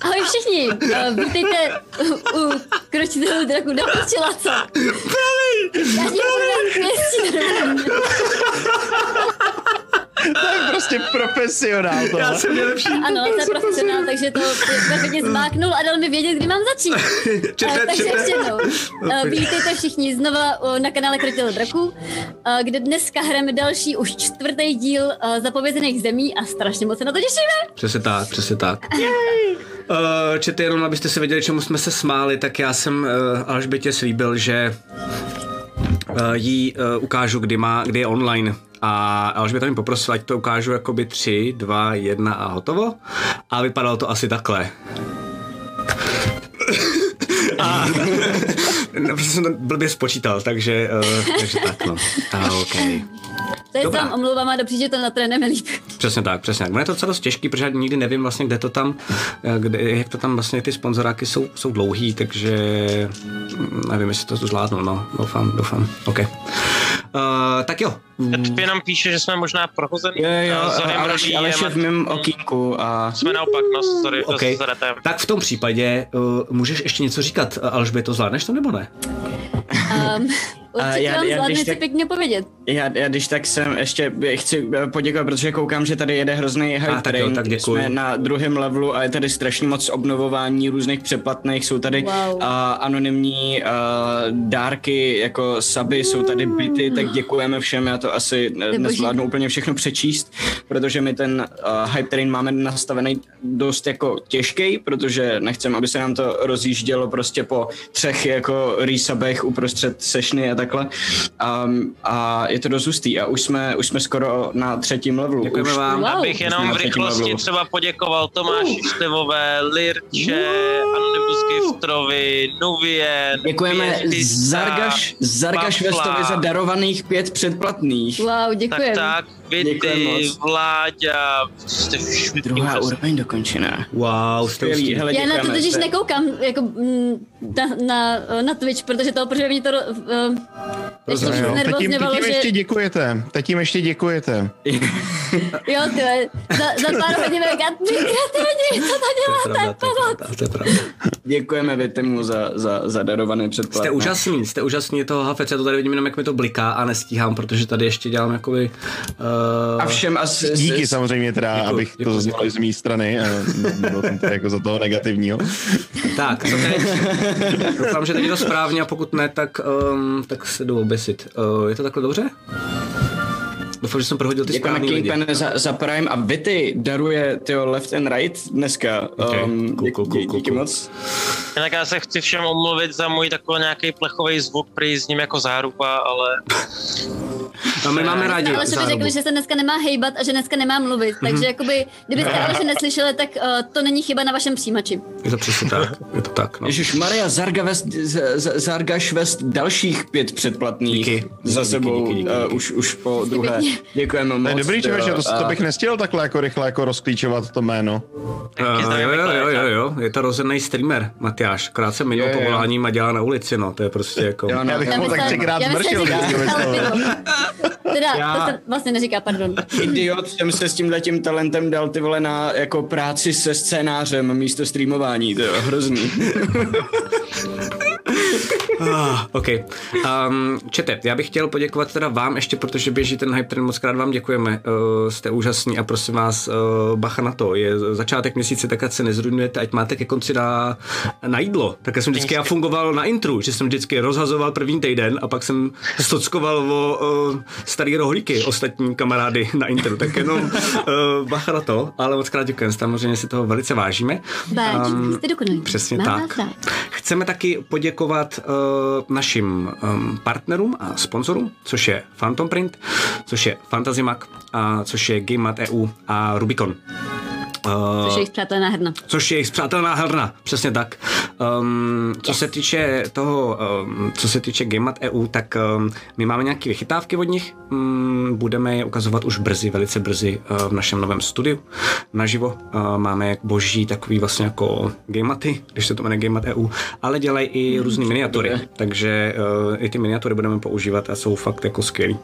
Ahoj všichni, uh, vítejte u, u kročitelů draku do počela, co? Já ti budu To je prostě profesionál to. Já jsem nejlepší. Ano, to je profesionál, takže to perfektně zmáknul a dal mi vědět, kdy mám začít. Čete, Uh, takže čete. ještě jednou. Uh, vítejte všichni znova uh, na kanále Krotil Draku, uh, kde dneska hrajeme další, už čtvrtý díl uh, zapovězených zemí a strašně moc se na to těšíme. Přesně tak, přesně tak. Uh, čete jenom, abyste si věděli, čemu jsme se smáli, tak já jsem uh, Alžbětě slíbil, že uh, jí uh, ukážu, kdy, má, kdy je online. A Alžběta mi poprosila, ať to ukážu jakoby 3, 2, 1 a hotovo. A vypadalo to asi takhle. A, no, prostě jsem to blbě spočítal, takže, uh, takže tak no. A, okay. To je Dobrá. tam omlouvám a dopříště to natrénujeme líp. Přesně tak, přesně tak. Ono je to docela dost těžký, protože já nikdy nevím vlastně, kde to tam, eh, kde, jak to tam vlastně ty sponzoráky jsou, jsou dlouhý, takže mm, nevím, jestli to zvládnu, no, doufám, doufám, OK. Uh, tak jo, Petpě nám píše, že jsme možná prohozený. Jo, jo, Zohem Aleš, Rodí Aleš je v mém okýnku a Jsme naopak, no, sorry, OK. okay. Tak v tom případě uh, můžeš ještě něco říkat, Alžbě, to zvládneš to nebo ne? Um, určitě já- vám já něco tak- pěkně povědět. já, já když tak jsem ještě chci eh, poděkovat, protože koukám, že tady jede hrozný hype tak jo, tak. Jsme na druhém levelu a je tady strašně moc obnovování různých přeplatných. Jsou tady Wow. uh, anonymní uh, dárky, jako saby, jsou tady byty, tak děkujeme všem. Já to asi ne- boží. nezvládnu úplně všechno přečíst, protože my ten uh, hype train máme nastavený dost jako těžký, protože nechcem, aby se nám to rozjíždělo prostě po třech jako resubech uprostřed sešny a takhle. Um, a je to dost hustý a už jsme, už jsme skoro na třetím levelu. Děkujeme už, vám. Wow. Abych jenom v rychlosti levelu. třeba poděkoval Tomáši Števové, Lirče, Anonymous Giftrovi, Nuvien, Děkujeme Pěstista, Zargaš, Zargaš. Vestovi za darovaných pět předplatných. Wow, Tak děkujem. tak, Děkujem Vity. Vláďa, jste všichni Druhá úroveň dokončená. Wow, jste Skvělý, hele, Já na to totiž Jste- nekoukám jako, mm, na, na, na Twitch, protože to, protože mě to uh, ještě Rozumím. No, Jo, teď jim, teď jim že... ještě děkujete. Teď jim ještě děkujete. Jo, tyhle, za, za pár hodin říkat, co to To je děláte? pravda, to je pravda, to je pravda. Děkujeme Vitemu za, za, za darované předplatné. Jste úžasný, jste úžasný toho hafec, já to tady vidím jenom, jak mi to bliká a nestíhám, protože tady ještě dělám jakoby... Uh, A všem a s, s, Díky s, samozřejmě teda, Děkuju, abych děkuju, to zněl i z mé strany. a Nebyl jsem jako za toho negativního. Tak, co teď? Doufám, že teď je to správně a pokud ne, tak, um, tak se jdu obesit. Uh, je to takhle dobře? Doufám, že jsem prohodil ty Děkujeme správný lidi. Kingpen za, za Prime a Vity daruje tyho left and right dneska. Ok, Um, cool, cool, cool, dí- cool, díky cool. moc. Jinak já se chci všem omluvit za můj takový nějaký plechový zvuk, prý s ním jako záruba, ale No, my máme rádi Ale že by řekli, že se dneska nemá hejbat a že dneska nemá mluvit, takže jakoby, kdybyste Aleše neslyšeli, tak uh, to není chyba na vašem přijímači. Je to přesně tak, je to tak, no. Ježíš Maria Zarga West, Zargaš West dalších pět předplatných Díky. za Díky, sebou díky, díky, uh, díky. už, už po druhé. pěkně. Děkujeme moc. To je dobrý člověče, to, to bych nestihl takhle jako rychle jako rozklíčovat to jméno. Uh, jo, jo, jo, jo, jo, je to rozhodný streamer, Matyáš. Krátce minul a dělá na ulici, no, to je prostě jako... Jo, no, Já bych mu tak třikrát pivo. Teda, Já- to se vlastně neříká, pardon. Idiot, jsem se s tímhle tím talentem dal ty vole na jako práci se scénářem místo streamování, to je hrozný. Ah, OK. Um, čete, já bych chtěl poděkovat teda vám ještě, protože běží ten hype, ten moc krát vám děkujeme. Uh, jste úžasní a prosím vás, uh, bacha na to. Je začátek měsíce, tak ať se nezrujnujete, ať máte ke konci na, na jídlo. Tak jsem vždycky já fungoval na intru, že jsem vždycky rozhazoval první týden a pak jsem stockoval o uh, starý rohlíky ostatní kamarády na intru. Tak jenom uh, bacha na to, ale moc krát děkujeme. Samozřejmě si toho velice vážíme. Báč, Um, jste dokonalí. Přesně Mám tak. Chceme taky poděkovat uh, našim um, partnerům a sponzorům, což je Phantom Print, což je Fantasymac, a což je GameMat EU a Rubicon. Uh, Což je jejich přátelná herna. což je jejich přátelná herna, přesně tak. Um, co se týče toho, um, co se týče Gamemat EU, tak um, my máme nějaké vychytávky od nich, um, budeme je ukazovat už brzy, velice brzy uh, v našem novém studiu naživo. Uh, máme boží takový vlastně jako Gamematy, když se to jmenuje Gamemat EU, ale dělají i různé miniatury, takže uh, i ty miniatury budeme používat a jsou fakt jako skvělý.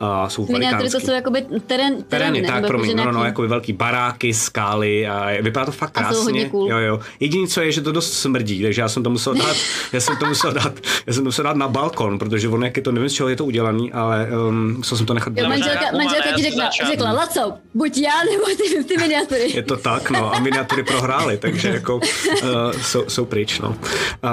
A jsou Miniatury to jsou jakoby terén, Terény, ne? tak, Nebo promiň, no, no, no, nějaký- jako velký baráky, skály a vypadá to fakt A jsou krásně. hodně cool. Jo, jo. Jediné, co je, že to dost smrdí, takže já jsem to musel dát, já jsem to musel dát, já jsem to musel dát na balkon, protože on jak je to, nevím, z čeho je to udělaný, ale um, musel jsem to nechat Jo, manželka, manželka ti řekla, řekla, Laco, buď já nebo ty, ty miniatury. Je to tak, no, a miniatury prohrály, takže jako uh, jsou, jsou pryč, no.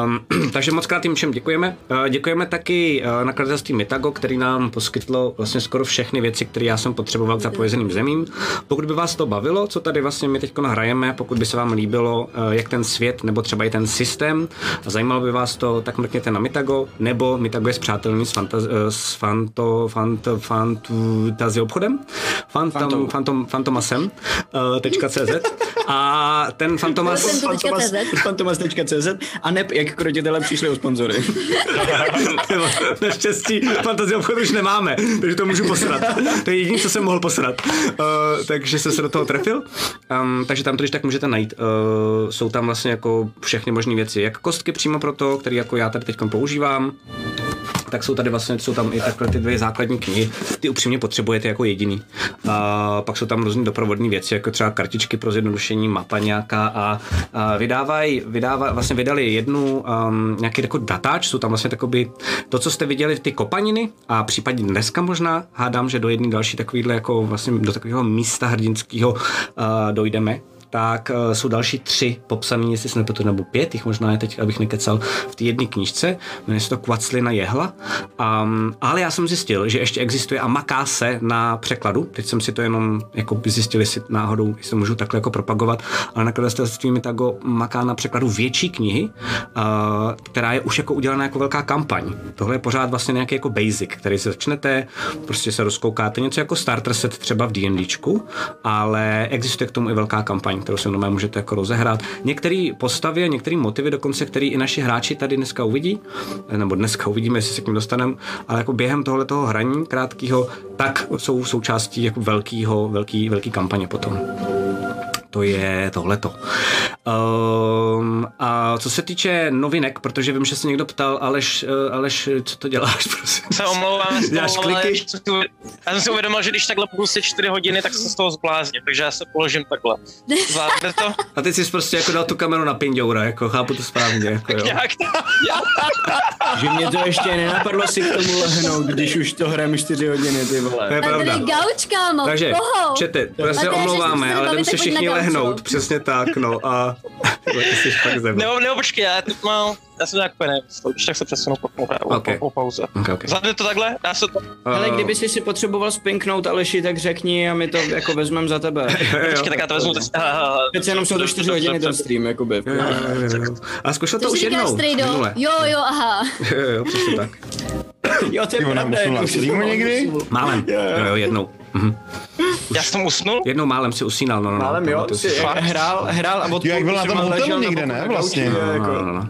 Um, takže moc krát jim všem děkujeme. Uh, děkujeme taky uh, nakladatelství Mitago, který nám poskytlo vlastně skoro všechny věci, které já jsem potřeboval k zapojezeným zemím. Pokud by vás to bavilo, co tady vlastně my teď hrajeme, pokud by se vám líbilo, uh, jak ten svět nebo třeba i ten systém, a zajímalo by vás to, tak mrkněte na Mitago, nebo Mitago je zpřátelný s, fantaz, eh, s fanto, fanto, fantazi obchodem, Phantom, Fantou. Phantom, Fantomasem, uh, tečka CZ. A ten Fantomas... Fantomas. Fantomas- Fantomas.cz a ne jak krotitele přišli o sponzory. Naštěstí fantazie obchodu už nemáme, takže to můžu posrat. To je jediné, co jsem mohl posrat. Uh, takže jsem se do toho trefil. Um, takže tam to když tak můžete najít. Uh, jsou tam vlastně jako všechny možné věci, jak kostky přímo pro to, které jako já tady teď používám, tak jsou tady vlastně, jsou tam i takhle ty dvě základní knihy, ty upřímně potřebujete jako jediný. A pak jsou tam různé doprovodné věci, jako třeba kartičky pro zjednodušení, mapa nějaká a, a vydávají, vydává, vlastně vydali jednu um, nějaký jako datáč, jsou tam vlastně takoby to, co jste viděli, ty kopaniny a případně dneska možná, hádám, že do jedné další takovýhle jako vlastně do takového místa hrdinského uh, dojdeme, tak uh, jsou další tři popsaný, jestli se nepletu, nebo pět, jich možná je teď, abych nekecal, v té jedné knížce, jmenuje se to Kvaclina jehla, um, ale já jsem zjistil, že ještě existuje a maká se na překladu, teď jsem si to jenom jako zjistil, jestli náhodou, jestli můžu takhle jako propagovat, ale nakladatelství mi tago maká na překladu větší knihy, uh, která je už jako udělaná jako velká kampaň. Tohle je pořád vlastně nějaký jako basic, který se začnete, prostě se rozkoukáte, něco jako starter set třeba v D&Dčku, ale existuje k tomu i velká kampaň, kterou si normálně můžete jako rozehrát. Některé postavy a některé motivy dokonce, které i naši hráči tady dneska uvidí, nebo dneska uvidíme, jestli se k ním dostaneme, ale jako během tohle toho hraní krátkého, tak jsou součástí jako velkýho, velký, velký kampaně potom. To je tohleto. Um, a co se týče novinek, protože vím, že se někdo ptal, Aleš, uh, Aleš, co to děláš, prosím? Se omlouvám, Děláš kliky? já jsem si uvědomil, že když takhle budu si 4 hodiny, tak se z toho zblázním, takže já se položím takhle. Zvládne to? A ty jsi prostě jako dal tu kameru na pindoura, jako chápu to správně, jako jo. Jak? že mě to ještě nenapadlo si k tomu lehnout, když už to hrajeme 4 hodiny, ty To vole. je A tady pravda. gauč, kámo, Takže, pohou. čete, to se omlouváme, se ale jdeme na všichni lehnout, přesně tak, no a ty jsi fakt zem. Já já jsem nějak úplně když tak se přesunu po, po, po, Okay. po, po pauze. Okay, okay. Zvládne to takhle? Dá se to? Ale Uh, kdyby jsi si potřeboval spinknout Aleši, tak řekni a my to jako vezmeme za tebe. jo, jo. Počkej, tak já to vezmu Přece jenom jsou to 4 hodiny ten stream, jakoby. Jo, jo, jo, jo. A zkušel to už jednou. Jo, jo, aha. Jo, jo, přesně tak. Jo, to je pravda. musela jako, někdy? Málem. Jo, jo, jednou. Mhm. Já jsem usnul? Jednou málem si usínal, no, no. no. Málem jo, pamatuju si hrál, hrál a od Jo, jak byl na tom hotelu někde, ne, vlastně? gauči, No, jako- no, no, no.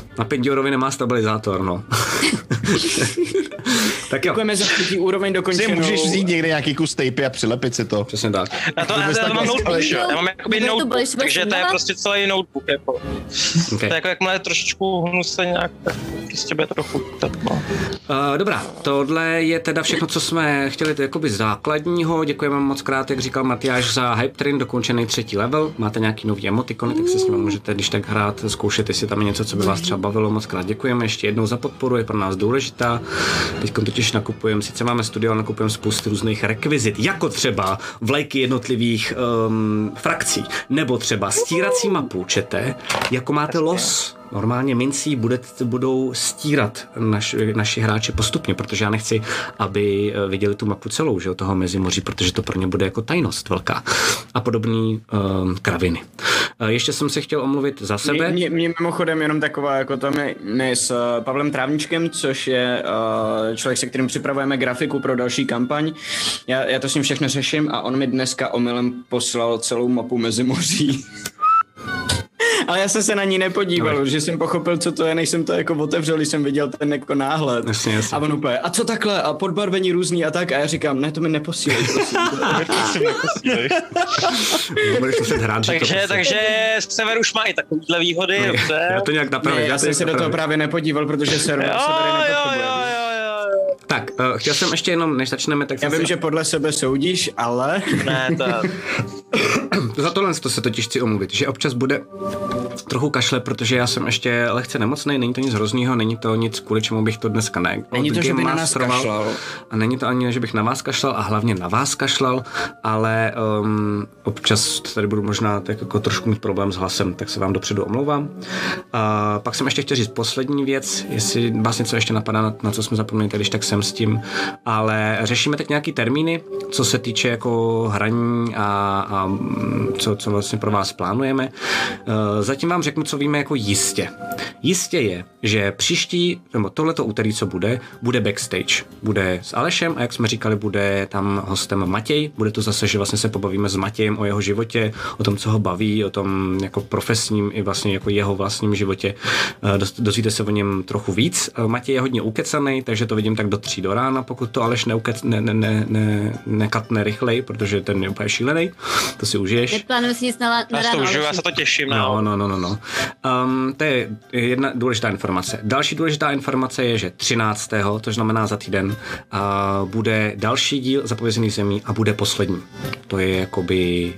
Na Pindiorovi nemá stabilizátor, no. tak jo, Děkujeme za třetí úroveň Si dokončenou. můžeš vzít někde nějaký kus tapey a přilepit si to. přesně tak. Já to, já, já tak mám notebook, že? jo. Já mám jakoby Kdyby to notebook, takže to je prostě celý notebook, jako. To Okay. je jako jakmile trošičku hnu se nějak, tak prostě bude trochu tak, no. Uh, dobrá, tohle je teda všechno, co jsme chtěli to jakoby základního. Děkujeme moc krát, jak říkal Matyáš, za Hype Train, dokončený třetí level. Máte nějaký nový emotikony, tak se s nimi můžete když tak hrát, zkoušet, jestli tam je něco, co by vás třeba bavilo. Moc krát děkujeme ještě jednou za podporu, je pro nás důležitá. Teď totiž nakupujeme, sice máme studio, ale nakupujeme spoustu různých rekvizit, jako třeba vlajky jednotlivých um, frakcí, nebo třeba stírací mapu, čete, jako máte los normálně mincí bude, budou stírat naš, naši hráči postupně, protože já nechci, aby eh, viděli tu mapu celou, že toho Mezimoří, protože to pro ně bude jako tajnost velká a podobný um, kraviny. Eh, Ještě jsem se chtěl omluvit za sebe. Mě, mě, mě mimochodem jenom taková, jako tam je my s uh, Pavlem Trávničkem, což je uh, člověk, se kterým připravujeme grafiku pro další kampaň. Já, já to s ním všechno řeším a on mi dneska omylem poslal celou mapu Mezimoří. Ale já jsem se na ní nepodíval, Ale- že jsem pochopil, co to je, než jsem to jako otevřel, když jsem viděl ten jako náhled. Jasně, jasně. A on úplně, a co takhle? A podbarvení různý a tak. A já říkám, ne, to mi neposílej, prosím. Budeš muset hrát, že to takže, prostě- takže Sever už má i takovýhle výhody, dobře. Já to nějak napravím. Ne, já to jsem se do toho právě nepodíval, protože server Jo, severy jo, jo, nepotřebuje. jo, jo. Tak, uh, chtěl jsem ještě jenom, než začneme, tak Já vím, si... že podle sebe soudíš, ale... Ne, to, Za tohle to se totiž chci omluvit, že občas bude trochu kašle, protože já jsem ještě lehce nemocný, není to nic hroznýho, není to nic, kvůli čemu bych to dneska ne. Není to, že by na nás kašlal. A není to ani, že bych na vás kašlal a hlavně na vás kašlal, ale um, občas tady budu možná tak jako trošku mít problém s hlasem, tak se vám dopředu omlouvám. A pak jsem ještě chtěl říct poslední věc, jestli vás něco ještě napadá, na, na co jsme zapomněli, když tak jsem s tím, ale řešíme teď nějaký termíny, co se týče jako hraní a, a mm, co, co vlastně pro vás plánujeme. Eh, Zatím vám řeknu, co víme jako jistě. Jistě je, že příští, nebo tohleto úterý, co bude, bude backstage. Bude s Alešem a jak jsme říkali, bude tam hostem Matěj. Bude to zase, že vlastně se pobavíme s Matějem o jeho životě, o tom, co ho baví, o tom jako profesním i vlastně jako jeho vlastním životě. Eh, Dozvíte se o něm trochu víc. Eh, Matěj je hodně ukecaný, takže to vidím tak do tří do rána, pokud to Aleš neukec, ne, ne, ne, ne, nekatne rychleji, protože ten je úplně šílený. To si užiješ. Neplánuju si nic na, na já si to ráno. užiju, já se to těším. No, No, no, no, no, no. Um, to je jedna důležitá informace. Další důležitá informace je, že 13. což znamená za týden, uh, bude další díl zapovězených zemí a bude poslední. To je jakoby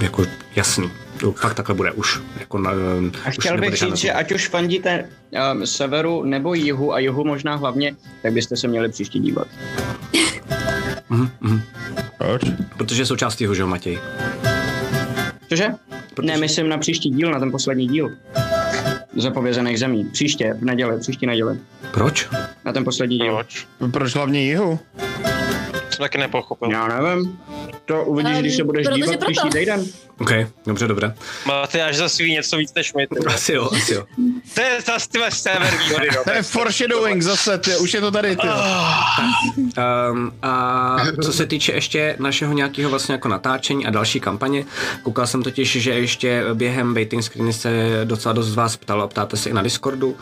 jako jasný. To fakt takhle bude už. Jako na, um, A už chtěl nebude bych říct, že ať už fandíte um, severu nebo jihu, a jihu možná hlavně, tak byste se měli příště dívat. Mhm, mhm. Proč? Protože je součástí jeho, že jo, Matěj? Cože? Protože- Ne, myslím na příští díl, na ten poslední díl. Zapovězených zemí. Příště, v neděli, příští neděli. Proč? Na ten poslední díl. proč? Proč hlavně jihu? Jsem taky nepochopil. Já nevím. To uvidíš, Ale když se budeš protože dívat proto. příští týden. OK, dobře, dobré. Máte až zase ví něco víc než my. ty. Asi jo, asi jo. To je zase ty sever výhody. No. To je foreshadowing zase, ty, už je to tady, ty. Um, a co se týče ještě našeho nějakého vlastně jako natáčení a další kampaně, koukal jsem totiž, že ještě během waiting screeny se docela dost z vás ptalo, a ptáte se i na Discordu.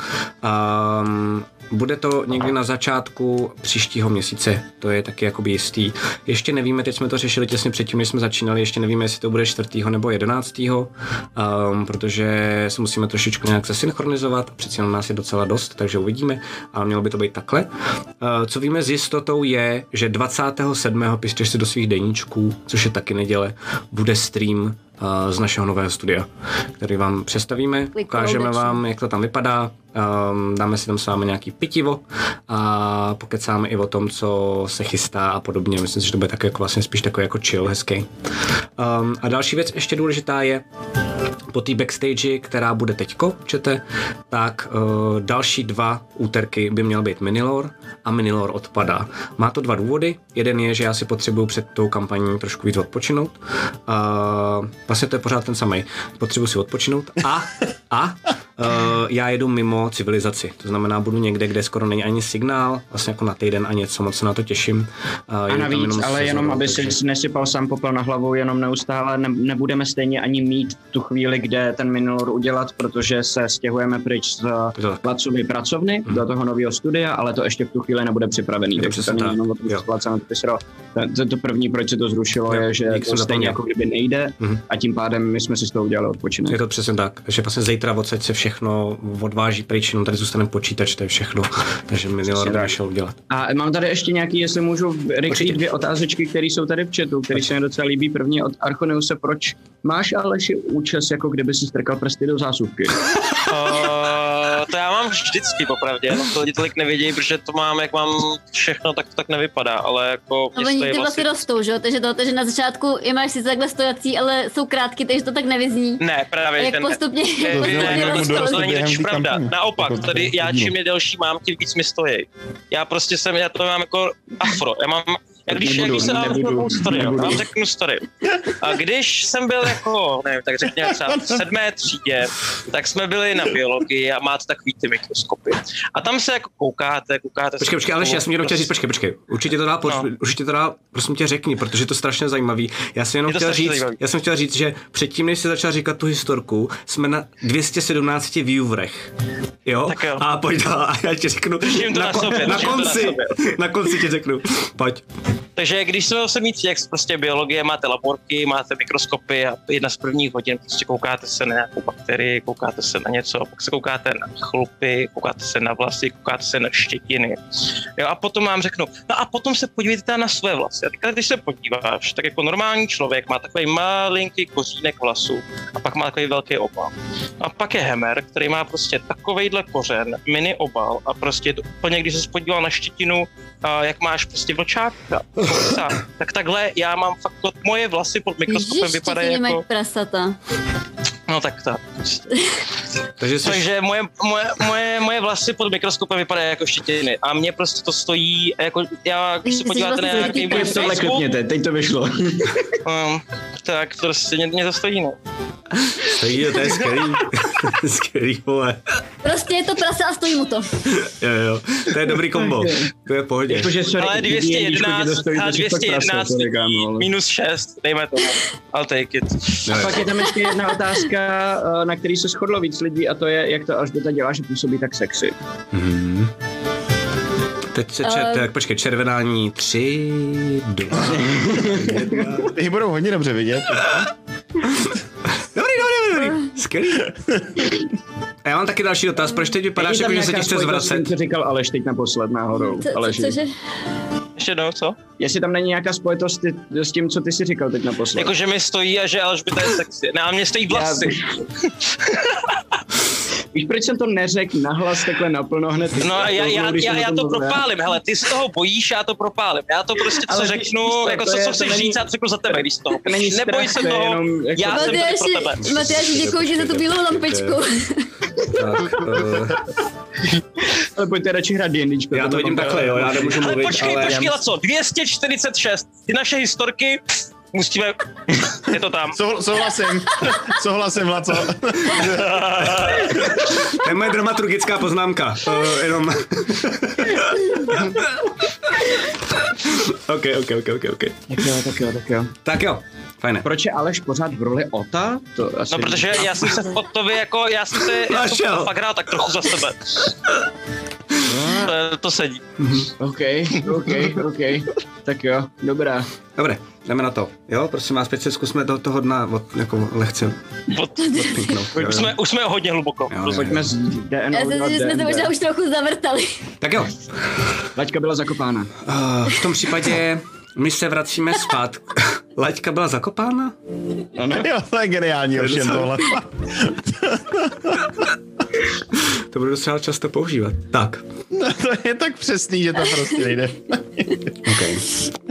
Um, bude to někdy na začátku příštího měsíce, to je taky jakoby jistý. Ještě nevíme, teď jsme to řešili těsně předtím, než jsme začínali, ještě nevíme, jestli to bude 4. nebo 11. Um, protože se musíme trošičku nějak zesynchronizovat, přeci jenom nás je docela dost, takže uvidíme, ale mělo by to být takhle. Uh, co víme s jistotou je, že 27. pište si do svých deníčků, což je taky neděle, bude stream z našeho nového studia, který vám představíme, ukážeme vám, jak to tam vypadá, dáme si tam s vámi nějaký pitivo a pokecáme i o tom, co se chystá a podobně. Myslím si, že to bude tak jako vlastně spíš takový jako chill, hezký. A další věc ještě důležitá je, po té backstage, která bude teďko, čete, tak uh, další dva úterky by měl být Minilor a Minilor odpadá. Má to dva důvody. Jeden je, že já si potřebuju před tou kampaní trošku víc odpočinout. Uh, vlastně to je pořád ten samý. Potřebuji si odpočinout a, a uh, já jedu mimo civilizaci. To znamená, budu někde, kde skoro není ani signál, vlastně jako na týden a něco, moc se na to těším. Uh, A navíc, jenom ale jenom, aby takže- si nesypal sám popel na hlavu, jenom neustále ne, nebudeme stejně ani mít tu chvíli, kde ten minulor udělat, protože se stěhujeme pryč z. Placovy pracovny do toho nového studia, ale to ještě v tu chvíli nebude připravený. Takže to není jenom o tom. To, to, to první, proč se to zrušilo, Jo, je, že to stejně zapomněl. jako kdyby nejde Mhm. a tím pádem my jsme si z toho udělali odpočinek. Je to přesně tak, že vlastně zítra odsaď se všechno odváží pryč, jenom tady zůstane počítač, to je všechno, takže tak. nešel udělat. A mám tady ještě nějaký, jestli můžu rychlý dvě otázečky, které jsou tady v chatu, které se mi docela líbí. První od Archoneuse, proč máš Aleši účes, jako kdyby si strkal prsty do zásuvky? Uh, to já mám vždycky, popravdě, no to lidi tolik nevědějí, protože to mám, jak mám všechno, tak to tak nevypadá, ale jako... No oni ty vlastně rostou, že jo? Takže to, takže na začátku je máš sice takhle stojací, ale jsou krátky, takže to tak nevyzní. Ne, A právě jak ten... postupně, Ne, To ne, rostou. není totiž pravda. Naopak, Jako tady já čím je delší mám, tím víc mi stojí. Já prostě jsem, já to mám jako afro. Já mám Já když, Nebudu, když se nebudu, nebudu, story, nebudu. vám řeknu story. A když jsem byl jako, nevím, tak řekněme třeba v sedmé třídě, tak jsme byli na biologii a máte takový ty mikroskopy. A tam se jako koukáte, koukáte. Počkej, počkej, Aleš, já jsem jenom chtěl říct, počkej, počkej. Určitě to dá, no. Určitě to dá, prosím tě řekni, protože je to strašně zajímavý. Já jsem jenom Je chtěl říct, zajímavý. já jsem chtěl říct, že předtím, než jsi začal říkat tu historku, jsme na 217 viewerech. Jo? Tak jo. A pojď dál a já ti řeknu, na sobě, na to na konci, sobě. na konci ti řeknu. Pojď. Takže když jsme se mít jak prostě biologie, máte laborky, máte mikroskopy a jedna z prvních hodin prostě koukáte se na nějakou bakterii, koukáte se na něco, pak se koukáte na chlupy, koukáte se na vlasy, koukáte se na štětiny. Jo, a potom vám řeknu, no a potom se podívejte na své vlasy. A teďka, když se podíváš, tak jako normální člověk má takový malinký kořínek vlasů a pak má takový velký obal. A pak je hemer, který má prostě takovejhle kořen, mini obal a prostě to úplně, když se podíval na štětinu, jak máš prostě vlčáka, ovca, tak takhle já mám fakt, moje vlasy pod mikroskopem Ježiš, vypadají jako, prasata. No tak tak. Takže jsi, Takže moje, moje, moje, moje vlasy pod mikroskopem vypadají jako štětiny a mě prostě to stojí, jako já, když se podíváte na vlastně nějaký zlatý můj. Tohle teď to vyšlo. um, tak prostě mě, mě to stojí, no. stojí, to je skvělý. skvělý, vole. Prostě je to prase a stojí mu to. Jo, jo. To je dobrý kombo. To je v pohodě. Jakože, sorry, Ale díky, Jeníčku, ti 211, to stojí, a to si fakt 211 prase, sorry, kámo, lidí, ale- minus 6, dejme to. I'll take it. Jo, A pak je tam ještě jedna otázka, eh, na který se shodlo víc lidí a to je, jak to Alžběta dělá, že působí tak sexy. Mhm. Teď se čer, Eh. tak počkej, červenání tři, dva, jedna. Ty budou hodně dobře vidět. Skvělý. A já mám taky další dotaz, proč teď vypadáš, jako, že se ti chce zvracet? co říkal Aleš teď naposled náhodou. Co, co, Aleši. cože? Ještě jednou, co? Jestli tam není nějaká spojitost ty, s tím, co ty si říkal teď naposled. Jako, že mi stojí a že Alžběta je sexy. Ne, a mě stojí vlasy. Víš, proč jsem to neřekl nahlas takhle naplno hned? No já, já, já, o já tom to propálím, hele, ty se toho bojíš, já to propálím. Já to prostě, co Ale řeknu, víš co, jako to co, je- co to chceš není- říct, já to řeknu za tebe, když z toho To není bojíš. Neboj strach, se toho, jenom jako- já jsem tady pro tebe. Matyáši, děkuji ti za tu bílou lampičku. Tak, uh, Ale pojďte radši hrát D&Dčko. já to vidím takhle, jo, já nemůžu Ale mluvit, počkej, ale... počkej, co? 246. Ty naše historky, musíme, je to tam. Sou, souhlasím. souhlasím, Laco. To je moje dramaturgická poznámka. Uh, jenom... ok, ok, ok, ok, ok. Tak jo, tak jo, tak jo. Tak jo, fajné. Proč je Aleš pořád v roli Ota? To asi... No, protože já jsem se v Ottovi jako, já jsem se, já jsem fakt hrál tak trochu za sebe. To, to sedí. OK, OK, OK. Tak jo, dobrá. Dobré, jdeme na to. Jo, prosím vás, teď se zkusme do toho dna od, jako lehce Od, odpinknout. Jo, už, jsme, už jsme hodně hluboko. Jo, jo, Pojďme jo. z DNO Já si myslím, že jsme se možná už trochu zavrtali. Tak jo, Laťka byla zakopána. uh, v tom případě my se vracíme zpátky. Laťka byla zakopána? Ano. Jo, to je geniální, ovšem tohle. To budu docela často používat. Tak, No, to je tak přesný, že to prostě nejde. OK.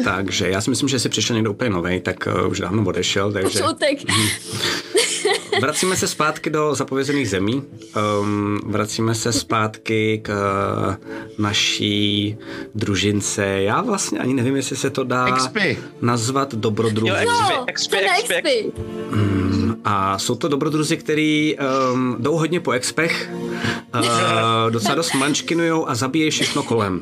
Takže já si myslím, že si přišel někdo úplně nový, tak uh, už dávno odešel, Už takže utek. Vracíme se zpátky do zapovězených zemí. Um, vracíme se zpátky k uh, naší družince. Já vlastně ani nevím, jestli se to dá Expy. nazvat dobrodruhy. Jo, expy, expy, to na expy, expy. A jsou to dobrodruzi, který um, jdou hodně po expech, uh, docela dost mančkinujou a zabíjejí všechno kolem.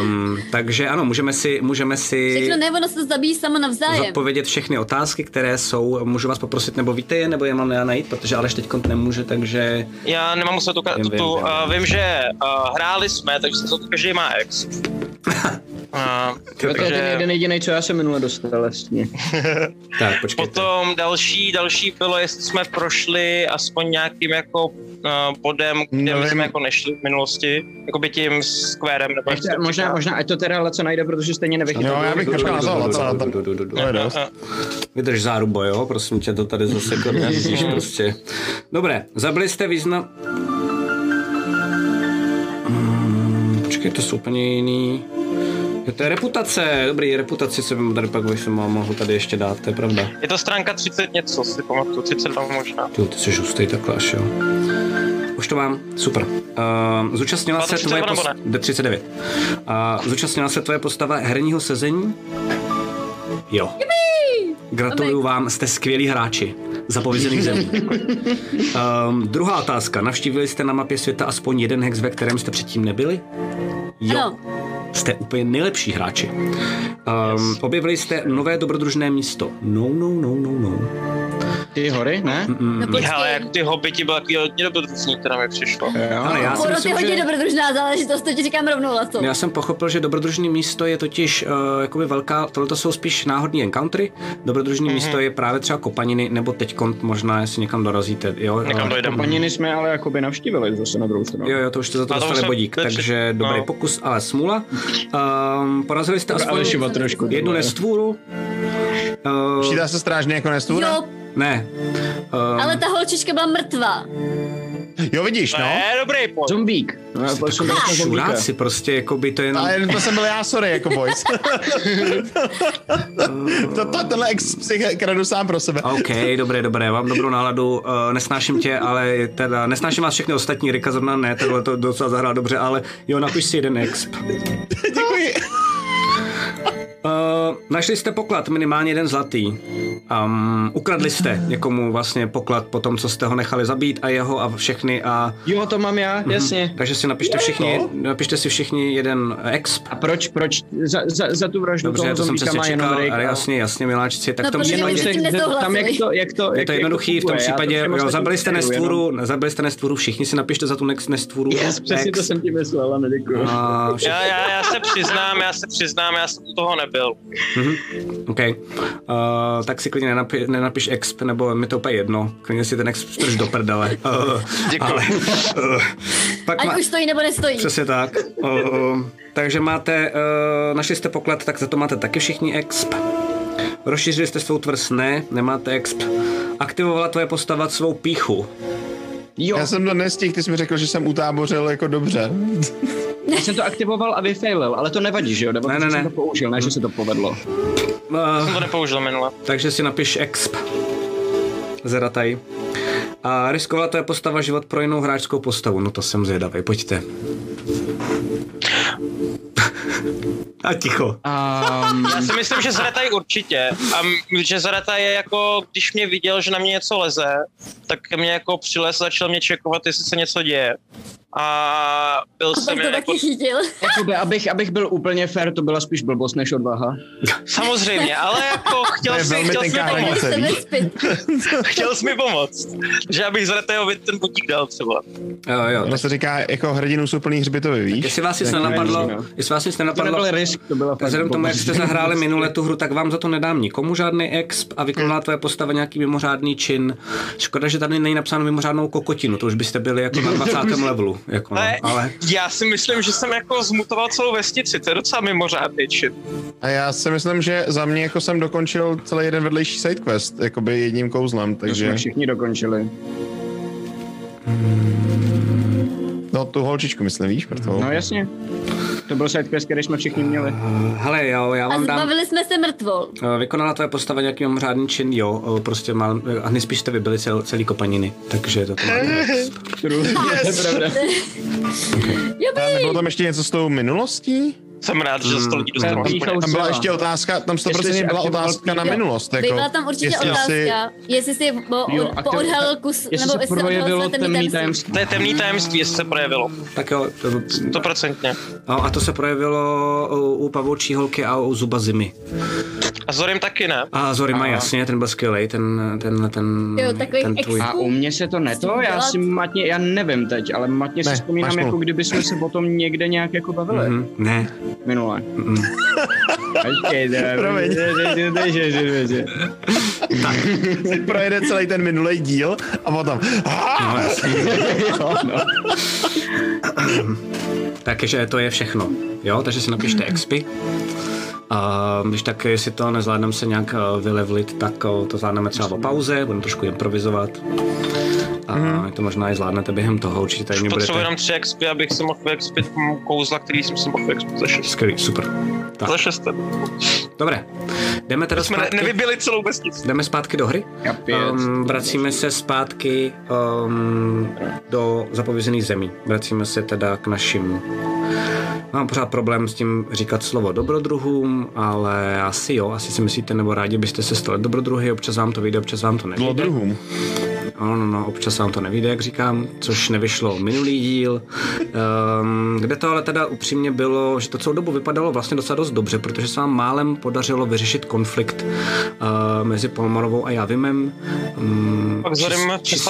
Um, takže ano, můžeme si, můžeme si Všechno ne, ono se to zabíjí samo navzájem. zodpovědět všechny otázky, které jsou. Můžu vás poprosit, nebo víte je, nebo je mám já najít, protože Aleš teď nemůže, takže... Já nemám se tu, Vím, tu, vím, tu vím. uh, vím, že uh, hráli jsme, takže se to každý má ex. Uh, To je ten takže jeden jediný, co já jsem minule dostal vlastně. Tak, počkejte. potom další, další bylo, jestli jsme prošli aspoň nějakým jako uh, bodem, kde my Nevím. jsme jako nešli v minulosti, jako by tím skvérem, nebo Ještě, možná, možná, ať to teda Laco najde, protože stejně nevychytal. Jo, já bych to, Laco, Vydrž zárubo, jo? Prosím tě, to tady zase vidíš prostě. Dobré, zabili jste význam... Hmm, počkej, to jsou úplně jiný... Jo, to je reputace, dobrý, reputaci se mi tady pak bych mám mohl tady ještě dát, to je pravda. Je to stránka 30 něco, si pamatuju, 32 možná. Ty, ty jsi hustý takhle až, jo. Už to mám, super. Uh, zúčastnila se tvoje 32 post... nebo D 39. Uh, zúčastnila se tvoje postava herního sezení? Jo. Gratuluju vám, jste skvělí hráči. Zapovězených zemí. Um, druhá otázka. Navštívili jste na mapě světa aspoň jeden hex, ve kterém jste předtím nebyli? Jo. Ano. Jste úplně nejlepší hráči. Um, objevili jste nové dobrodružné místo. No, no, no, no, no. Ty hory, ne? No počkej. Ale jak ty hobiti byly takový hodně dobrodružný, která mi přišlo. Ale já je myslím, hodně že... dobrodružná záležitost, to ti říkám rovnou, Laco. Já jsem pochopil, že dobrodružné místo je totiž uh, jakoby velká, tohle jsou spíš náhodní encountery, dobrodružné mm-hmm. místo je právě třeba kopaniny, nebo teď možná, jestli někam dorazíte, jo? Někam eh, dojdeme. Paniny jsme ale jakoby navštívili zase na druhou stranu. Jo, jo, to už jste za to dostali bodík, takže no. dobrý pokus, ale smůla. Um, porazili jste aspoň jednu nestvůru. Uh, Počítá se strážně jako nestvůra? Jo, ne. Uh, ale ta holčička byla mrtvá. Jo, vidíš, To no. je dobrý point. Zombík. No, prostě. Šuráci prostě, jakoby to je jenom... Ale to jsem byl já, sorry, jako boys. to, to, tenhle ex psych kradu sám pro sebe. OK, dobré, dobré, mám dobrou náladu, uh, nesnáším tě, ale teda, nesnáším vás všechny ostatní, Rika zrovna ne, tohle to docela zahrál dobře, ale jo, napiš si jeden exp. Děkuji. Uh, našli jste poklad, minimálně jeden zlatý. Um, ukradli jste někomu vlastně poklad po tom, co jste ho nechali zabít a jeho a všechny a... Jo, to mám já, jasně. Takže si napište všichni, napište si všichni jeden exp. A proč, proč za, za, za tu vraždu Dobře, toho to jsem zombíka přesně má jenom čekal, ale a- jasně, jasně, miláčci, tak No, tom případě... tam jak to, jak to, Je to jednoduchý, v tom případě, všem jo, zabili jste nestvůru, zabili jste nestvůru, všichni si napište za tu next nestvůru. Yes, přesně to jsem ti myslel, ale děkuju. A všichni, Já, já, já se přiznám, já se přiznám, já jsem toho nebyl. OK. Uh, tak si klidně nenapi, nenapiš exp, nebo mi to úplně jedno. Klidně si ten exp strž do prdele. Uh, Děkuji. ale, uh, pak Ať má, už stojí nebo nestojí. Přesně tak. Uh, uh, takže máte, uh, našli jste poklad, tak za to máte taky všichni exp. Rozšířili jste svou tvrz, ne, nemáte exp. Aktivovala tvoje postava svou píchu. Jo, Já jsem to nestihl, ty jsi mi řekl, že jsem utábořil jako dobře. já jsem to aktivoval a vyfailil, ale to nevadí, že jo? Nebo Ne, ne, jsem ne. to použil, ne, že se to povedlo. Uh, Jsem to nepoužil minule. takže si napiš exp. Zerataj. A riskovala tvoje postava život pro jinou hráčskou postavu. No to jsem zvědavý, pojďte. A ticho. Um, Já si myslím, že Zretaj určitě. A m- že Zretaj je jako, když mě viděl, že na mě něco leze, tak ke mně jako přilez, začal mě čekovat, jestli se něco děje. A byl A jsem pak to jako, taky chytil. jakoby, abych, abych byl úplně fair, to byla spíš blbost než odvaha. samozřejmě, ale jako To chtěl jsi, chtěl jsi mi pomoct. Chtěl jsi mi pomoct. Že abych Zretajovi ten budík dal třeba. Jo, jo. Ono se říká, jako hrdinu jsou plný hřbitovy, víš? Jestli vás nic nenapadlo, no. jestli vás nic To nenapadlo, nebyl risk, to byla Vzhledem k tomu, jak jste zahráli minule tu hru, tak vám za to nedám nikomu žádný exp a vykonala tvoje postava nějaký mimořádný čin. Škoda, že tady není napsáno mimořádnou kokotinu, to už byste byli jako na 20. levelu. Jako, no, Ale, já si myslím, že jsem jako zmutoval celou vestici, to je docela mimořádný čin. A já si myslím, že za mě jako jsem dokončil celý jeden vedlejší sidequest, jakoby jedním kouzlem, To takže... jsme všichni dokončili. No tu holčičku myslím, víš, proto. No jasně. To byl sidequest, který jsme všichni měli. hele, jo, já A vám dám... zbavili jsme se mrtvol. eh, Vykonala tvoje postava nějaký mimořádný čin, jo, eh, prostě mal, a nejspíš jste vybili cel, celý kopaniny, takže to to je pravda. A nebylo tam ještě něco s tou minulostí? Jsem rád, že se to lidi dostalo. Tam byla ještě otázka, tam 100% Jestli jsi byla otázka na minulost. Jako, Byla tam určitě jestli otázka, si- jestli si bo, Jo, poodhalil kus, Jestli nebo se jestli projevilo temný tajemství. To je temný tajemství, jestli se projevilo. Tak jo, to, Stoprocentně. no, a to se projevilo u, pavoučí holky a u zuba zimy. A Zorim taky ne. A Zorima, A- jasně, ten byl skvělý, ten, ten, ten, Jo, takový ten tvůj. A u mě se to neto, já si matně, já nevím teď, ale matně si vzpomínám, jako kdyby jsme se o tom někde nějak jako bavili. Mhm, ne, Minule. mm. Počkej, Promiň. Teď projede celý ten minulý díl a potom... no no. Takže to je všechno, jo, takže si napište expy. A když tak, jestli to nezvládneme se nějak eh, vylevlit, tak eh, to zvládneme třeba po pauze, budeme trošku improvizovat. A mm. to možná i zvládnete během toho, určitě tady mě Potřebuji budete... jenom tři expy, abych si mohl vyexpit kouzla, který jsem si mohl vyexpit za šest. Skvělý, super. Tak. Za šest. Dobré. Jdeme teda Jsme zpátky, nevybili celou vesnici. jdeme zpátky do hry. Um, vracíme se zpátky um, do zapovězených zemí. Vracíme se teda k našim... Mám pořád problém s tím říkat slovo dobrodruhům, ale asi jo, asi si myslíte, nebo rádi byste se stali dobrodruhy, občas vám to vyjde, občas vám to nevyjde. Zlodruhům. No, no, no, občas vám to nevíde, jak říkám, což nevyšlo minulý díl, um, kde to ale teda upřímně bylo, že to celou dobu vypadalo vlastně docela dost dobře, protože se vám málem podařilo vyřešit konflikt uh, mezi Polmarovou a Javimem. Um, Pak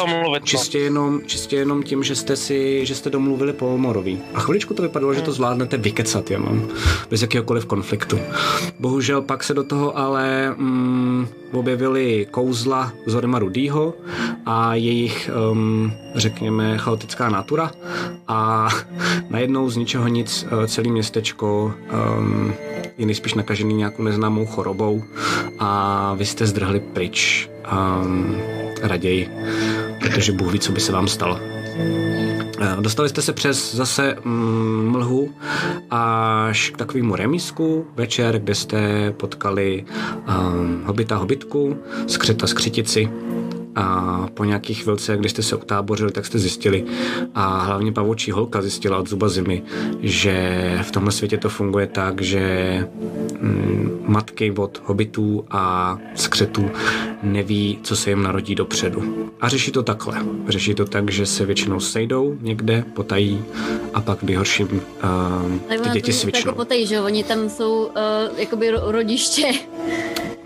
mluvit. no. Čistě jenom, čistě jenom tím, že jste si, že jste domluvili Polmorový. A chviličku to vypadalo, že to zvládnete vykecat jenom, bez jakéhokoliv konfliktu. Bohužel pak se do toho ale mm, objevily kouzla Zorima Rudýho a jejich, um, řekněme, chaotická natura a najednou z ničeho nic eh, celé městečko um, je nejspíš nakažený nějakou neznámou chorobou a vy jste zdrhli pryč um, raději, protože Bůh ví, co by se vám stalo. Eh, Dostali jste se přes zase mm, mlhu až k takovému remísku večer, kde jste potkali um, hobita hobitku, skřeta skřitici a po nějakých chvilce, když jste se utábořili, tak jste zjistili a hlavně pavoučí holka zjistila od zuba zimy, že v tomhle světě to funguje tak, že mm, matky od hobitů a skřetů neví, co se jim narodí dopředu. A řeší to takhle. Řeší to tak, že se většinou sejdou někde, potají a pak v nejhorším uh, Tak ty děti to svičnou. jako potejí, že? Oni tam jsou uh, jakoby ro- rodiště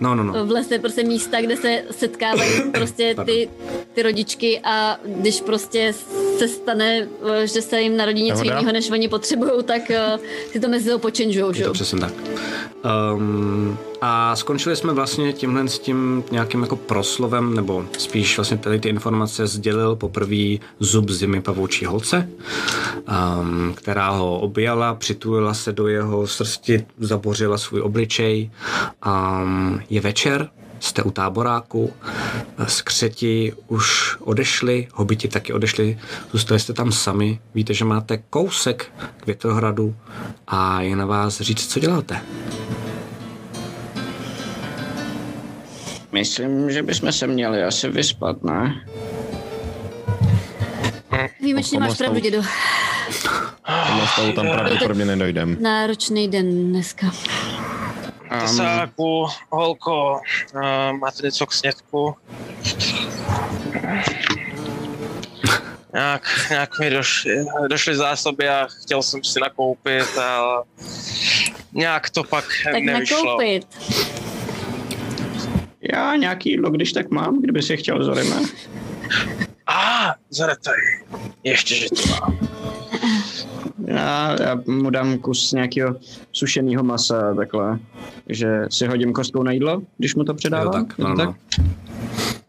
No, no, no. v lese, prostě místa, kde se setkávají prostě ty, ty rodičky a když prostě se stane, uh, že se jim narodí něco Nehoda. jiného, než oni potřebují, tak si to mezi sebou počenžujou, že Je to přesně tak. Um, a skončili jsme vlastně tímhle s tím nějakým jako proslovem, nebo spíš vlastně tady ty informace sdělil poprvé zub zimy pavoučí holce, um, která ho objala, přitulila se do jeho srsti, zabořila svůj obličej. Um, je večer, jste u táboráku, skřeti už odešli, hobiti taky odešli, zůstali jste tam sami, víte, že máte kousek k Větrohradu a je na vás říct, co děláte. Myslím, že bychom se měli asi vyspat, ne? Výjimečně máš pravdu, dědo. Tohle stavu tam pravděpodobně nedojdem. Náročný den dneska. Tesáku, holko, uh, máte něco k snědku? Nějak, nějak mi došly, došly zásoby a chtěl jsem si nakoupit, ale nějak to pak Tak nevyšlo. nakoupit. Já nějaký jídlo, když tak mám, kdyby si chtěl Zorime. A, ah, zaretaj. Ještě, že to mám. Já, já mu dám kus nějakého sušeného masa takhle. Takže si hodím kostkou na jídlo, když mu to Jo, předávám. tak, Je to no, no.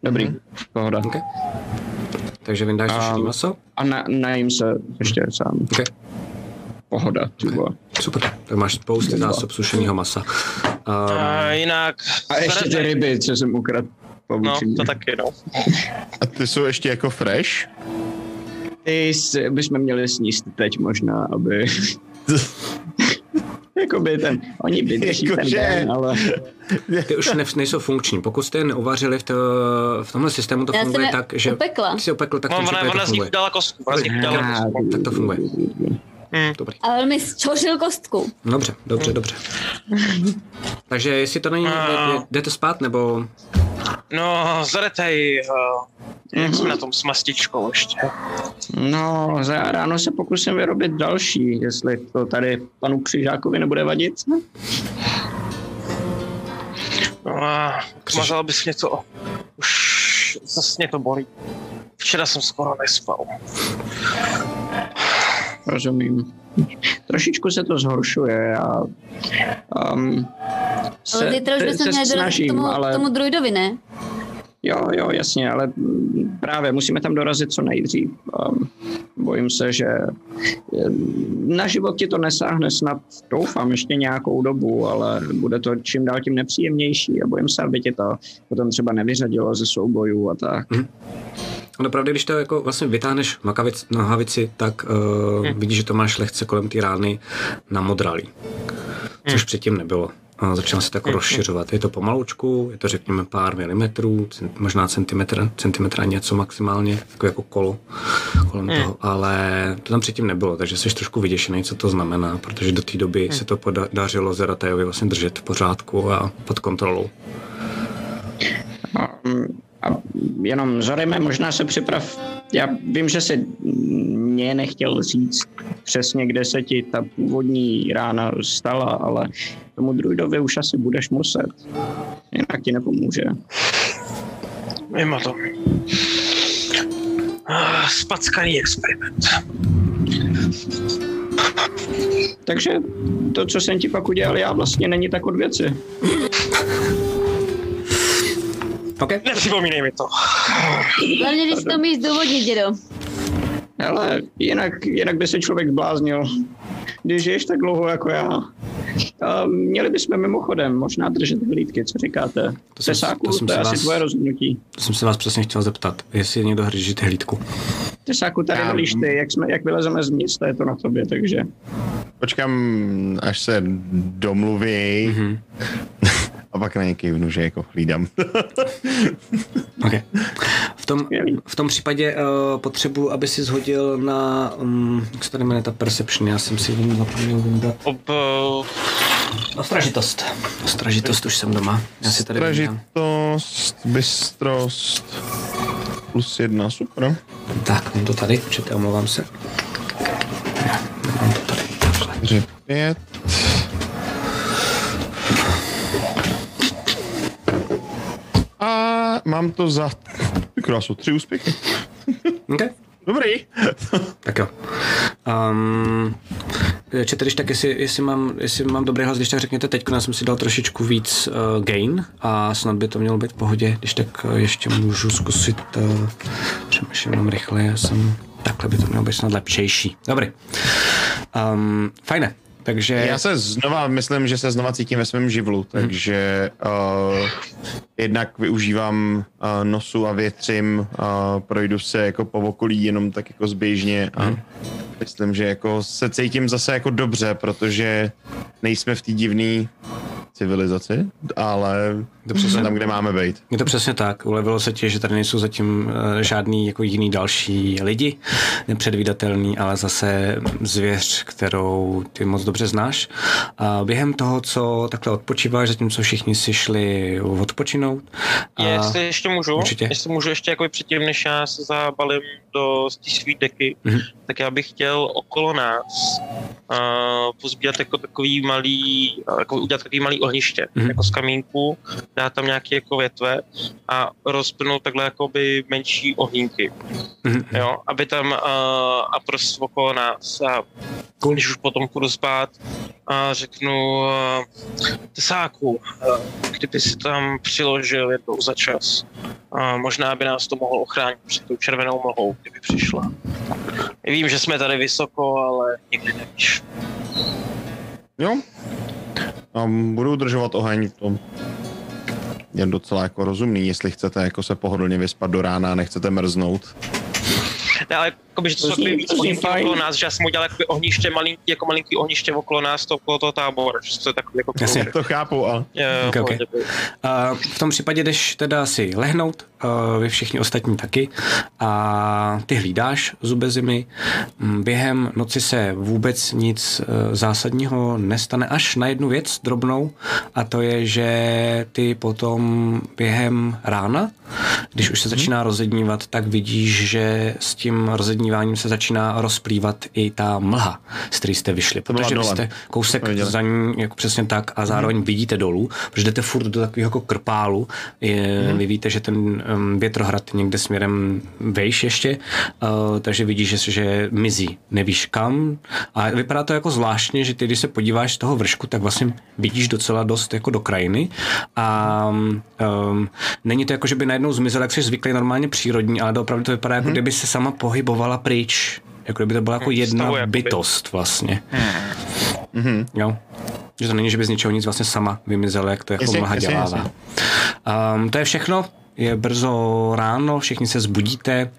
Dobrý, pohoda. Okay. Takže vyndáš sušený maso? A na, najím se ještě sám. Okay. Pohoda, ty vole. Super, tak máš spousty zásob sušeného masa. Um, A jinak, A ještě ty ryby, co jsem ukradl. No, to taky, no. A ty jsou ještě jako fresh? Ty bychom měli sníst teď možná, aby... Jakoby ten, oni vydrží ten Jakože- den, ale... ty už ne, nejsou funkční. Pokud jste je neuvařili v, to, v tomhle systému, to Já funguje jsem je tak, že... upekla. Ty jsi opekl, tak No, ona, ona to z nich funguje. dala kostku, ona z nich dala kostku. Tak to funguje. Hmm. Dobrý. Ale mi zčořil kostku. Dobře, dobře, dobře. Takže jestli to není, jde- jdete spát, nebo... No, zaretaj, uh, jak jsme na tom s mastičkou ještě. No, za ráno se pokusím vyrobit další, jestli to tady panu Křižákovi nebude vadit. No a mazal bys něco, už zase mě to bolí. Včera jsem skoro nespal. Rozumím. Trošičku se to zhoršuje a um, se, Ale zítra už se, bychom se měli dorazit k snažím, tomu, ale k tomu druidovi, ne? jo, jo, jasně, ale právě musíme tam dorazit co nejdřív. Um, bojím se, že eh, na život ti to nesáhne snad, doufám, ještě nějakou dobu, ale bude to čím dál tím nepříjemnější a bojím se, aby ti to potom třeba nevyřadilo ze soubojů a tak. No pravdě, když to jako vlastně vytáhneš makavic, nohavici, tak uh, vidíš, že to máš lehce kolem té rány namodralý. Což předtím nebylo. A začíná se to jako rozšiřovat. Je to pomalučku, je to řekněme pár milimetrů, cent- možná centimetr, centimetra něco maximálně, jako, jako kolo kolem toho, ale to tam předtím nebylo, takže jsi trošku vyděšený, co to znamená, protože do té doby se to podařilo Zeratejovi vlastně držet v pořádku a pod kontrolou. A jenom Zorime, možná se připrav. Já vím, že si mě nechtěl říct přesně, kde se ti ta původní rána stala, ale tomu druidovi už asi budeš muset. Jinak ti nepomůže. Mimo to. Ah, Spackaný experiment. Takže to, co jsem ti pak udělal já, vlastně není tak od věci. OK? Nepřipomínej mi to. Hlavně, když to umíš zdůvodnit, dědo. Ale jinak, jinak by se člověk zbláznil. Když žiješ tak dlouho jako já. A měli bychom mimochodem možná držet hlídky, co říkáte? To jsem- Tesáku, to jsem to je se asi vás- tvoje rozhodnutí. To jsem se vás přesně chtěl zeptat, jestli někdo držíte hlídku. Tesáku, tady Já- velíš ty, jak, jsme, jak vylezeme z města, je to na tobě, takže... Počkám, až se domluví mm-hmm. a pak na něj kývnu, že jako hlídám. okay. v, tom, v tom případě eh, uh, potřebu, aby si zhodil na, um, jak se tady jmenuje ta perception, já jsem si jenom zapomněl vyndat. Ob... Eh, no, Ostražitost. Ostražitost už jsem doma. Já si tady Ostražitost, bystrost, plus jedna, super. Tak, mám to tady, určitě omlouvám se. Mám to tady, 4, 5. mám to za... Krásu, tři úspěchy. Okay. Dobrý. tak jo. Um, čete, když tak, jestli, jestli, mám, jestli mám dobrý hlas, když tak řekněte teď, já jsem si dal trošičku víc uh, gain a snad by to mělo být v pohodě, když tak uh, ještě můžu zkusit uh, přemýšlím jenom rychle, já jsem takhle by to mělo být snad lepšejší. Dobrý. Um, fajne. Takže Já se znova, myslím, že se znova cítím ve svém živlu, takže uh, jednak využívám uh, nosu a větřím, uh, projdu se jako po okolí jenom tak jako zběžně a myslím, že jako se cítím zase jako dobře, protože nejsme v té divné civilizaci, ale jsme tam, kde máme být. Je to přesně tak. Ulevilo se ti, že tady nejsou zatím uh, žádný jako jiný další lidi, nepředvídatelný, ale zase zvěř, kterou ty moc dobře znáš. A během toho, co takhle odpočíváš, zatímco všichni si šli odpočinout. A... Jestli ještě můžu, Určitě. jestli můžu ještě jako předtím, než já se zabalím do té svý deky, Mhm. tak já bych chtěl okolo nás uh, pozbírat jako takový malý, uh, jako udělat takový malý ohniště, Mhm. jako z kamínku, dát tam nějaké jako větve a rozpnout takhle jakoby menší ohýnky, Mhm. jo, aby tam uh, a prostě okolo nás a když už potom půjdu spát a řeknu uh, tesáku, uh, kdyby si tam přiložil jednou za čas. A možná by nás to mohlo ochránit před tou červenou mlhou, kdyby přišla. Vím, že jsme tady vysoko, ale nikdy nevíš. Jo. A budu udržovat oheň, to je docela jako rozumný, jestli chcete jako se pohodlně vyspat do rána a nechcete mrznout. Ne, ale jakoby, že to To jsou zní- takové víc okolo nás, že já jsem udělal jakoby ohniště malinký, jako malinký ohniště okolo nás, to okolo toho tábora, že to je takový jako Jasně. To chápu, ale Jo, Ok, ok. pohodě, pohodě. A v tom případě jdeš teda si lehnout, uh, vy všichni ostatní taky, a ty hlídáš zube zimy. Mm, Během noci se vůbec nic uh, zásadního nestane, až na jednu věc drobnou, a to je, že ty potom během rána, když už se začíná rozednívat, tak vidíš, že s tím rozedníváním se začíná rozplývat i ta mlha, z které jste vyšli. To Protože vy jste kousek za ní jako přesně tak a zároveň vidíte dolů, protože jdete furt do takového jako krpálu. Je, Vy víte, že ten um, větrohrad někde směrem vejš ještě, uh, takže vidíš, že, že mizí. Nevíš kam. A vypadá to jako zvláštně, že ty, když se podíváš z toho vršku, tak vlastně vidíš docela dost jako do krajiny. A um, není to jako, že by najednou zmizel, jak jsi zvyklý normálně přírodní, ale opravdu to vypadá, jako kdyby se sama pohybovala pryč. Jako kdyby to byla jako jedna Stavu bytost vlastně. Jo. Že to není, že by z ničeho nic vlastně sama vymizela, jak to jako jasně, dělává. Um, to je všechno. Je brzo ráno, všichni se zbudíte.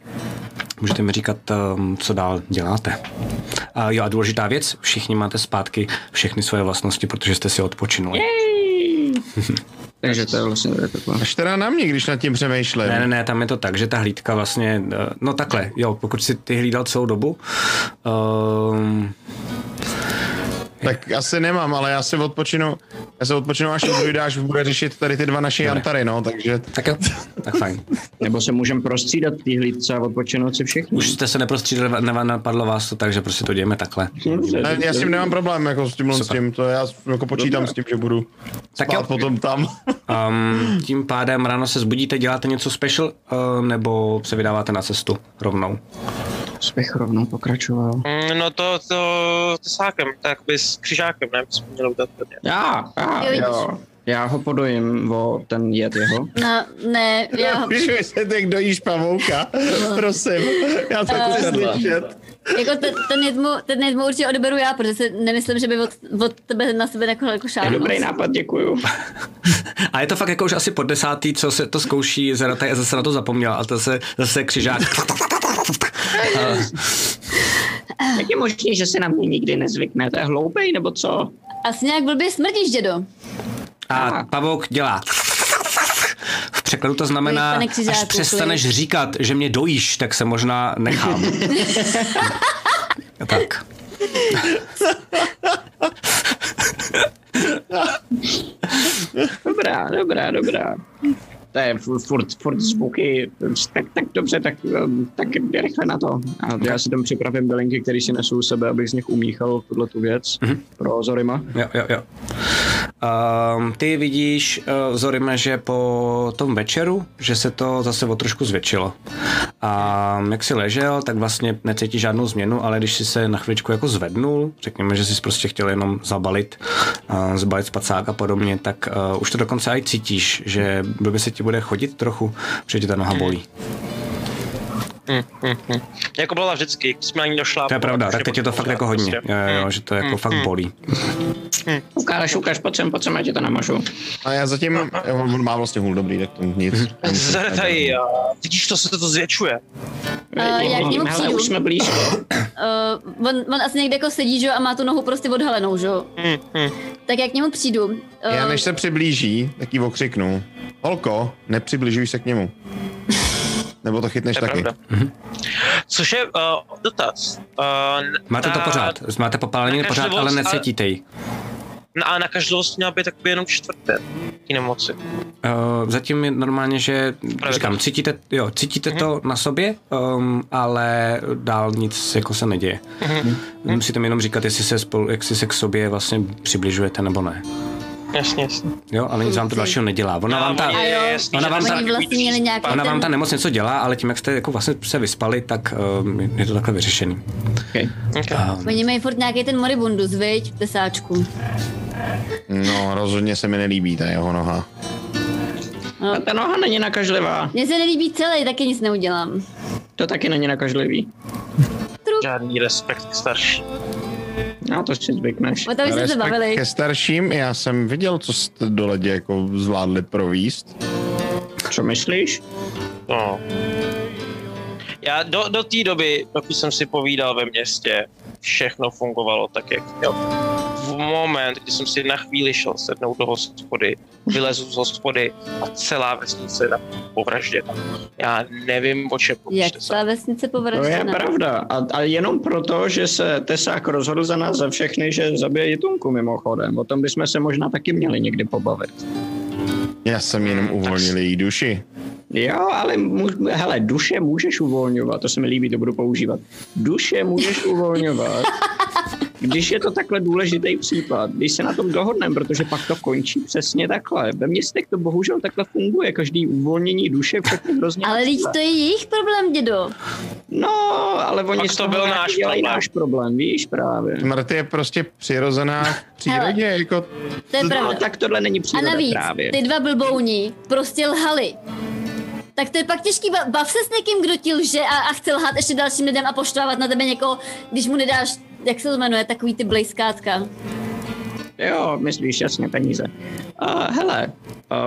Můžete mi říkat, um, co dál děláte. A jo, a důležitá věc, všichni máte zpátky všechny svoje vlastnosti, protože jste si odpočinuli. Takže to je vlastně takhle. Až teda na mě, když nad tím přemýšlím. Ne, ne, ne, tam je to tak, že ta hlídka vlastně, eh, no takhle, jo, pokud si ty hlídal celou dobu, um, Tak asi nemám, ale já si odpočinu, já se odpočinu až dojde, až bude řešit tady ty dva naše jantary, no, takže tak jo, tak fajn. Nebo se můžeme prostřídat té hlídce a odpočinout si všichni. Už jste se neprostřídali, ne- napadlo vás to tak, že prostě to dějeme takhle. Ne, já s tím nemám problém, jako s tímhle s tím, to já jako počítám s tím, že budu Tak spát jo. potom tam. Um, tím pádem ráno se zbudíte, děláte něco special, uh, nebo se vydáváte na cestu rovnou? Bych rovnou pokračoval. Mm, No to, to, to sákem, tak by s křižákem, ne? Bychom měli udělat prvně. Já, já, Jo. Já ho podojím o ten jed jeho. No, ne, já, Píšu, jestli tak dojíš pavouka, prosím, já to chci slyšet. jako ten, ten, jedmu, ten jedmu určitě odeberu já, protože si nemyslím, že by od, od tebe na sebe jako, jako šáhnout. Dobrý nápad, děkuju. A je to fakt jako už asi po desátý, co se to zkouší Zerataj a zase na to zapomněl a to se zase křižák. Jak je možné, že se na mě nikdy nezvykne? To je hloupej, nebo co? Asi nějak blbě smrdíš, dědo. A pavouk dělá. V překladu to znamená, Pane až přestaneš říkat, že mě dojíš, tak se možná nechám. tak. Dobrá, dobrá, dobrá. To je furt, furt, zvuky, tak, tak dobře, tak, um, tak rychle na to. A já si tam připravím bylinky, které si nesu u sebe, abych z nich umíchal tuhle tu věc mm-hmm. pro Zorima. Jo, jo, jo. Um, ty vidíš, uh, Zorime, že po tom večeru, že se to zase o trošku zvětšilo. A jak jsi ležel, tak vlastně necítíš žádnou změnu, ale když jsi se na chviličku jako zvednul, řekněme, že jsi prostě chtěl jenom zabalit, uh, zbalit spacák a podobně, tak uh, už to dokonce i cítíš, že blbě se ti bude chodit trochu, protože tě ta noha bolí. Jako byla vždycky, když jsme na ní došla. To je pravda, tak teď je to fakt jako hodně, jo, jo, jo, že to jako fakt bolí. Ukáž, ukáž, pojď sem, pojď sem, já ti to namažu. A já zatím, on má vlastně hůl dobrý, tak to nic. Zrtaj, vidíš, to se to zvětšuje. Uh, já k němu Hele, už jsme blízko. Uh, on, on asi někde jako sedí, že jo, a má tu nohu prostě odhalenou, že jo. Tak já k němu přijdu. Uh, Já než se přiblíží, tak jí okřiknu. Holko, nepřibližuj se k němu. Nebo to chytneš To je taky. pravda. Což je uh, dotaz. Uh, Máte to pořád, máte popálený na pořád, ale necítíte ji. Na, a na každou měla být takový jenom čtvrté ty nemoci. Uh, zatím je normálně, že Právě říkám, tak. cítíte, jo, cítíte to na sobě, um, ale dál nic jako se neděje. Musíte mi jenom říkat, jestli se, spolu, jestli se k sobě vlastně přibližujete nebo ne. Jasně, jasně. Jo, ale nic vám to dalšího nedělá. Ona vám ta, jasný, ona vám ta- vlastně ona vám ta nemoc něco dělá, ale tím, jak jste jako vlastně se vyspali, tak um, je to takhle vyřešený. Okay. Okay. Oni mají furt nějaký ten moribundus, viď, v tesáčku. No, rozhodně se mi nelíbí ta jeho noha. A ta noha není nakažlivá. Mně se nelíbí celý, taky nic neudělám. To taky není nakažlivý. Žádný respekt k starší. No to si zvykneš. O tom jsme se bavili. Ke starším, já jsem viděl, co jste do ledě jako zvládli províst. Co myslíš? No. Já do, do té doby, dokud jsem si povídal ve městě, všechno fungovalo tak, jak mělo. Moment, kdy jsem si na chvíli šel sednout do hospody, vylezu z hospody a celá vesnice je povražděna. Já nevím, o čem Jak ta vesnice To je povražděna. pravda. A, a jenom proto, že se Tesák rozhodl za nás za všechny, že zabije Jitunku mimochodem. O tom bychom se možná taky měli někdy pobavit. Já jsem jenom uvolnil její duši. Jo, ale mu, hele, duše můžeš uvolňovat, to se mi líbí, to budu používat. Duše můžeš uvolňovat, když je to takhle důležitý případ, když se na tom dohodneme, protože pak to končí přesně takhle. Ve městech to bohužel takhle funguje, každý uvolnění duše všechny hrozně. Ale lidi, to je jejich problém, dědo. No, ale oni Pak to byl náš problém. náš problém, víš právě. Smrt je prostě přirozená v přírodě, jako To je No, pravda. tak tohle není A příroda navíc, právě. ty dva blbouni prostě lhali. Tak to je pak těžký, ba- bav se s někým, kdo ti lže a, a chce lhát ještě dalším lidem a poštvávat na tebe někoho, když mu nedáš, jak se to jmenuje, takový ty blejskátka. Jo, myslíš, jasně, peníze. Uh, hele,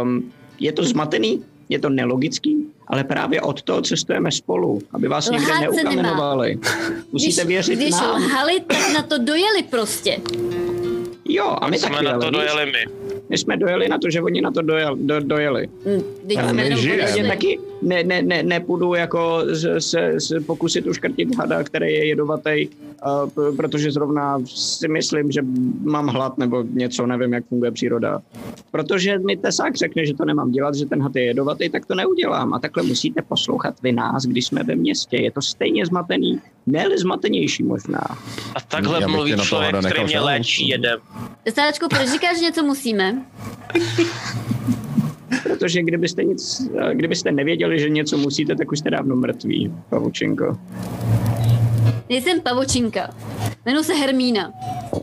um, je to zmatený, je to nelogický, ale právě od toho cestujeme spolu, aby vás někde Lhát nemá. neukamenovali. Musíte když, věřit když nám. lhali, tak na to dojeli prostě. Jo, a my jsme taky, na to dojeli my. My jsme dojeli na to, že oni na to dojel, do, dojeli. Hm, Teď Ale jsme taky ne, ne, ne, nepůjdu jako se, se, se pokusit uškrtit hada, který je jedovatý, uh, protože zrovna si myslím, že mám hlad nebo něco, nevím, jak funguje příroda. Protože mi tesák řekne, že to nemám dělat, že ten had je jedovatý, tak to neudělám. A takhle musíte poslouchat vy nás, když jsme ve městě. Je to stejně zmatený, ne zmatenější možná. A takhle Já mluví tě na to člověk, který mě léčí jedem. Tesáčku, proč říkáš, že něco musíme? Protože kdybyste, nic, kdybyste nevěděli, že něco musíte, tak už jste dávno mrtví, pavučinko. Nejsem pavučinka. Jmenuji se Hermína.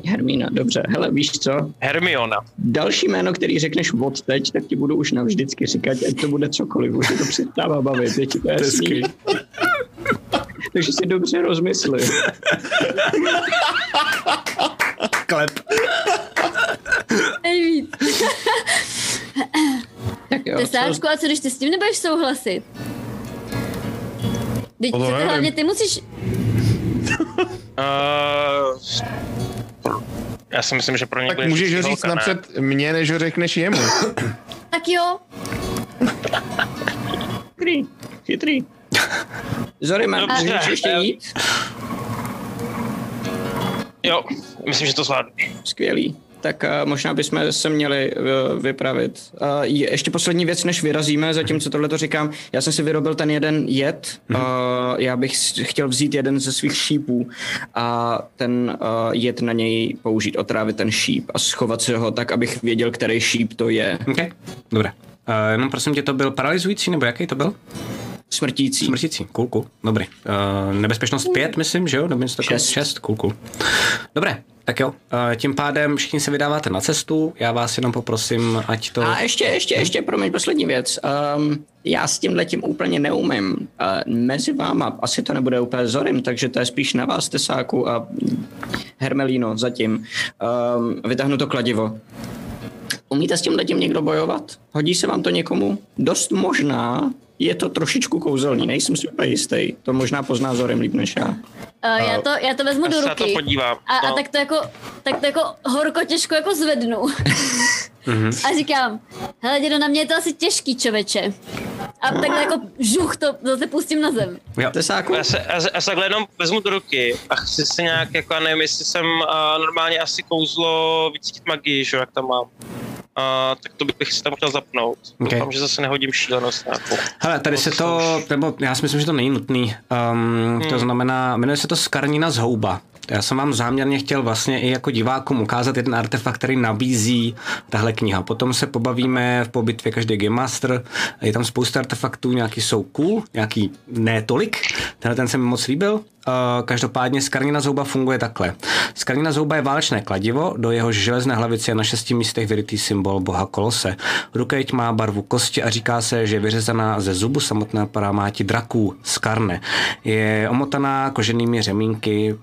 Hermína, dobře. Hele, víš co? Hermiona. Další jméno, který řekneš od teď, tak ti budu už navždycky říkat, ať to bude cokoliv, už to přestává bavit, je ti to jasný. Takže si dobře rozmysli. Klep. Nejvíc. Tak jo, Tesáčku, a co když ty s tím nebudeš souhlasit? Teď To co ty nevím. hlavně ty musíš... Uh, já si myslím, že pro něj Tak bude můžeš ho říct holka, ne? napřed mě, než ho řekneš jemu. Tak jo, chytrý, chytrý. Zoriman, Dobře. můžeš ještě jít? Jo, myslím, že to zvládnu. Skvělý. Tak uh, možná bychom se měli uh, vypravit. Je- ještě poslední věc, než vyrazíme, zatímco tohle to říkám. Já jsem si vyrobil ten jeden jed. Uh, já bych chtěl vzít jeden ze svých šípů a ten uh, jed na něj použít, otrávit ten šíp a schovat si ho tak, abych věděl, který šíp to je. OK, dobré. Uh, jenom prosím tě, to byl paralyzující, nebo jaký to byl? Smrtící. Smrtící, cool, cool, dobrý. Uh, nebezpečnost 5, myslím, že jo? Nebo něco takového? Šest. 6, cool, cool. Dobré, tak jo. Uh, tím pádem všichni se vydáváte na cestu, já vás jenom poprosím, ať to... A ještě, ještě, ještě, promiň, poslední věc. Um, já s tím letím úplně neumím. Uh, mezi váma, asi to nebude úplně Zorim, takže to je spíš na vás, Tesáku a Hermelíno zatím. Um, vytáhnu to kladivo. Umíte s tím letím někdo bojovat? Hodí se vám to někomu? Dost možná. Je to trošičku kouzelný, nejsem si úplně jistý. To možná pozná Zorim líp než já. uh, já, to, já to vezmu Já do se na to ruky. podívám. A, a no. tak to jako, tak to jako horko těžko jako zvednu. Mhm. a říkám, hele dědo, na mě je to asi těžký, čověče. A takhle jako žuch to zase pustím na zem. Jo. Tesáku? Já se, já, se, já se takhle jenom vezmu do ruky a chci si nějak, jako já nevím, jestli jsem uh, normálně asi kouzlo vycítit magii, že jo, jak tam mám. Uh, tak to bych si tam chtěl zapnout. Ok. Doufám, že zase nehodím šílenost nějakou. Hele, tady se to, nebo já si myslím, že to není nutný. Um, To znamená, jmenuje se to Skarnina z houba. Já jsem vám záměrně chtěl vlastně i jako divákům ukázat jeden artefakt, který nabízí tahle kniha. Potom se pobavíme v pobitvě každý Game Master. Je tam spousta artefaktů, nějaký jsou cool, nějaký ne tolik. Tenhle ten se mi moc líbil. Uh, každopádně Skarnina zhouba funguje takhle. Skarnina zhouba je válečné kladivo, do jehož železné hlavice je na šesti místech vyrytý symbol boha Kolose. Rukeť má barvu kosti a říká se, že je vyřezaná ze zubu samotné parámáti draků, Skarne. Je omotaná koženými řemínky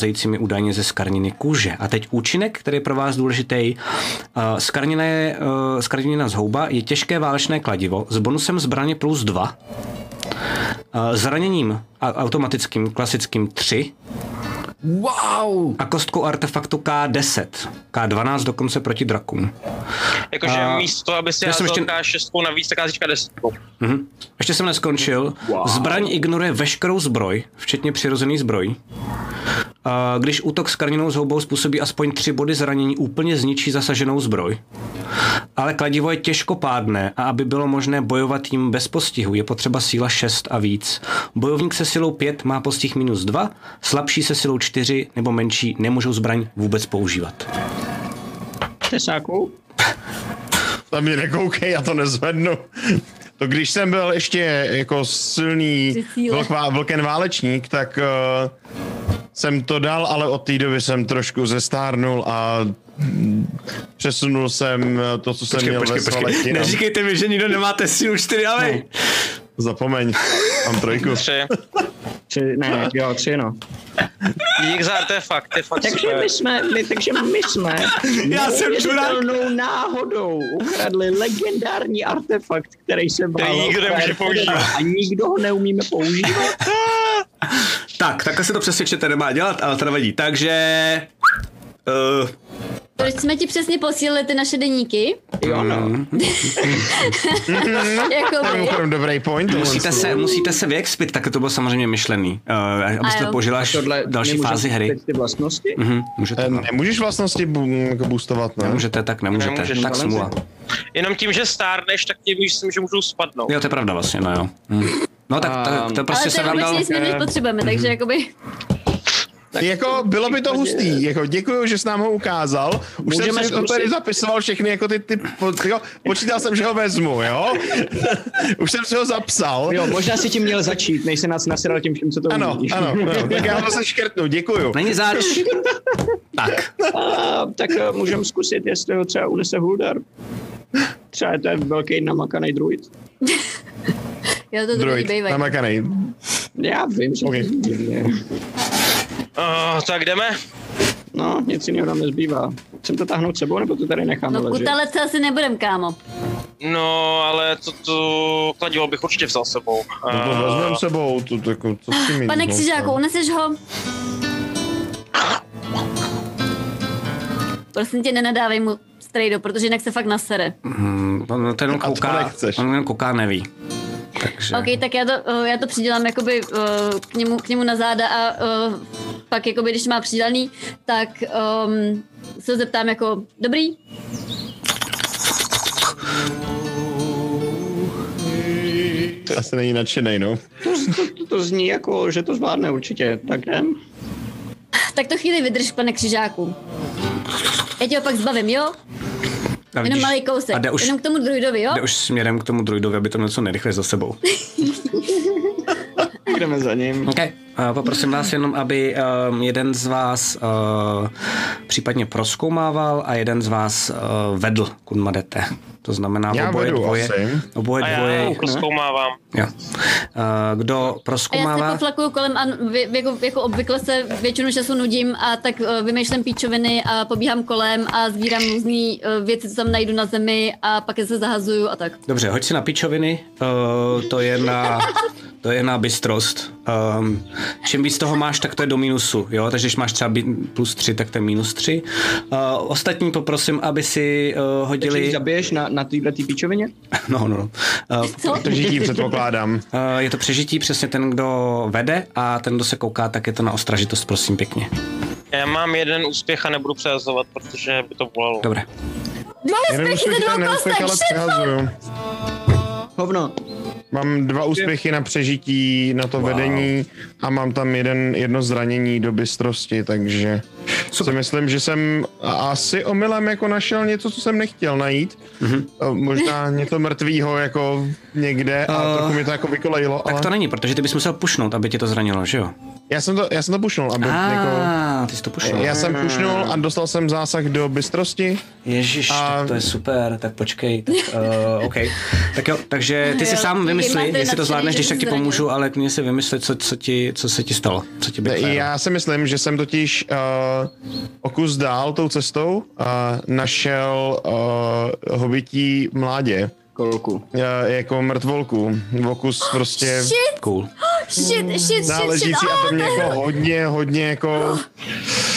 pocházejícími údajně ze skarniny kůže. A teď účinek, který je pro vás důležitý. Uh, Skarnina, je, uh, Skarnina zhouba je těžké válečné kladivo s bonusem zbraně plus 2 Uh, zraněním a- automatickým klasickým 3 Wow! a kostkou artefaktu K10. K12 dokonce proti drakům. Jakože A- místo, aby si já jsem házel ještě- K6 navíc, tak házíš K10. Mhm. Ještě jsem neskončil. Wow. Zbraň ignoruje veškerou zbroj, včetně přirozený zbroj. A když útok s karninou zhoubou způsobí aspoň tři body zranění, úplně zničí zasaženou zbroj. Ale kladivo je těžkopádné a aby bylo možné bojovat jim bez postihu, je potřeba síla 6 a víc. Bojovník se silou 5 má postih minus 2, slabší se silou 4 nebo menší nemůžou zbraň vůbec používat. Tesáku? Tam mě nekoukej, já to nezvednu. To když jsem byl ještě jako silný Při síle. vlk, vá- vlken válečník, tak uh, jsem to dal, ale od té doby jsem trošku zestárnul a mm, přesunul jsem eh, to, co jsem měl ve svalech jinam. Neříkejte mi, že nikdo nemáte sílu 4, ale... No. Zapomeň, mám trojku. Tři. Tři, ne, jo, tři, no. Dík za artefakt, je fakt Takže super. my jsme, my, takže my jsme Já jsem náhodou ukradli legendární artefakt, který se bál. nikdo nemůže používat. A nikdo ho neumíme používat. Tak, takhle se to přesvědčete nemá dělat, ale to nevadí. Takže... Uh, Proč jsme ti přesně posílili ty naše deníky? Jo, no. To je Jakoby. mimochodem dobrý point. Musíte se, musíte se vyexpit, tak to bylo samozřejmě myšlený, uh, abyste jo. to použila až další fázi hry. Ty vlastnosti? Mhm, můžete, Eh, no. Nemůžeš vlastnosti jako boostovat, ne? Nemůžete, tak nemůžete. Nemůžeš, tak ale- smůla. Jenom tím, že stárneš, tak ti myslím, že můžou spadnout. Jo, to je pravda vlastně, no jo. Hm. No tak to, to prostě Ale se to je vám dal... vůbec nic, než potřebujeme, takže jakoby... Jako, bylo by to hustý, jako děkuju, že jsi nám ho ukázal. Už Můžeme jsem si to zkusit? tady zapisoval všechny, jako ty, ty po- jo, počítal jsem, že ho vezmu, jo? Už jsem si ho zapsal. Jo, možná si tím měl začít, než se nás nasral tím vším, co to Ano, umíš. ano, ano, tak já to se škrtnu, děkuju. Není zač. tak. A, tak eh, můžeme zkusit, jestli ho třeba unese Huldar. Třeba je to je velký namakaný druid. Jo, to druhý Druid, bývají. namakanej. Já vím, že Ok. to je. Uh, tak jdeme. No, nic jiného nám nezbývá. Chcem to táhnout sebou, nebo to tady necháme No ležet? se asi nebudem, kámo. No, ale to, to kladivo bych určitě vzal sebou. No to Eh, vezmeme sebou, to, to, jako, co s tím Pane no, Křižáku, uneseš ho? Prosím tě, nenadávej mu strejdo, protože jinak se fakt nasere. Hm, on ten to kouká, nechceš. on jen kouká, neví. Takže... OK, tak já to, uh, já to přidělám jakoby uh, k, němu, k němu na záda a uh, pak jakoby, když má přidělaný, tak um, se ho zeptám jako, dobrý? Asi není nadšenej, no. To, to, to, to zní jako, že to zvládne určitě. Tak jdem. Tak to chvíli vydrž, pane Křižáku. Já tě ho pak zbavím, jo? A Jenom vidíš- malý kousek, A jde už, jenom k tomu druidovi, jo? jde už směrem k tomu druidovi, aby to měl co nejrychleji za sebou. Jdeme za ním. OK. Poprosím vás jenom, aby um, jeden z vás uh, případně proskoumával a jeden z vás uh, vedl, kud jdete. To znamená Já oboje vedu dvoje. asi. Oboje A já dvoje. proskoumávám. Jo. Uh, kdo A já se proskoumává? poflakuju kolem a vy, jako, jako obvykle se většinu času nudím a tak uh, vymýšlím píčoviny a pobíhám kolem a sbírám různé uh, věci, co tam najdu na zemi a pak je se zahazuju a tak. Dobře, hoď si na pičoviny, uh, to je na, to je na bystrost. Um, čím víc toho máš, tak to je do minusu, jo, takže když máš třeba plus 3, tak to je minus 3. Uh, ostatní poprosím, aby si uh, Takže hodili... zabiješ na, na téhle tý píčovině? No, no, no. Uh, Co? To žití předpokládám. uh, je to přežití přesně ten, kdo vede a ten, kdo se kouká, tak je to na ostražitost, prosím, pěkně. Já mám jeden úspěch a nebudu přehazovat, protože by to volalo. Dobré. Dva úspěchy neúspěch, kostek. Hovno. Mám dva úspěchy na přežití, na to wow. vedení a mám tam jeden, jedno zranění do bystrosti, takže Super. si myslím, že jsem asi omylem jako našel něco, co jsem nechtěl najít. Mm-hmm. Možná něco mrtvýho jako někde a Uh, trochu mi to jako vykolejilo, Tak ale to není, protože ty bys musel pušnout, aby tě to zranilo, že jo? já jsem to, já jsem to pušnul, aby A jako... ty jsi to pušnul. Já jsem pušnul a dostal jsem zásah do bystrosti. Ježíš, A- tak to je super, tak počkej. Tak, uh, OK. Tak jo, takže ty si sám vymysli, máte jestli to zvládneš, když jsi tak ti pomůžu, ale klidně si vymysli, co, co, ti, co se ti stalo, co ti bylo. Já si myslím, že jsem totiž uh, o kus dál tou cestou uh, našel uh, hobití mládě. Kolku. Uh, jako mrtvolku. O kus prostě Shit, Cool. shit, shit, shit, shit, náležící a oh, to mě je- jako hodně, hodně jako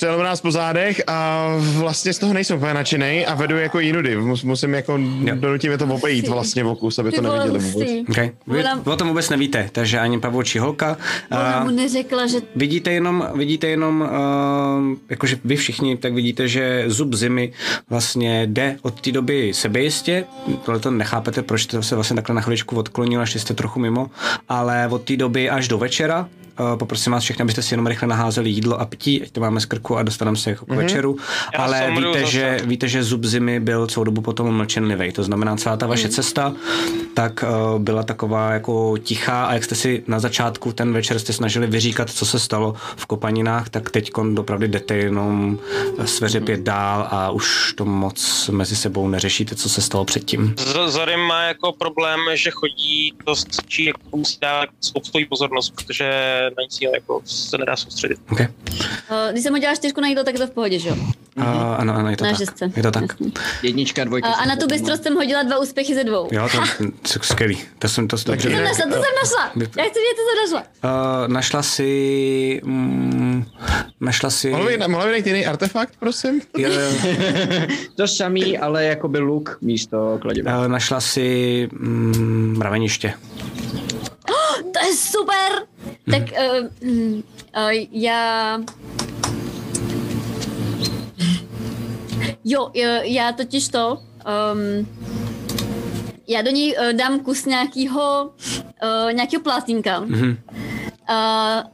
přelom nás po zádech a vlastně z toho nejsem úplně nadšenej a vedu jako jinudy. Mus, musím jako, Jo. donutím je to obejít vlastně o kus, aby Ty to neviděli vůbec. Okay. Vy Ona- o tom vůbec nevíte, takže ani pavoučí holka. Ona mu neřekla, že vidíte jenom, vidíte jenom uh, jakože vy všichni, tak vidíte, že zub zimy vlastně jde od té doby sebejistě. Tohle to nechápete, proč to se vlastně takhle na chviličku odklonil, až jste trochu mimo, ale od té doby až do večera poprosím vás všechny, abyste si jenom rychle naházeli jídlo a pití, ať to máme z krku a dostaneme se jako k večeru. Já Ale víte zase. že, víte, že zub zimy byl celou dobu potom mlčenlivý. To znamená, celá ta vaše cesta tak uh, byla taková jako tichá a jak jste si na začátku ten večer jste snažili vyříkat, co se stalo v Kopaninách, tak teď dopravdy jdete jenom sveřepět dál a už to moc mezi sebou neřešíte, co se stalo předtím. Z- Zorim má jako problém, že chodí dost čí, jako musí dávat spoustu pozornost, protože na nic jiného jako se nedá soustředit. Okay. Uh, když jsem hodila čtyřku na jídlo, tak je to v pohodě, že jo? Uh, ano, ano, je to Na tak. šestce. Je to tak. Jednička, dvojka. Uh, a na tu bystrost jsem hodila dva úspěchy ze dvou. Jo, to je skvělý. To jsem to dobře. To jsem našla, to jsem našla. Já chci vědět, co jsem našla. Uh, našla si... Mm, našla si... Mohl by, mohl by najít jiný artefakt, prosím? Jo, jo. To samý, ale jakoby luk místo kladiva. Uh, našla si mm, mraveniště. To je super! Tak uh, uh, já... Jo, jo, já totiž to... Um, já do něj uh, dám kus nějakého uh, nějakého plátínka. Mhm. Uh,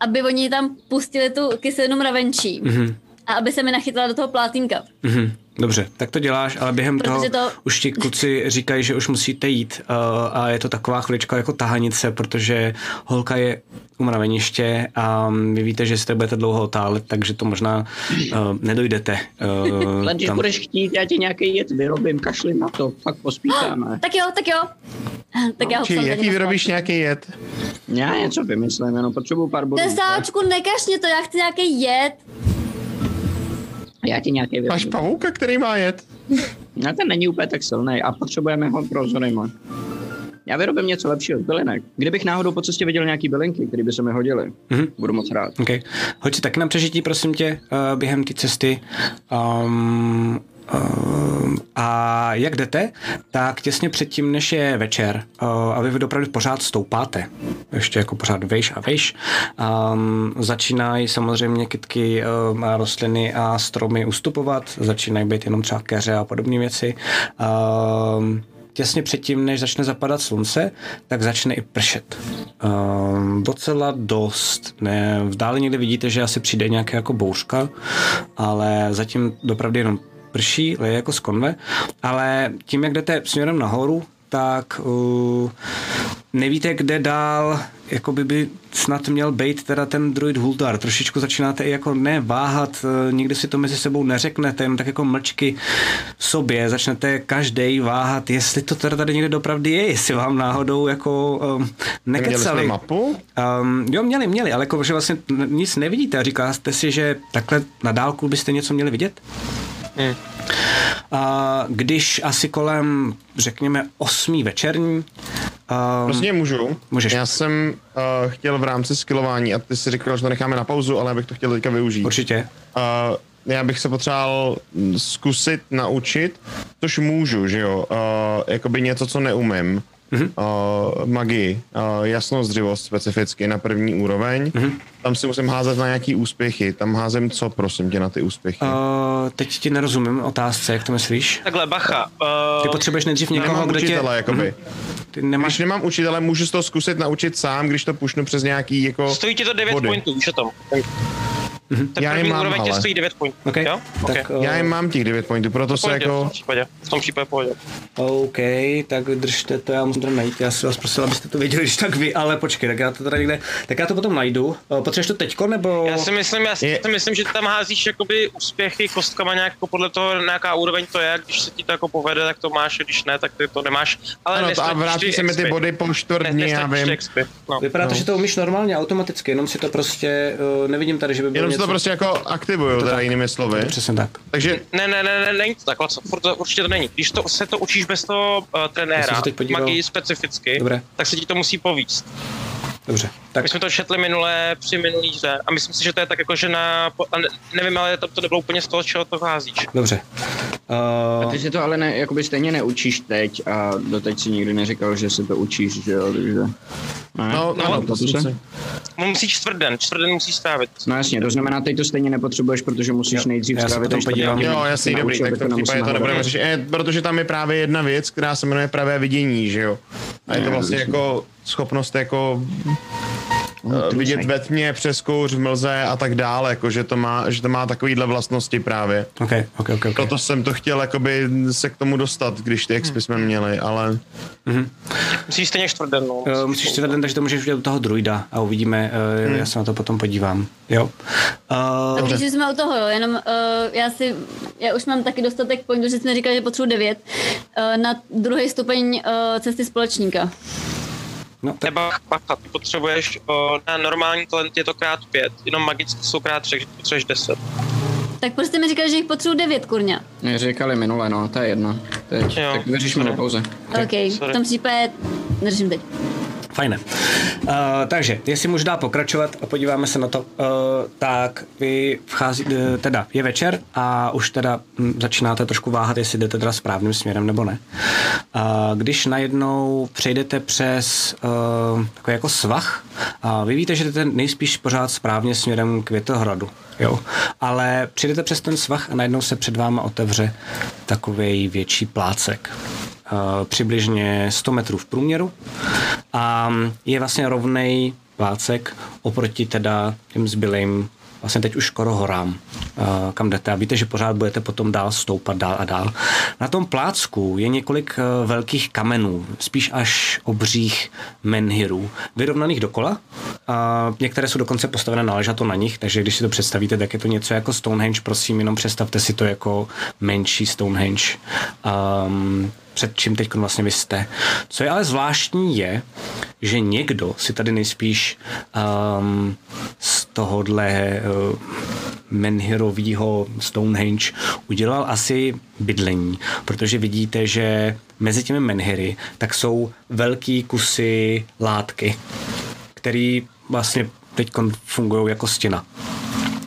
aby oni tam pustili tu kyselinu mravenčí. Mhm. A aby se mi nachytla do toho plátínka. Mhm. Dobře, tak to děláš, ale během toho Protože to- už ti kluci říkají, že už musíte jít uh, a je to taková chvilička jako tahanice, protože holka je u mraveniště a vy víte, že si to budete dlouho otálet, takže to možná uh, nedojdete. Uh, Ale když budeš chtít, já ti nějaký jed vyrobím, kašli na to, fakt pospítáme. Tak jo, tak jo. Tak já ho Či jaký vyrobíš nějaký jed? Já něco vymyslím, jenom potřebuju pár bodů. Tesáčku, nekaž mě to, já chci nějaký jed. Já ti nějaký Máš vyrobím. pavouka, který má jet? No, ten není úplně tak silný a potřebujeme ho pro Zorima. Já vyrobím něco lepšího z bylinek. Kdybych náhodou po cestě viděl nějaký bylinky, které by se mi hodily, Mhm. budu moc rád. Okay. Hoď si taky na přežití, prosím tě, uh, během té cesty. Um, a jak jdete, tak těsně předtím, než je večer, uh, a vy opravdu pořád stoupáte, ještě jako pořád vejš a vejš, um, začínají samozřejmě kytky um, a rostliny a stromy ustupovat, začínají být jenom třeba keře a podobné věci. Um, těsně předtím, než začne zapadat slunce, tak začne i pršet. Um, docela dost. Ne, v dále někde vidíte, že asi přijde nějaká jako bouřka, ale zatím dopravdy jenom prší, leje jako z konve, ale tím, jak jdete směrem nahoru, tak uh, nevíte, kde dál jako by, snad měl být teda ten druid Huldar. Trošičku začínáte i jako ne váhat, eh, nikdy si to mezi sebou neřeknete, jen tak jako mlčky v sobě, začnete každý váhat, jestli to teda tady někde dopravdy je, jestli vám náhodou jako um, nekecali. mapu? Um, jo, měli, měli, ale jako, že vlastně nic nevidíte a říkáte si, že takhle na dálku byste něco měli vidět? Hmm. A když asi kolem, řekněme, osmý večerní, um, Prostě můžu. Můžeš. Já jsem uh, chtěl v rámci skillování, a ty si říkal, že to necháme na pauzu, ale já bych to chtěl teďka využít. určitě, Uh, já bych se potřeboval zkusit naučit, což můžu, že jo, uh, jakoby něco, co neumím. Mm-hmm. Uh, magii, uh, jasnozřivost specificky na první úroveň. Mm-hmm. Tam si musím házet na nějaký úspěchy. Tam házím co, prosím tě, na ty úspěchy? Uh, teď ti nerozumím otázce, jak to myslíš? Takhle, bacha. Ty Uh, potřebuješ nejdřív někoho, Nemám kdo tě... učitele, jakoby. Ty Když nemáš... nemám učitele, můžu to zkusit naučit sám, když to pušnu přes nějaký jako... stojí ti to 9 body. pointů, víš o tom. Ten Já první mám, úroveň tě ale. stojí 9 pointů. OK, Jo? tak... Okay. Uh, Já jim mám těch 9 pointů, proto se Pohodě, v jako... tom případě. V tom případě pohodě. OK, tak držte to, já musím to najít. Já si vás prosil, abyste to věděli, když tak vy, ale počkej, tak já to teda někde, tak já to potom najdu. Uh, potřebuješ to teďko, nebo? Já si myslím, já si Je- myslím, že tam házíš jakoby úspěchy kostkama nějak jako podle toho, na jaká úroveň to je, když se ti to jako povede, tak to máš, a když ne, tak ty to nemáš. Ale Ano, to a vrátí se mi ty body po čtvrt Ne- dní, já vím. No. Vypadá to, že to umíš normálně, automaticky, jenom si to prostě, uh, nevidím tady, že by bylo se něco... to prostě jako aktivuju, teda tak. jinými slovy. Přesně tak. Takže Ne, ne, ne, ne, není to takhle, co, furt to, určitě to není. Když to, se to učíš bez toho uh, trenéra, magii specificky, Dobré. tak se ti to musí povíct. Dobře, tak My jsme to četli minule při minulý hře a myslím si, že to je tak jako, že na, nevím, ale to, to nebylo úplně z toho, čeho to házíš. dobře. A Uh, ty si to ale ne, jakoby stejně neučíš teď a doteď si nikdy neříkal, že se to učíš, že jo, takže... Ne? No, No, ano, to se-. Musíš čtvrden, čtvrden musíš strávit. No jasně, to znamená, teď to stejně nepotřebuješ, protože musíš Jo, nejdřív já se strávit potom ten podívám. Jo, se dobrý, tak to případě to nebudeme řešit. Eh, protože tam je právě jedna věc, která se jmenuje pravé vidění, že jo? A je to vlastně jasně. jako schopnost jako to vidět ve tmě, přes kouř, v mlze a tak dále, jako že to má, že to má takovýhle vlastnosti právě. OK, OK, OK. okay. Proto jsem to chtěl jakoby se k tomu dostat, když ty expy jsme měli, ale Musíš stejně čtvrden, no. Uh, musíš si ten, takže to můžeš udělat u toho druida a uvidíme, uh, Hmm. já se na to potom podívám. Jo. Uh, Když jsme u toho, jo, jenom uh, já si, já už mám taky dostatek pointů, že jsme říkali, že potřebuji 9 uh, na druhý stupeň uh, cesty společníka. No, tak, Neba bacha, ty potřebuješ o, na normální talent je to krát pět, jenom magicky jsou krát tři, takže potřebuješ deset. Tak prostě mi říkali, že jich potřebuji devět, kurňa. Mě říkali minule, no, to je jedno. Teď, Jo. tak vyřešíme na pauze. OK, v sorry. tom případě neřeším teď. Fajné. Uh, takže, jestli můžu dál pokračovat a podíváme se na to, uh, tak vy vchází, eh, teda je večer a už teda hm, začínáte trošku váhat, jestli jdete teda správným směrem nebo ne. Uh, když najednou přejdete přes uh, takový jako svah, a vy víte, že jdete nejspíš pořád správně směrem k Větohradu. Jo. Ale přijdete přes ten svah a najednou se před váma otevře takový větší plácek. Uh, přibližně 100 metrů v průměru a je vlastně rovnej plácek oproti teda těm zbylým vlastně teď už skoro horám, uh, kam jdete. A víte, že pořád budete potom dál stoupat dál a dál. Na tom plácku je několik uh, velkých kamenů, spíš až obřích menhirů, vyrovnaných dokola. Některé jsou dokonce postavené na ležato na nich, takže když si to představíte, tak je to něco jako Stonehenge, prosím, jenom představte si to jako menší Stonehenge. Um, před čím teď vlastně vy jste. Co je ale zvláštní je, že někdo si tady nejspíš um, z tohohle uh, menhirového Stonehenge udělal asi bydlení, protože vidíte, že mezi těmi menhiry tak jsou velký kusy látky, který vlastně teď fungují jako stěna.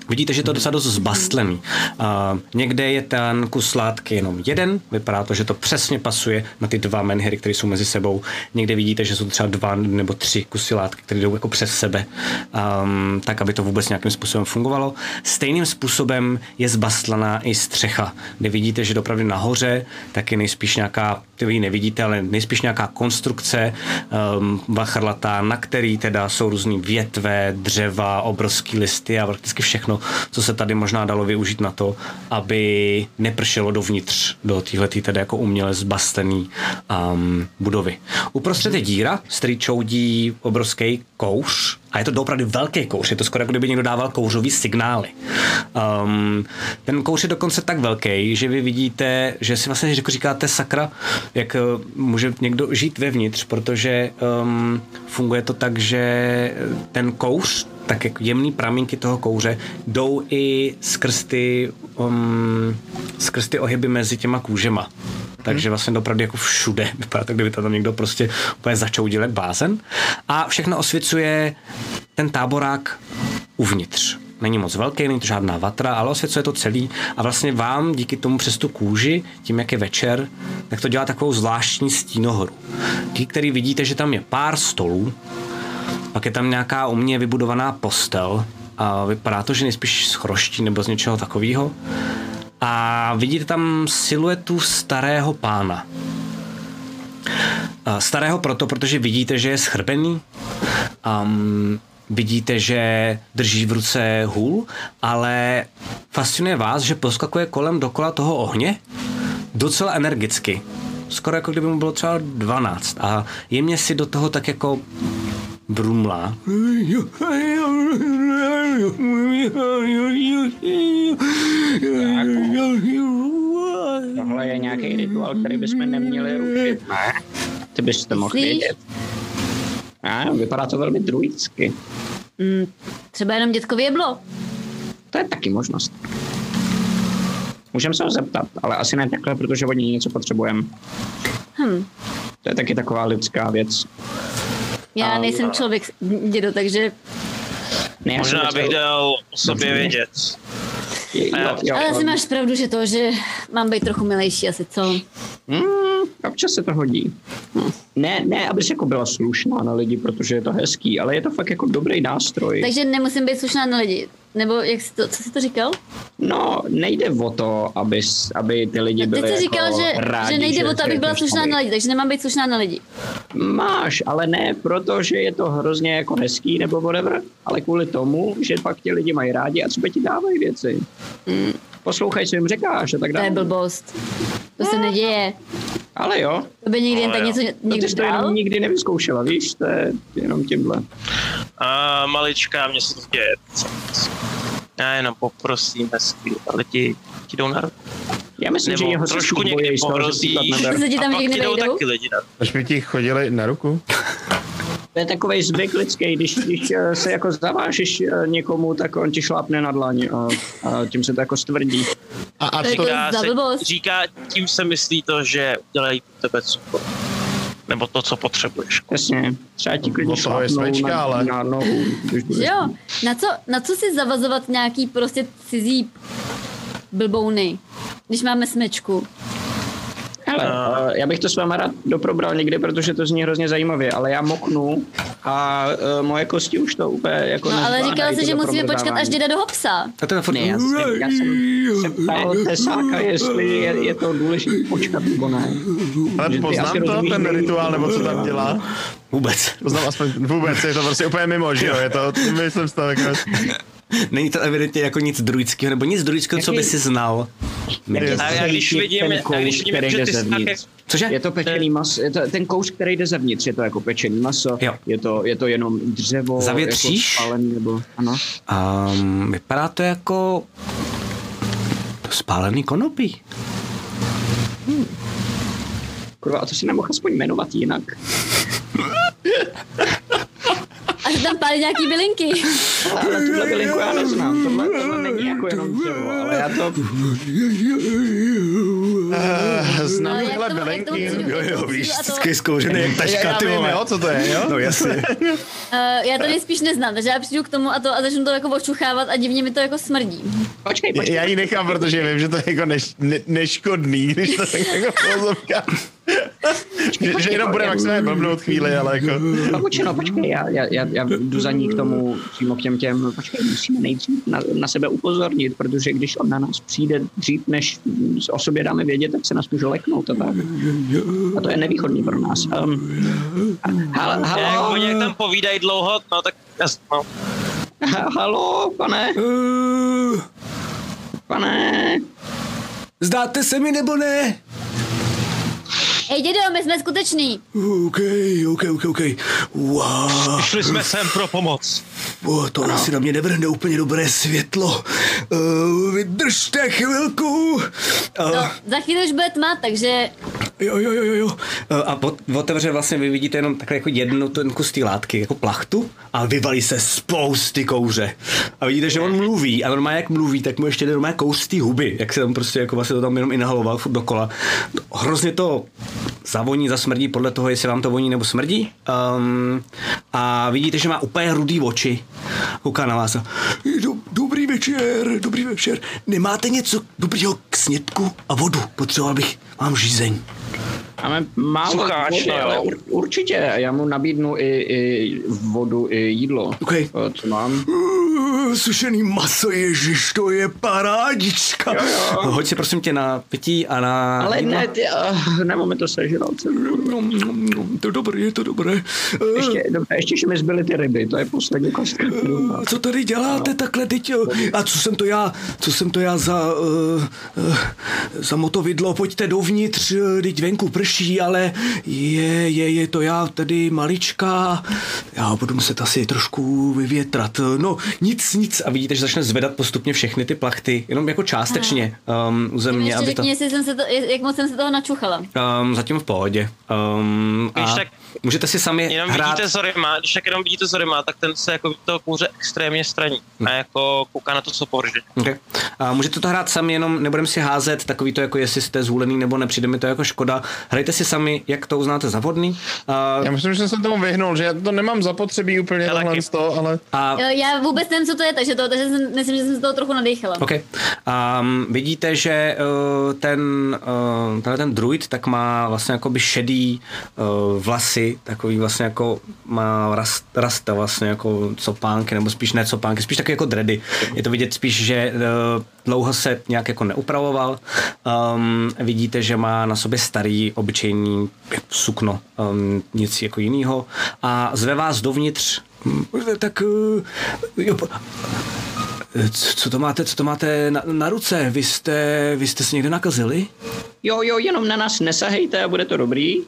Vidíte, že to je docela dost zbastlený. Uh, někde je ten kus látky jenom jeden, vypadá to, že to přesně pasuje na ty dva menhiry, které jsou mezi sebou. Někde vidíte, že jsou třeba dva nebo tři kusy látky, které jdou jako přes sebe, um, tak, aby to vůbec nějakým způsobem fungovalo. Stejným způsobem je zbastlaná i střecha, kde vidíte, že opravdu nahoře tak je nejspíš nějaká, ty vy nevidíte, ale nejspíš nějaká konstrukce um, vachrlatá, na který teda jsou různý větve, dřeva, obrovský listy a prakticky všechno, co se tady možná dalo využít na to, aby nepršelo dovnitř do téhletý tedy jako uměle zbastlený um, budovy. Uprostřed je díra, z který čoudí obrovský kouř a je to doopravdy velký kouř, je to skoro jako kdyby někdo dával kouřový signály. Um, ten kouř je dokonce tak velký, že vy vidíte, že si vlastně jako říkáte sakra, jak uh, může někdo žít vevnitř, protože um, funguje to tak, že ten kouř tak jak jemný pramínky toho kouře jdou i skrz ty, um, skrz ty ohyby mezi těma kůžema. Takže vlastně opravdu jako všude. Vypadá to, kdyby tam někdo prostě úplně začal dělat blázen. A všechno osvěcuje ten táborák uvnitř. Není moc velký, není to žádná vatra, ale osvěcuje to celý a vlastně vám díky tomu přes tu kůži, tím jak je večer, tak to dělá takovou zvláštní stínohoru. Díky který vidíte, že tam je pár stolů, pak je tam nějaká umě vybudovaná postel a vypadá to, že nejspíš z chroští nebo z něčeho takového. A vidíte tam siluetu starého pána. Starého proto, protože vidíte, že je schrbený. Um, vidíte, že drží v ruce hůl, ale fascinuje vás, že poskakuje kolem dokola toho ohně docela energicky. Skoro jako kdyby mu bylo třeba 12 a jemně si do toho tak jako brumlá. Tohle je nějaký rituál, který bychom neměli rušit, ne? Ty byste mohl vědět. A, vypadá to velmi druidsky. Mm, třeba jenom dětkovi jeblo. To je taky možnost. Můžeme se ho zeptat, ale asi ne takhle, protože od něj něco potřebujeme. Hm. To je taky taková lidská věc. Já A- nejsem člověk, dědo, takže... Ne, Možná bych dal o sobě Dobře. vědět. Jo, jo, Ale asi máš pravdu, že to, že mám být trochu milejší asi, co? Hmm, občas se to hodí. Hm. Ne, ne, abys jako byla slušná na lidi, protože je to hezký, ale je to fakt jako dobrý nástroj. Takže nemusím být slušná na lidi. Nebo jak jsi to, co jsi to říkal? No, nejde o to, aby, aby ty lidi Teď byli jsi říkal, jako že, rádi, že nejde o to, abych byla jdeš slušná na lidi, takže nemám být slušná na lidi. Máš, ale ne proto, že je to hrozně jako hezký nebo whatever, ale kvůli tomu, že fakt ti lidi mají rádi a třeba ti dávají věci. Mm. Poslouchej, co jim říkáš a tak To je dále. blbost. To se neděje. Ale jo, To by nikdy jen tak jo. něco no, někdo ty jsi to jenom nikdy nevyzkoušela, víš, to je jenom tímhle. A malička, mě se to děje. Já jenom poprosím hezky, ale ti, ti jdou na ruku. Já myslím, že Nebo jeho trošku někdy že pohrozí. Se ti tam někdy vejdou? taky lidi na ruku. Až mi ti chodili na ruku? To je takový zvyk lidský, když, když eh, se jako zavážeš eh, někomu, tak on ti šlápne na dlaň a, a tím se to jako stvrdí. A, a To to, Říká, za se, říká, tím se myslí to, že udělají pro tebe cukor. Nebo to, co potřebuješ. Přesně, třeba ti klidně smečka, na, ale- na nohu. Jo? Na co, na co si zavazovat nějaký prostě cizí blbouny, když máme smečku? Hele, uh, já bych to s váma rád doprobral někdy, protože to zní hrozně zajímavě, ale já moknu a uh, moje kosti už to úplně jako No ale říkal jsi, že musíme počkat, až jde do hopsa. A ten furt... Ne, já jsem, já jsem se ptal tesáka, jestli je, je to důležité počkat nebo ne. ale Že poznám to, rozumíš ten rituál, nebo co tam dělá. Vůbec. Poznám aspoň vůbec, je to prostě úplně mimo, že jo, je to, myslím si to Není to evidentně jako nic druidského, nebo nic druidského, co by si znal. A já když vidím, a když kous, vidím který jde zevnitř. Cože? Je to pečený maso, je to ten kous, který jde zevnitř, je to jako pečený maso, Jo. je to, je to jenom dřevo, Zavětříš? jako spálený, nebo, ano. Um, vypadá to jako spálený konopí. Kurva, a to si nemohl aspoň jmenovat jinak. A že tam pálí nějaký bylinky. Ale, tuhle bylinku já neznám, tohle, tohle není jako jenom dřevo, ale já to... uh, znám Ale jak tyhle bylinky. Jo, jo, víš, vždycky zkouřený jak Já, taška, ty vole. jo, co to je, jo? No jasně. Uh, já to nejspíš neznám, takže já přijdu k tomu a, to, a začnu to jako očuchávat a divně mi to jako smrdí. Počkej, počkej. Já ji nechám, protože vím, že to je jako neš, ne, neškodný, když to tak jako filozofka. Že, že jenom bude maximálně blbnout chvíli, ale jako... Pavučino, počkej, já, já, já, já jdu za ní k tomu, přímo k těm těm, počkej, musíme nejdřív na, na sebe upozornit, protože když on na nás přijde dřív, než o sobě dáme vědět, tak se nás může leknout a tak. A to je nevýhodný pro nás. Um, halo, jak halo, oni jak tam povídají dlouho, no tak no. ha- halo, pane, pane, Zdáte se mi nebo ne? Hej dědo, my jsme skuteční. OK, OK, OK, OK. Wow, Šli jsme sem pro pomoc. wow to asi na mě nevrhne úplně dobré světlo. Uh, vydržte chvilku. Uh, No, za chvíli už bude tma, takže Jo, jo, jo, jo, jo. Eh, A ot- otevře vlastně, vy vidíte jenom takhle jako jednu ten kus té látky, jako plachtu, a vyvalí se spousty kouře. A vidíte, že on mluví, a normálně jak mluví, tak mu ještě jde normálně kouř z té huby, jak se tam prostě jako vlastně to tam jenom inhaloval furt dokola. Hrozně to zavoní, zasmrdí podle toho, jestli vám to voní nebo smrdí. Um, a vidíte, že má úplně rudý oči. Kouká na vás. a, "Do- Dobrý večer, dobrý večer. Nemáte něco dobrýho k snědku a vodu? Potřeboval bych, mám žízeň. Máme málo Sucháč, vody, ale ur, určitě, já mu nabídnu i, i vodu, i jídlo. OK. Eh, Co mám? Uh, sušený maso, ježiš, to je parádička. Jo, jo. Hoď si prosím tě na pití a na Ale jídlo. ne, ty, uh, nemáme to sežrat. Nom, nom, To je dobré, je to dobré. Uh, Ještě, dobře, ještě, že mi zbyly ty ryby, to je poslední kostka. a co tady děláte takhle teď? A co jsem to já, co jsem to já za, uh, uh, za motovidlo? Pojďte dovnitř, eh, teď venku prší, ale je, je, je to já tady malička. Já budu muset asi trošku vyvětrat. No, nic, nic. A vidíte, že začne zvedat postupně všechny ty plachty, jenom jako částečně um, u země, ještě aby to... řekni, jestli jsem se to, jak moc jsem se toho načuchala. Um, zatím v pohodě. Um, Když a tak- můžete si sami Jenom hrát... vidíte Zorima, když tak jenom vidíte Zorima, tak ten se jako toho kouře extrémně straní. A jako kouká na to, co povrže. Okay. A můžete to hrát sami, jenom nebudeme si házet takový to, jako jestli jste zvolený nebo ne, přijde mi to jako škoda. Hrajte si sami, jak to uznáte za vhodný. A, Já myslím, že jsem tomu vyhnul, že já to nemám zapotřebí úplně Já tohle z toho, ale... a Já vůbec nevím, co to je, takže, to, takže jsem, myslím, že jsem se toho trochu nadýchala. OK. Um, vidíte, že uh, ten, uh, ten druid tak má vlastně jakoby šedý uh, vlasy, takový vlastně jako má rast, rasta vlastně jako copánky, nebo spíš ne copánky, spíš taky jako dready. Je to vidět spíš, že uh, dlouho se nějak jako neupravoval. Um, vidíte, že má na sobě starý, obyčejný sukno, um, nic jako jiného. A zve vás dovnitř, hm, tak uh, jo, co, co to máte, co to máte na, na ruce? Vy jste, vy jste se někde nakazili? Jo, jo, jenom na nás nesahejte a bude to dobrý. Uh,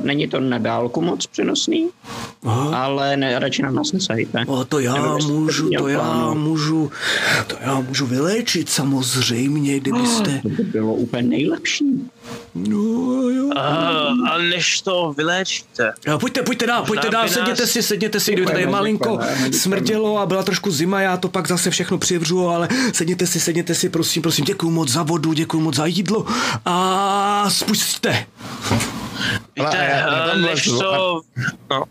není to na dálku moc přenosný, Aha. ale ne, radši na nás nesahejte. O, to já Nebo můžu, to já plánu. můžu, to já můžu vyléčit samozřejmě, kdybyste. To by bylo úplně nejlepší. No jo. A, a než to vyléčíte, A pojďte, pojďte dál, pojďte dál, by sedněte nás- si, sedněte si, kdyby tady malinko smrdělo a byla trošku zima, já to pak zase všechno přivřu, ale sedněte si, sedněte si, prosím, prosím, děkuji moc za vodu, děkuji moc za jídlo a a já- já a tam než to... No,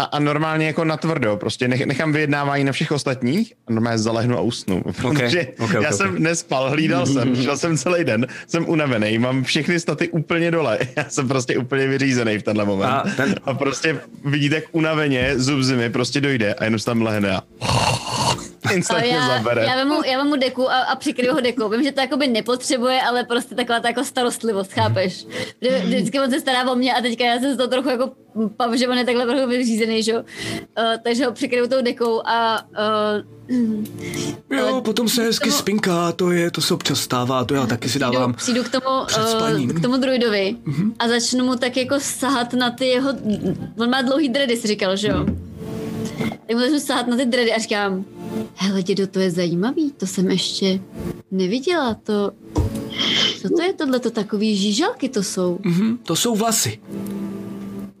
A, a normálně jako natvrdo, prostě nech, nechám vyjednávání na všech ostatních a normálně zalehnu a usnu. Protože ok, ok, já ok. jsem nespal, hlídal jsem, šel jsem celý den, jsem unavený, mám všechny staty úplně dole. Já jsem prostě úplně vyřízený v tenhle moment. A ten- a prostě vidíte, jak unaveně zub zimy prostě dojde a jenom se tam lehne a Ale instantně já, zabere. já, vemu, já vemu deku a, a přikryju ho dekou. Vím, že to jakoby nepotřebuje, ale prostě taková ta jako starostlivost, chápeš? Vždy, vždycky on se stará o mě a teďka já jsem z toho trochu jako že on je takhle trochu vyřízený, že jo? Uh, takže ho přikryju tou dekou a uh, Jo, Ale potom se hezky tomu- spinká, to je, to se občas stává, to já taky si přijdu, dávám. přijdu k tomu, uh, k tomu druidovi a začnu mu tak jako sahat na ty jeho, on má dlouhý dredy, si říkal, že jo? Tak mu začnu sahat na ty dredy a říkám, hele dědo, to je zajímavý, to jsem ještě neviděla, to, co to je tohle, to takový žížalky to jsou. Mhm, to jsou vlasy.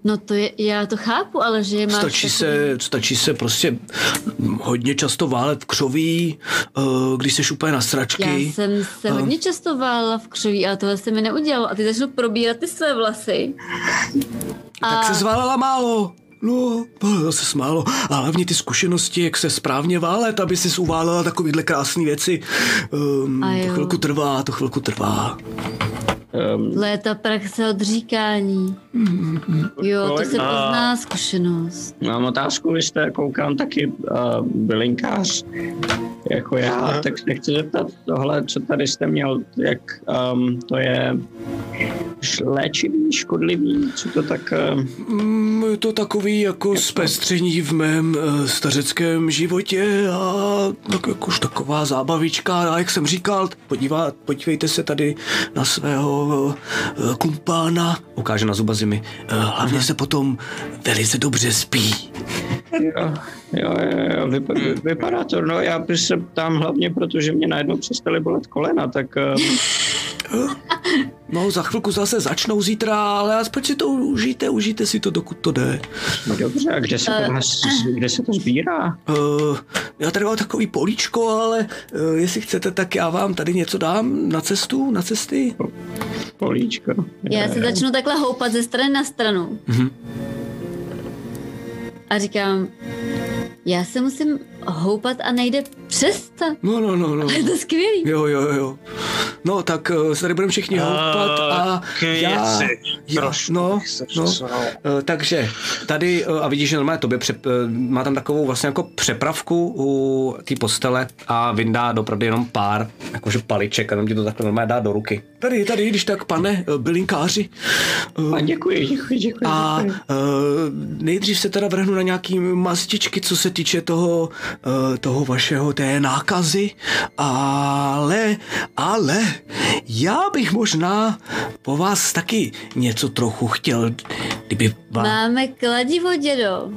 No to je, já to chápu, ale že je máš Stačí takový- se, stačí se prostě hodně často válet v křoví, eh, když jsi úplně na Já sračky. jsem se hodně často válela v křoví, ale tohle se mi neudělalo. A ty začnu probírat ty své vlasy. Tak se zválela málo. No, no, zase smálo. A hlavně ty zkušenosti, jak se správně válet, aby si uválela takovýhle krásné věci. Um, A to chvilku trvá, to chvilku trvá. Um, Léta praxe odříkání. Jo, to se pozná zkušenost. mám otázku, vy jste, koukám, taky uh, bylinkář jako já, tak se chci zeptat tohle, co tady jste měl, jak um, to je léčivý, škodlivý, co to tak... Mm, je to takový jako zpestření v mém uh, stařeckém životě a tak jakož taková zábavička. A jak jsem říkal, podívá, podívejte se tady na svého kumpána. Ukáže na zuba zimy. Uh, hlavně se potom velice dobře spí. jo, jo, jo, jo vypa, vy- vypadá to, no já bych se ptám hlavně, protože mě najednou přestaly bolet kolena, tak um, No, za chvilku zase začnou zítra, ale aspoň si to užijte, užijte si to, dokud to jde. no dobře, a kde se, tohle, s- kde se to sbírá? Uh, já tady mám takový políčko, ale uh, jestli chcete, tak já vám tady něco dám na cestu, na cesty. Políčko. Já se začnu takhle houpat ze strany na stranu. Mhm. A říkám, já se musím houpat a nejde přestat. No, no, no, no. Je to skvělý. Jo, jo, jo. No, tak uh, se tady budeme všichni houpat a k já... věci. já no, no. Uh, takže tady, uh, a vidíš, že normálně tobě přep, má tam takovou vlastně jako přepravku u té postele a vyndá dopravdy jenom pár jakože paliček a jenom ti to takhle normálně dá do ruky. Tady, tady, když tak, pane bylinkáři. A děkuji, děkuji, děkuji. a děkuji. nejdřív se teda vrhnu na nějaký mastičky, co se týče toho, toho vašeho té nákazy, ale, ale, já bych možná po vás taky něco trochu chtěl, kdyby vám, Máme kladivo, dědo.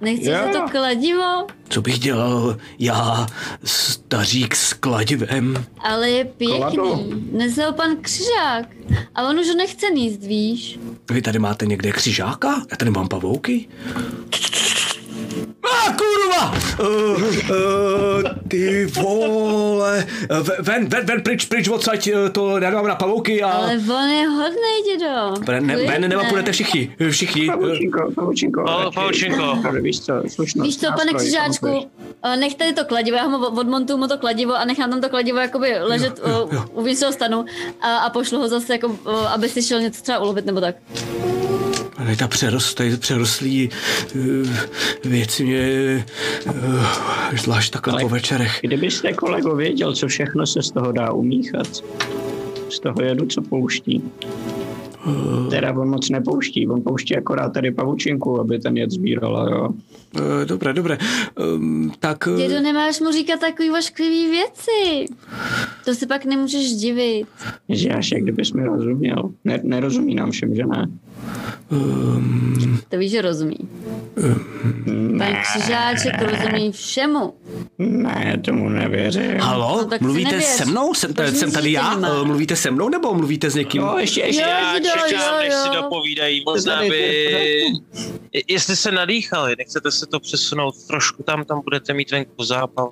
Nechceš Jo. to kladivo? co bych dělal já, stařík s kladivem. Ale je pěkný. Ho pan Křižák. A on už ho nechce níst, víš? Vy tady máte někde křižáka? Já tady mám pavouky. A ah, kurva! Uh, uh, ty vole! Uh, ven, ven, ven, pryč, pryč odsaď, uh, to já mám na pavouky a... Ale on je hodnej, dědo. Ven, ne, ven, nebo půjdete všichni, všichni. Uh, Pavučinko, pavučinko. Pa- radši- pavučinko. Víš co, slušnost. Víš co, pane Křižáčku, eh, nech tady to kladivo, já ho odmontuju mu to kladivo a nechám tam to kladivo jakoby ležet Jo, jo, eh, jo. uvnitř toho stanu a, a pošlu ho zase jako, eh, aby si šel něco třeba ulovit nebo tak. Tady ta přerost, tady přerostlý uh, věci mě uh, zvlášť takhle Ale- po večerech. Kdybyste, kolego, věděl, co všechno se z toho dá umíchat, z toho jedu, co pouští. Teda on moc nepouští, on pouští akorát tady pavučinku, aby ten jed sbíral, jo. Uh, dobré, dobré. Um, tak... Uh, Dědo, nemáš mu říkat takový ošklivý věci. To si pak nemůžeš divit. Že až jak kdybys mi rozuměl. Ne, nerozumí nám všem, že ne? Um, To víš, že rozumí. Pan Křižáček rozumí všemu. Ne, tomu nevěřím. halo, No, tak si mluvíte nevěř. se mnou? Jsem, Proč jsem tady já? nemá? Uh, mluvíte se mnou nebo mluvíte s někým? Jo, ještě, ještě. Jo, Já čekám, jo, než si jo. dopovídají. Možná Tady, by... tady, Jestli se nadýchali, nechcete se to přesunout trošku tam, tam budete mít venku zápal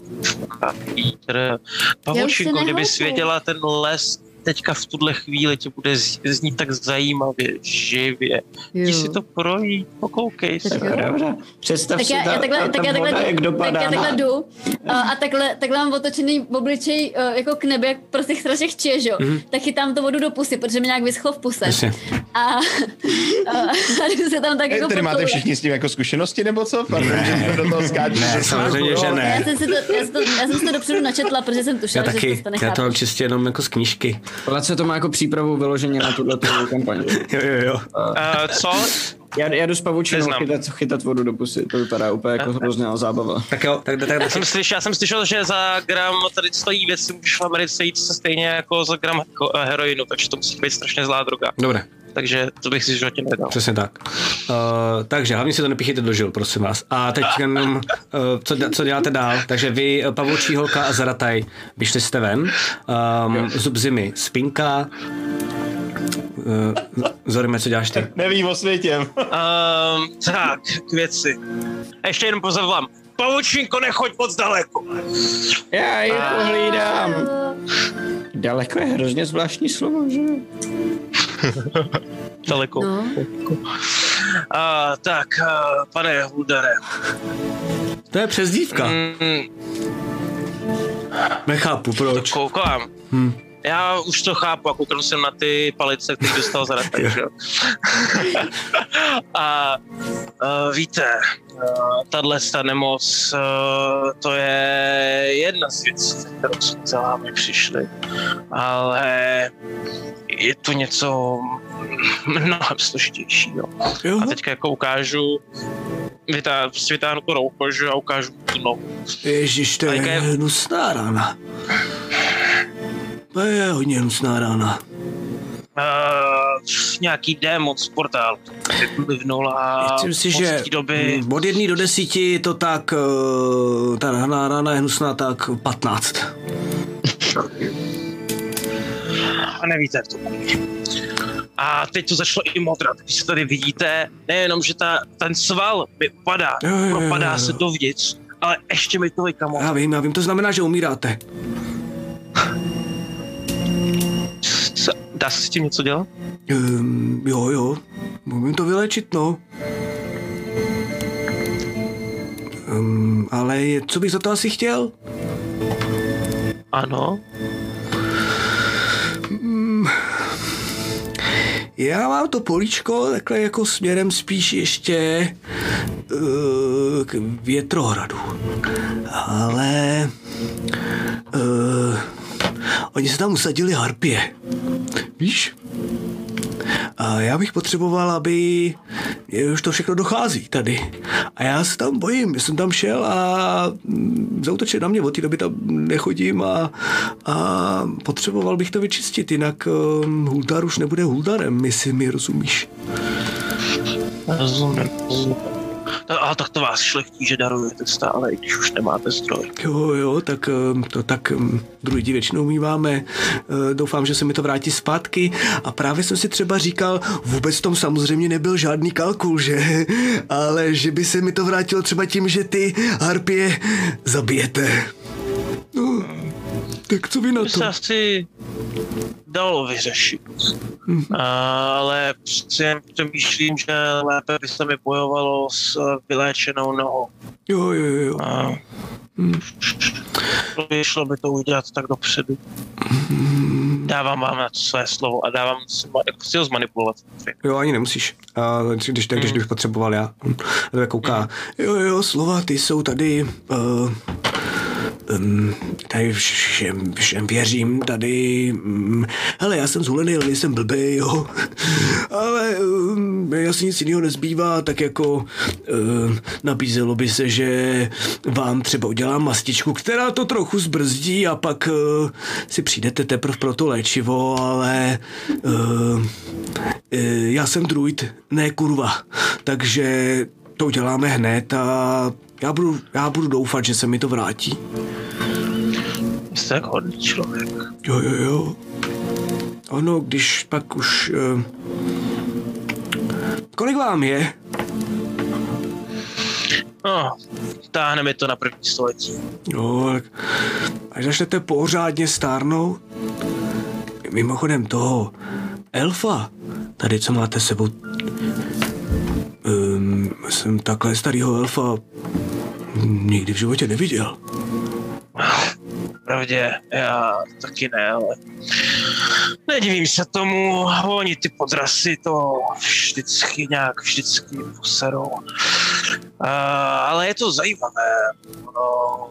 a vítr. Pavučinko, kdyby svěděla ten les, teďka v tuhle chvíli tě bude z- znít tak zajímavě, živě. Jdi si to projít, pokoukej se. Tak Tak jo. dobře. Představ Tak si já, ta, já takhle, ta, tak já ta voda, jak tak dopadá já takhle jdu a, a takhle, takhle mám otočený obličej uh, jako k nebi, jak prostě strašně chčije, že jo? Mm-hmm. Tak chytám to vodu do pusy, protože mi nějak vyschlo v puse. Jasně. A, a, a jdu se tam tak jako Tady máte všichni s tím jako zkušenosti, nebo co? Pardon, že do toho skáču. Ne, samozřejmě, že Já ne. jsem, si to, já, jsem to, já jsem si to dopředu načetla, protože jsem Já tušila, že taky, to stane já to mám čistě jenom jako z knížky. Lace to má jako přípravu vyloženě na tuhle kampaň. Jo, jo, jo. Uh, co? Já, já jdu s pavučinou chytat, chytat vodu do pusy, to vypadá úplně jako hrozná zábava. Tak jo, tak, tak, Já tak, jsem, slyšel, já jsem slyšel, že za gram tady stojí věci, můžeš v Americe jít se stejně jako za gram heroinu, takže to musí být strašně zlá droga. Dobré, Takže to bych si v životě nedal. přesně tak. Uh, takže hlavně si to nepíchejte do žil, prosím vás. A teď jenom, uh, co, co děláte dál? Takže vy, eh, Pavoučí holka a Zarataj, vyšli jste ven. Um, zub zimy, spinka. Uh, Zorime, co děláš ty? Neví o světě. Um, tak, k věci. A ještě jenom pozavolám. Pavučinko, nechoď moc daleko. Já ji pohlídám. Daleko je hrozně zvláštní slovo, že? Daleko. No, A, tak, uh, pane Huldare. To je přezdívka. Mm, Nechápu, proč. koukám. Hm. Já už to chápu a koukal jsem na ty palice, které dostal za takže. a uh, víte, uh, tahle ta nemoc, uh, to je jedna z věcí, kterou jsme za vámi přišli. Ale je to něco mnohem složitějšího. Jo, A teďka jako ukážu, vytá, prostě vytáhnu to roucho, že a ukážu tu nohu. Ježiš, to je je- hnusná rána. To je hodně hnusná rána. Uh, nějaký démon z portálu vyplivnul a Myslím si, že doby od jedné do desíti je to tak, eh, ta rána, rána je hnusná tak 15. a nevíte, jak to bude. A teď to začalo i modrat. Když se tady vidíte, nejenom, že ta, ten sval mi upadá, Jo, jo, jo, propadá jo. se dovnitř, ale ještě mi to vyka moc. Já vím, já vím, to znamená, že umíráte. Dá se s tím něco dělat? Um, jo, jo, můžu to vylečit, no. Um, ale co bych za to asi chtěl? Ano. Já mám to políčko takhle jako směrem spíš ještě uh, k Větrohradu. Ale uh, oni se tam usadili harpě. Víš? A já bych potřeboval, aby už to všechno dochází tady. A já se tam bojím, jsem tam šel a zautočil na mě, od té doby tam nechodím a, a potřeboval bych to vyčistit, jinak um, Huldar už nebude Huldarem, jestli mi rozumíš. Rozumím. rozumím. Ale tak to vás šlechtí, že darujete stále, i když už nemáte zdroj. Jo, jo, tak to tak druidi většinou míváme. Uh, doufám, že se mi to vrátí zpátky. A právě jsem si třeba říkal, vůbec tom samozřejmě nebyl žádný kalkul, že? Ale že by se mi to vrátilo třeba tím, že ty harpie zabijete. No, tak co vy na To se asi dalo vyřešit. Ale přeci jen přemýšlím, že lépe by se mi bojovalo s eh, vyléčenou nohou. Jo, jo, jo. A šlo by to udělat tak dopředu. Dávám vám na to své slovo a dávám si, jako ho zmanipulovat. Jo, ani nemusíš. A když, tak, když bych potřeboval já. Tak kouká. Jo, jo, slova, ty jsou tady. Uh, tady všem, všem věřím, tady, um, hele, já jsem zvolený, ale nejsem blbý, jo, ale um, asi nic jiného nezbývá, tak jako um, nabízelo by se, že vám třeba udělám mastičku, která to trochu zbrzdí a pak uh, si přijdete teprve pro to léčivo, ale uh, uh, já jsem druid, ne kurva, takže to uděláme hned a já budu, já budu doufat, že se mi to vrátí. Jste jako hodný člověk. Jo, jo, jo. Ono, když pak už... Uh, kolik vám je? No, táhne mi to na první století. Jo, tak až začnete pořádně stárnout, mimochodem toho elfa, tady co máte sebou, jsem takhle starýho elfa nikdy v životě neviděl. Pravdě, já taky ne, ale nedivím se tomu, oni ty podrasy to vždycky nějak vždycky poserou. Uh, ale je to zajímavé. No,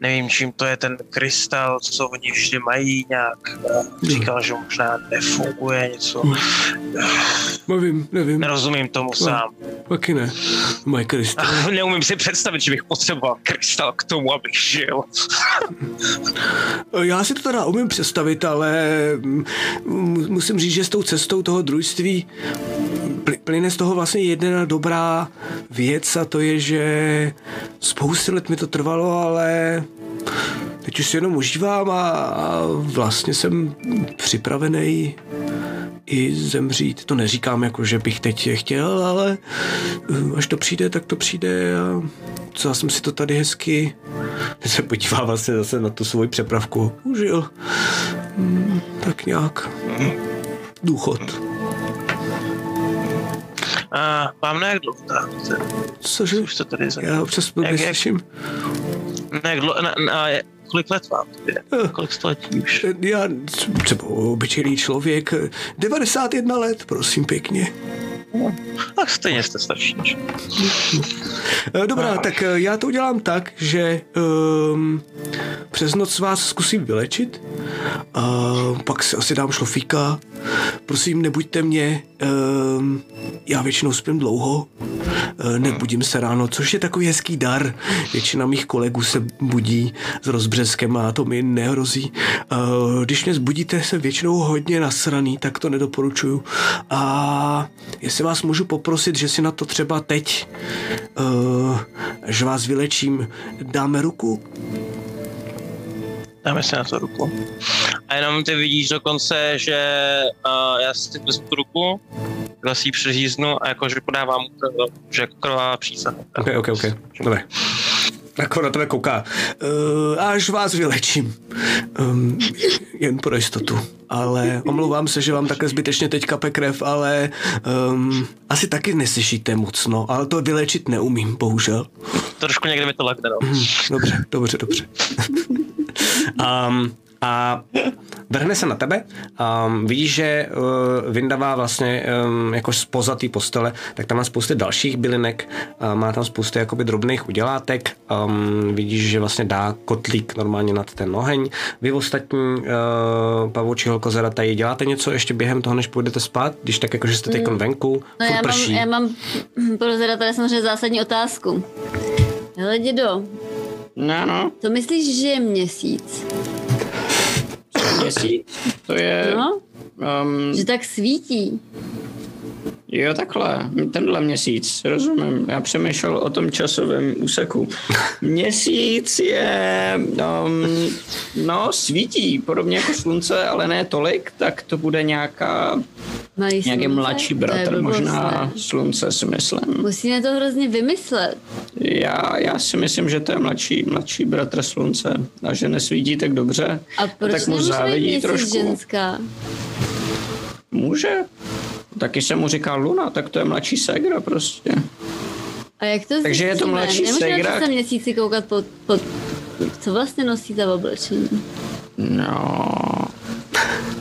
nevím, čím to je ten krystal, co oni vždy mají nějak. Uh, říkal, že možná nefunguje něco. Nevím, nevím. Nerozumím tomu No. sám. Taky ne. Mají krystal. Neumím si představit, že bych potřeboval krystal k tomu, abych žil. Já si to teda umím představit, ale mm, musím říct, že s tou cestou toho družství pl- plyne z toho vlastně jedna dobrá věc a to je, že spousty let mi to trvalo, ale teď už si jenom užívám a, a vlastně jsem připravený i zemřít. To neříkám jako, že bych teď je chtěl, ale eh, až to přijde, tak to přijde a co já jsem si to tady hezky se podívá vlastně zase na tu svoji přepravku. Užil. Hmm, tak nějak. Důchod. A vám na jak dlouho? Cože? Už to tady za... Já občas blbě Jak- jak- Na jak dlouho, na, na, kolik let vám? Eh. Kolik století už? Já třeba obyčejný člověk, 91 let, prosím pěkně. Tak stejně jste starší. Eh, Dobrá, tak eh, já to udělám tak, že um, přes noc vás zkusím vylečit, a pak si asi dám šlofíka. Prosím, nebuďte mě, um, já většinou spím dlouho, eh, nebudím se ráno, což je takový hezký dar. Většina mých kolegů se budí s rozbřeskem a to mi nehrozí. Eh, Když mě zbudíte, jsem většinou hodně nasraný, tak to nedoporučuju. A jestli vás můžu poprosit, že si na to třeba teď, uh, že vás vylečím, dáme ruku? Dáme si na to ruku. A jenom ty vidíš dokonce, že uh, já si teď vezmu tu ruku, si ji přeříznu a jakože podávám, krv, že krvavá přísaha. Ok, ok, ok. Dobré. Jako na tebe kouká. Uh, až vás vylečím. Um, jen pro jistotu. Ale omlouvám se, že vám takhle zbytečně teď kape krev, ale um, asi taky neslyšíte moc, no. Ale to vylečit neumím, bohužel. Trošku někde mi to lekne, no. Dobře, dobře, dobře. um, a vrhne se na tebe, um, vidíš, že uh, vyndává vlastně um, jako spoza té postele, tak tam má spousty dalších bylinek, uh, má tam spousty jakoby drobných udělátek, um, vidíš, že vlastně dá kotlík normálně nad ten oheň. Vy ostatní uh, pavoučí holkozera tady děláte něco ještě během toho, než půjdete spát, když tak jako, že jste teď venku, No já mám, prší. já mám pro zadatele samozřejmě zásadní otázku. Hele, dědo, No, no, to myslíš, že je měsíc? Měsíc, to je... No, Um, že tak svítí. Jo, takhle, tenhle měsíc, rozumím. Já přemýšlel o tom časovém úseku. Měsíc je, um, no, svítí, podobně jako slunce, ale ne tolik, tak to bude nějaká, Malý nějaký slunce? mladší bratr, možná ne? slunce si myslím. Musíme to hrozně vymyslet. Já, já si myslím, že to je mladší, mladší bratr slunce a že nesvítí tak dobře. A proč tak mu závidí měsíc trošku. ženská? Může. Taky se mu říká Luna, tak to je mladší segra prostě. A jak to Takže je to mladší Nemůžeme ségra? přece měsíci koukat pod, pod... Co vlastně nosí za oblečení? No,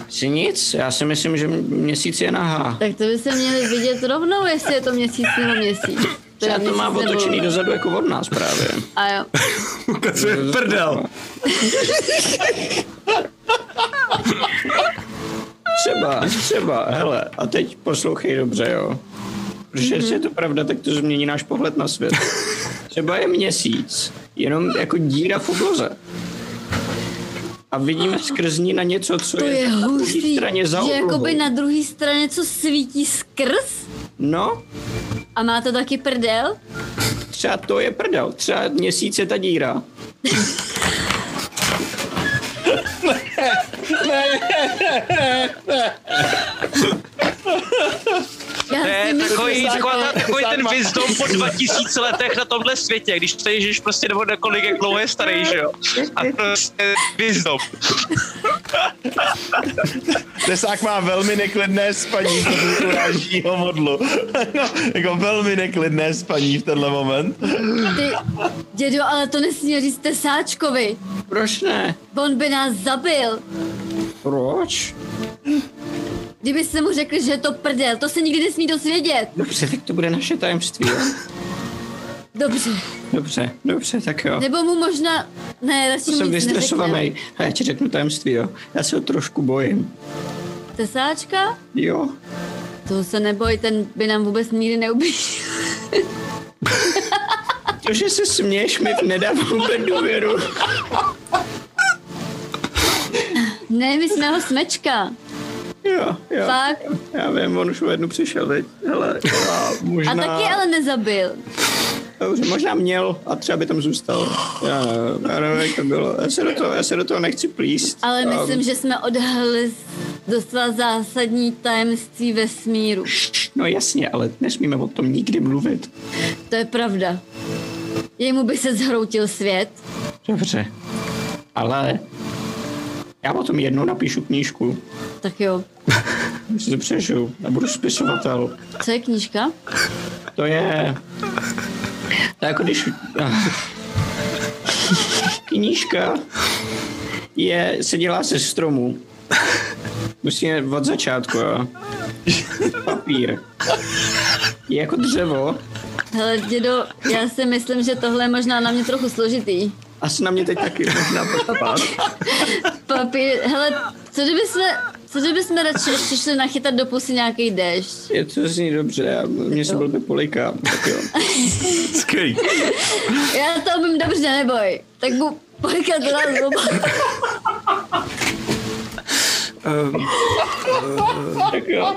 asi nic. Já si myslím, že měsíc je nahá. Tak to by se měli vidět rovnou, jestli je to měsíc nebo měsíc. Třeba to má otočený dozadu jako od nás právě. A jo. Ukazuje prdel. Třeba, třeba, hele, a teď poslouchej dobře, jo. Protože jestli je to pravda, tak to změní náš pohled na svět. Třeba je měsíc, jenom jako díra v obloze. A vidíme skrz ní na něco, co To je, je na druhé straně za že oblohou. jakoby na druhé straně co svítí skrz No, a má to taky prdel? třeba to je prdel, třeba měsíc je ta díra. Ha ha ha ha ha! Já To je takový, taková, to- ta- takový ten wisdom po 2000 letech na tomhle světě, když to Ježíš prostě nebo kolik jak dlouho je starý, že jo? A to je wisdom. Tesák má velmi neklidné spaní, to mi uráží ho modlu. no, jako velmi neklidné spaní v tenhle moment. Ty, dědo, ale to nesmí říct tesáčkovi. Proč ne? On by nás zabil. Proč? Kdyby se mu řekli, že je to prdel, to se nikdy nesmí dozvědět. Dobře, tak to bude naše tajemství, jo? Dobře. Dobře, dobře, tak jo. Nebo mu možná... Ne, radši jsem vystresovaný. A já ti řeknu tajemství, jo. Já se ho trošku bojím. Tesáčka? Jo. To se neboj, ten by nám vůbec nikdy neublížil. To, že se směješ, mi nedává vůbec důvěru. ne, my jsme ho smečka. Jo, jo. Fakt. Já vím, on už o jednu přišel, teď. Hele, já, možná... A taky ale nezabil. Dobře, možná měl a třeba by tam zůstal. Já, já nevím, jak to bylo. Já se do toho, já se do toho nechci plíst. Ale A- myslím, že jsme odhalili docela zásadní tajemství vesmíru. No jasně, ale nesmíme o tom nikdy mluvit. To je pravda. Jemu by se zhroutil svět. Dobře. Ale já o tom jednou napíšu knížku. Tak jo. Si to přežiju. Já budu spisovatel. Co je knížka? To je... To je jako když... Knížka je, se dělá ze stromu. Musíme od začátku, jo. Papír. Je jako dřevo. Hele, dědo, já si myslím, že tohle je možná na mě trochu složitý. Asi na mě teď taky možná podpad. Papír, hele, co kdyby jsme, co kdyby jsme radši ještě šli nachytat do pusy nějaký déšť? Je to zní dobře, já, mě se blbě polejká. Tak jo. Skvělý. Já to umím dobře, neboj. Tak bu pojďka to nás Um, Tak jo.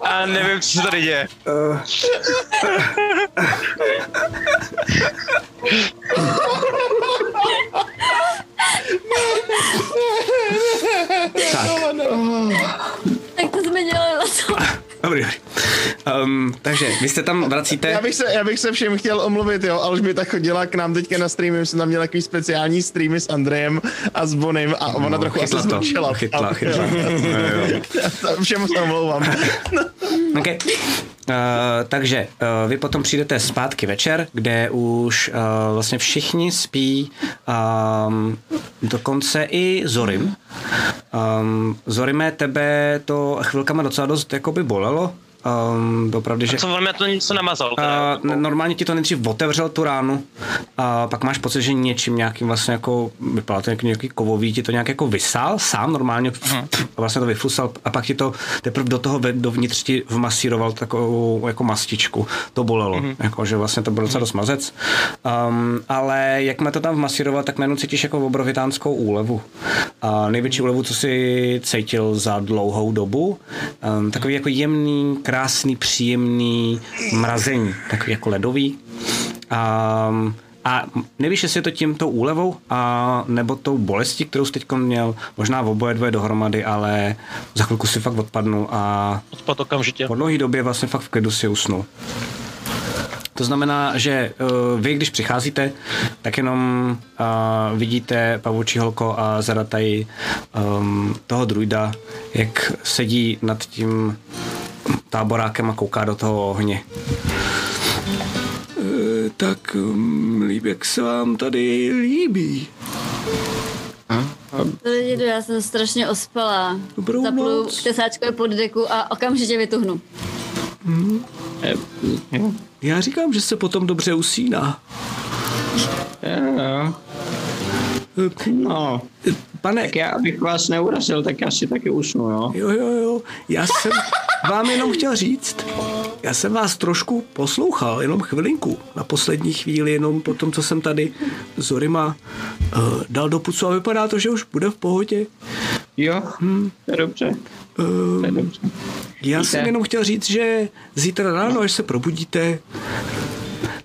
A nevím, co se tady děje. tak, Tak to jsme. Dobrý, dobrý. Um, takže vy se tam vracíte. Já bych, se, já bych se všem chtěl omluvit, jo, ale už tak chodila k nám teďka na streamy, jsem tam měl takový speciální streamy s Andrejem a s Bonem a ona trochu asi No, chytla to. zmlčela. Chytla, chytla. Jo. Všem se omlouvám. Okay. Uh, takže uh, vy potom přijdete zpátky večer, kde už uh, vlastně všichni spí, um, dokonce i Zorim. Um, Zorime, tebe to chvilkama docela dost jakoby bolelo. Um, opravdu, že... Co on mě to něco namazal? Uh, Teda, n- normálně ti to nejdřív otevřel tu ránu a pak máš pocit, že něčím nějakým vlastně jako, vypadá to jako nějaký kovový, ti to nějak jako vysál sám normálně a vlastně to vyfusal a pak ti to teprve do toho dovnitř ti vmasíroval takovou jako mastičku. To bolelo, jako, že vlastně to byl docela dost mazec. Um, ale jak to tam vmasíroval, tak najednou cítíš jako obrovitánskou úlevu. A největší úlevu, co si cítil za dlouhou dobu, um, takový jako jemný, krásný, příjemný mrazení, takový jako ledový. Um, a nevíš, jestli je to tímto úlevou a nebo tou bolestí, kterou jsi teď měl, možná v oboje dvoje dohromady, ale za chvilku si fakt odpadnu a Odpad okamžitě. po dlouhé době vlastně fakt v klidu si usnul. To znamená, že uh, vy, když přicházíte, tak jenom uh, vidíte pavučí holko a zadataj um, toho druida, jak sedí nad tím táborákem a kouká do toho ohně. E, tak líbí, jak se vám tady líbí. Dědu, já jsem strašně ospala. Dobrou Zapluju noc. k tesáčkové poddeku a okamžitě vytuhnu. Eh, jo. Já říkám, že se potom dobře usíná. Jo. No, Pane, tak já abych vás neurazil, tak já si taky usnu, jo. jo, jo, jo, já jsem vám jenom chtěl říct, já jsem vás trošku poslouchal, jenom chvilinku, na poslední chvíli, jenom po tom, co jsem tady s Zorima uh, dal do pucu a vypadá to, že už bude v pohodě. Jo, hm, to je dobře, to je Um, dobře. já Víte- jsem jenom chtěl říct, že zítra ráno, až se probudíte,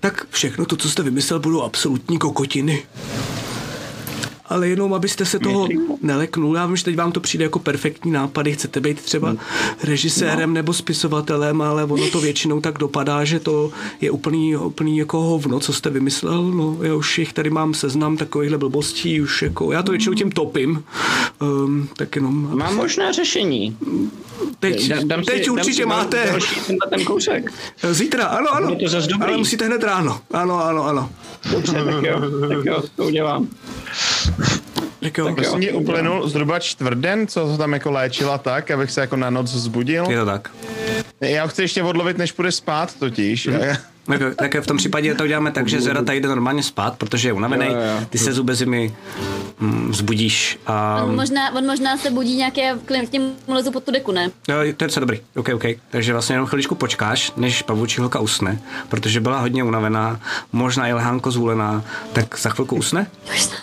tak všechno to, co jste vymyslel, budou absolutní kokotiny. Ale jenom, abyste se toho neleknul. Já vím, že teď vám to přijde jako perfektní nápady, chcete být třeba režisérem nebo spisovatelem, ale ono to většinou tak dopadá, že to je úplný, úplný jako hovno, co jste vymyslel. No, já už jich tady mám seznam takovýchhle blbostí, už jako, já to většinou tím topím. Um, tak jenom, Mám možné řešení. teď, Dám- dám si- teď dám určitě si dal- máte. Další ten kousek. Zítra, ano, ano. To zas dobrý. Ale musíte hned ráno. Ano, ano, ano. Dobře, tak jo, tak jo, to udělám. Tak jo, Tak jo. mě uplynul zhruba čtvrtden, co to tam jako léčila tak, abych se jako na noc zbudil. je to tak. Já ho chci ještě odlovit, než půjde spát totiž. Tak, tak v tom případě to uděláme tak, že Zera tady jde normálně spát, protože je unavený. Ty se zube zimy mm, vzbudíš a... On možná, on možná se budí nějaké, k tím lezu pod tu deku, ne? Jo, to je docela dobrý. OK, OK. Takže vlastně jenom chviličku počkáš, než pavučí holka usne, protože byla hodně unavená, možná i lehánko zůlená, tak za chvilku usne.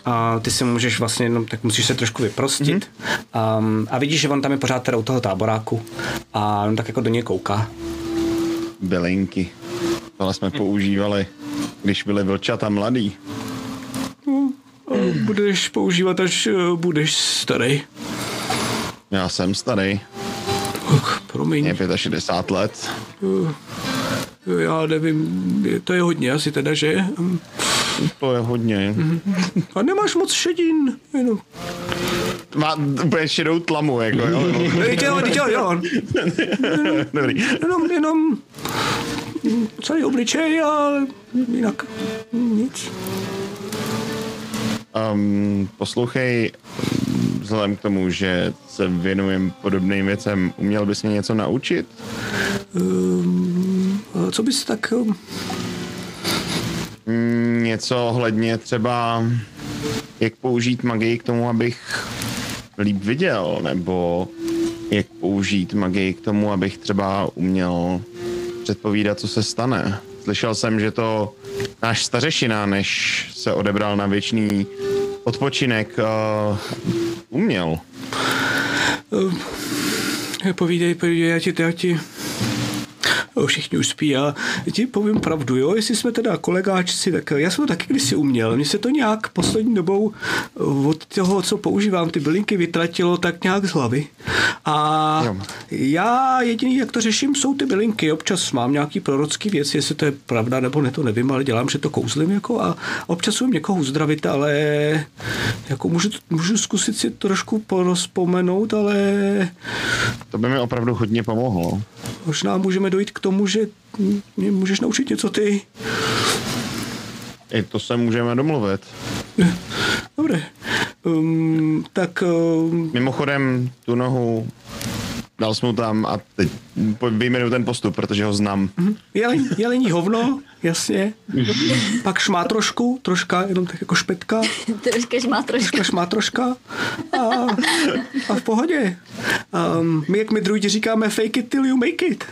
A ty si můžeš vlastně jenom, tak musíš se trošku vyprostit. Mm-hmm. Um, a vidíš, že on tam je pořád teda u toho táboráku a on tak jako do něj kouká. Bylinky. Tohle jsme používali, když byli vlčata mladý. Budeš používat, až eh, budeš starý. Já jsem starý, Ach, promiň. mě je 65 let. Já nevím, to je hodně asi teda, že? Hm. To je hodně. A nemáš moc šedin, jenom. Má úplně šedou tlamu, jako jo. Jo, jo, jo. Dobrý. Jenom, jenom hm, celý obličej a jinak nic. Um, poslouchej, vzhledem k tomu, že se věnujem podobným věcem, uměl bys mě něco naučit? Um, co bys tak... um, něco ohledně třeba, jak použít magii k tomu, abych líp viděl, nebo jak použít magii k tomu, abych třeba uměl předpovídat, co se stane. Slyšel jsem, že to náš stařešina, než se odebral na věčný odpočinek, uh, uměl. eh, Povídej, povídej, já ti, já ti... Všichni už spí, já ti povím pravdu, jo, jestli jsme teda kolegáčci, tak já jsem to taky kdysi uměl. Mně se to nějak poslední dobou eh, od toho, co používám, ty bylinky vytratilo tak nějak z hlavy. A Jo. já jediný, jak to řeším, jsou ty bylinky. Občas mám nějaký prorocký věc, jestli to je pravda nebo ne, to nevím, ale dělám, že to kouzlím jako a občas umím někoho uzdravit, ale jako můžu, můžu zkusit si trošku porozpomenout, ale To by mi opravdu hodně pomohlo. Možná můžeme dojít k tomu, že mě můžeš naučit něco ty. I to se můžeme domluvit. Dobré. Um, tak um, Mimochodem, tu nohu dal jsem mu tam a teď vyjmenuju ten postup, protože ho znám. jelení, jelení hovno, jasně. Pak šmátrošku, troška, jenom tak jako špetka. Troška má troška. Troška šmátroška a, a v pohodě. Um, my, jak my druidi říkáme, fake it till you make it.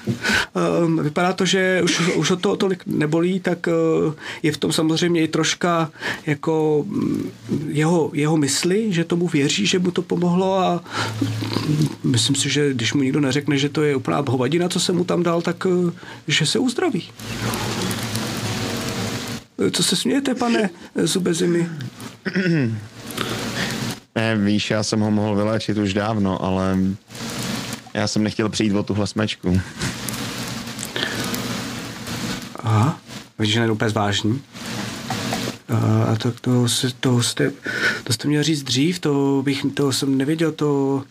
Um, vypadá to, že už, už ho to tolik nebolí, tak uh, je v tom samozřejmě i troška jako mm, jeho, jeho mysli, že tomu věří, že mu to pomohlo a myslím si, že když mu nikdo neřekne, že to je úplná hovadina, co se mu tam dal, tak uh, že se uzdraví. Co se smějete, pane Zubezimy? Ne, víš, já jsem ho mohl vyléčit už dávno, ale já jsem nechtěl přijít o tuhle smečku. Aha, vidíš, že úplně vážný. A tak to, to, jste, to jste měl říct dřív, to bych, to jsem nevěděl, to...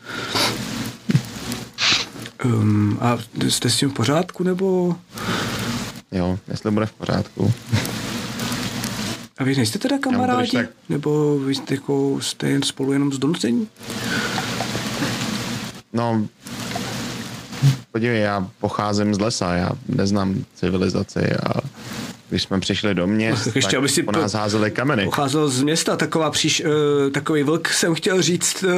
Um, a jste s tím v pořádku, nebo... Jo, jestli bude v pořádku. A vy nejste teda kamarádi? tak- Nebo vy jste, jako, jste jen spolu jenom z donucení? No, podívej, já pocházím z lesa, já neznám civilizaci a když jsme přišli do měst, Tak ještě, tak aby si po nás házeli kameny. Pocházel z města, taková příš, uh, takový vlk, jsem chtěl říct, uh,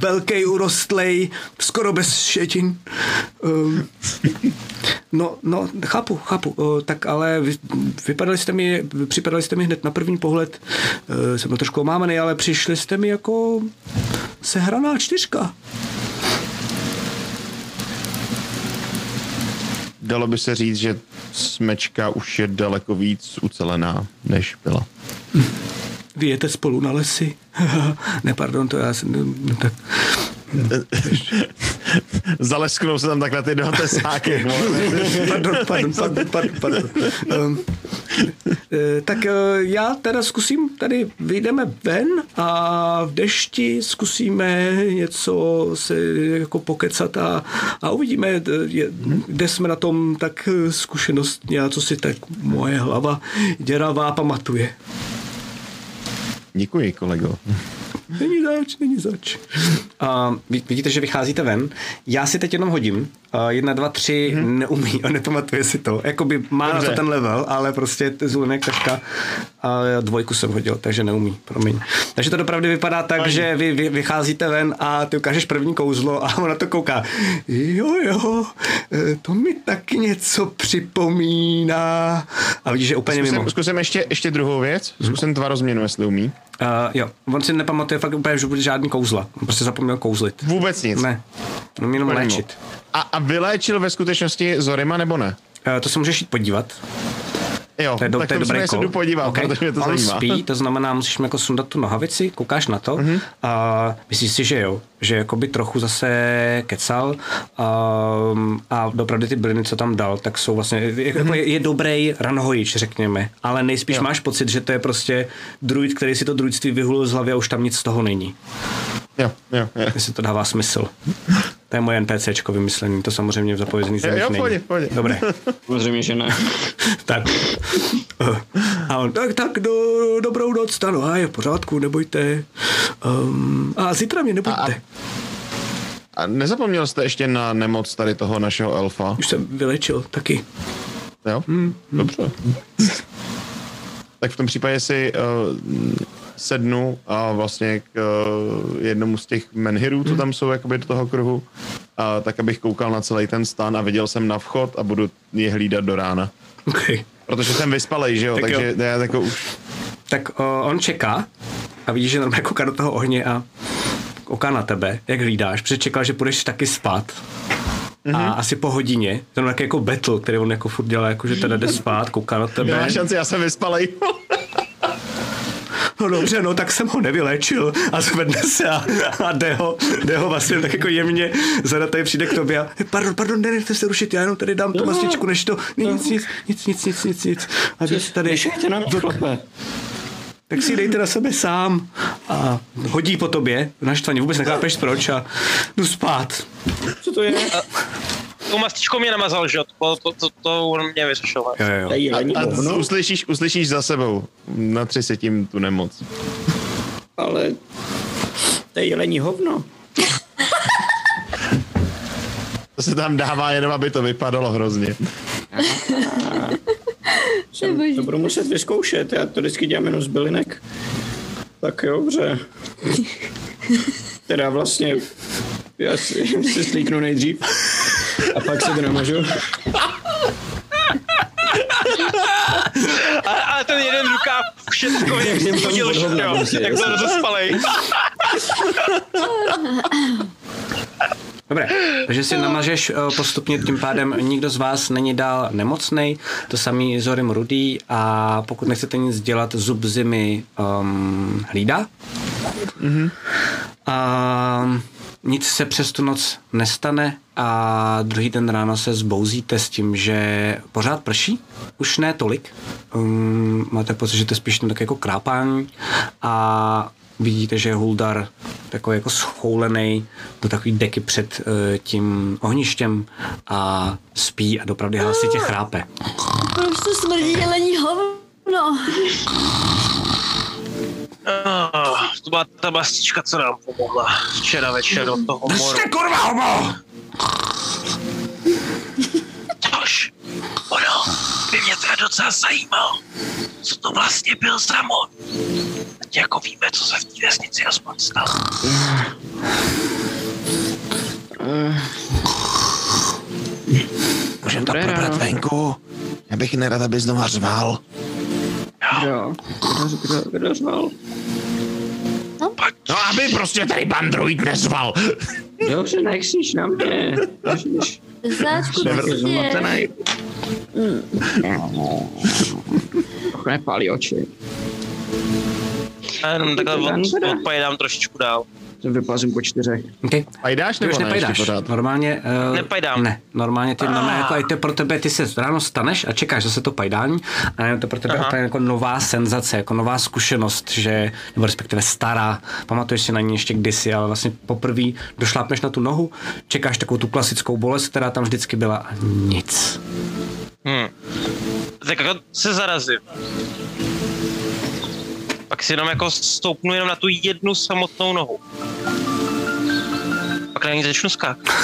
velký, urostlej, skoro bez šetin. Um, no, no, chápu, chápu, uh, tak ale vy, vypadali jste mi, připadali jste mi hned na první pohled, uh, jsem byl trošku omámený, ale přišli jste mi jako sehraná čtyřka. Dalo by se říct, že smečka už je daleko víc ucelená, než byla. Vy jete spolu na lesy? ne, pardon, to já jsem, no, tak Zalesknou se tam takhle ty dva tesáky. pardon, pardon, pardon, pardon, pardon. Um, eh, tak eh, já teda zkusím, tady vyjdeme ven a v dešti zkusíme něco se jako pokecat a, a uvidíme, eh, je- kde jsme na tom tak zkušenostně a co si tak moje hlava děravá pamatuje. Děkuji, kolego. Není zač, není zač. Uh, vidíte, že vycházíte ven. Já si teď jenom hodím. Uh, jedna, dva, tři, hmm. neumí a nepamatuje si to. Jakoby má na Dobře. to ten level, ale prostě zvonek taška a dvojku jsem hodil, takže neumí, promiň. Takže to opravdu vypadá tak, že vy, vy vycházíte ven a ty ukážeš první kouzlo a on na to kouká. Jo, jo, eh, to mi taky něco připomíná. A vidíš, že úplně mimo. Zkusím, zkusím ještě, ještě druhou věc. Zkusím tvarozměnu, jestli umí. Uh, jo, on si nepamatuje fakt úplně že žádný kouzla. On prostě zapomněl kouzlit. Vůbec nic. Ne, on jenom léčit. A, a vyléčil ve skutečnosti Zorima nebo ne? Uh, to se můžeš jít podívat. Jo, To je, do, tak to je to dobrý se jdu podívat, Okay. protože mě to On zajímá. spí, to znamená, musíš mu jako sundat tu nohavici, koukáš na to Mhm. a myslíš si, že jo, že jakoby trochu zase kecal um, a opravdu ty byliny, co tam dal, tak jsou vlastně, jako Mhm. je, je dobrý ranhojič, řekněme, ale nejspíš máš pocit, že to je prostě druid, který si to druidství vyhulil z hlavy a už tam nic z toho není. Jo, jo, jo. Jestli to dává smysl. To je moje NPCčko vymyšlení, to samozřejmě v zapovězených zemích jo, pohodě, pohodě. Dobré. Samozřejmě, že ne. tak. A on, tak, tak, do, dobrou noc, stanu, a je v pořádku, nebojte. Um, a zítra mě nebojte. A nezapomněl jste ještě na nemoc tady toho našeho elfa? Už jsem vylečil taky. Jo? Hmm, Dobře. Tak v tom případě si uh, sednu a vlastně k uh, jednomu z těch menhirů, co tam jsou jakoby do toho kruhu, a tak abych koukal na celý ten stan a viděl jsem na vchod a budu je hlídat do rána. Okay. Protože jsem vyspalej, že jo, Tak tak jo. takže já jako už... Tak o, on čeká a vidíš, že normálně kouká do toho ohně a kouká na tebe, jak hlídáš, protože čekal, že půjdeš taky spát. Mm-hmm. A asi po hodině, to je jako battle, který on jako furt dělá, jako že teda jde spát, kouká na tebe. Nemá šanci, já jsem vyspalej. No dobře, no tak jsem ho nevyléčil a zvedne se a, a jde ho, jde ho vlastně tak jako jemně, zada tady přijde k tobě a pardon, pardon, nenechte se rušit, já jenom tady dám tu mastičku, než to, ne, nic, nic, nic, nic, nic, nic, nic. A vy tady, Nešejte na mě, chlape. Tak si dejte na sebe sám a hodí po tobě, naštvaně, vůbec nechápeš proč a jdu spát. Co to je? Tou mastičkou mě namazal, že? To, to, to, to on mě vyřešil. Jo, jo, To A hovno, uslyšíš, uslyšíš za sebou. Natři se tím tu nemoc. ale to je jelení hovno. To se tam dává jenom, aby to vypadalo hrozně. Jsem, to budu muset vyzkoušet, já to vždycky dělám jenom z bylinek. Tak jo, dobře. Teda vlastně, já si, si slíknu nejdřív a pak se to namažu. A, ale ten jeden rukáv všechno, jak jsem chodil, že jo? Jak byl rozespalej. Dobré, takže si namažeš eh, postupně, tím pádem nikdo z vás není dál nemocný, to samý Zorim Rudý a pokud nechcete nic dělat, zub zimy um, hlídá. Mm-hmm. A nic se přes tu noc nestane a druhý den ráno se zbouzíte s tím, že pořád prší, už ne tolik. Um, máte pocit, že to je spíš tak jako krápání a vidíte, že je Huldar takový jako schoulený do takový deky před uh, tím ohništěm a spí a dopravdy hlasitě chrápe. Proč to smrdí jelení hovno? Oh, to byla ta mastička, co nám pomohla včera večer do toho moru. Držte kurva homo! Tož, ono by mě teda docela zajímalo, co to vlastně byl za mor. Ať jako víme, co se v té vesnici aspoň stalo. Můžeme to probrat venku? Já bych nerad, aby znova řval. Kdo? Kdo, kdo, kdo řval? No aby prostě tady pan druid nezval. Dobře, nechcíš na mě. Ježiš. Záčku, Jsem co je? nepálí oči. Já jenom takhle od, odpajdám trošičku dál. To vyplazím po čtyřech. Okay. Pajdáš nebo ne? nepajdáš. Normálně... Uh, Nepajdám. Ne, normálně ty, normálně jako, i to je pro tebe, ty se ráno staneš a čekáš zase to pajdání a je to pro tebe Aha. úplně jako nová senzace, jako nová zkušenost, že, nebo respektive stará, pamatuješ si na ní ještě kdysi, ale vlastně poprvé došlápneš na tu nohu, čekáš takovou tu klasickou bolest, která tam vždycky byla a nic. Hmm. Tak jako se zarazím. Pak si jenom jako stoupnu jenom na tu jednu samotnou nohu. Pak na ní začnu skákat.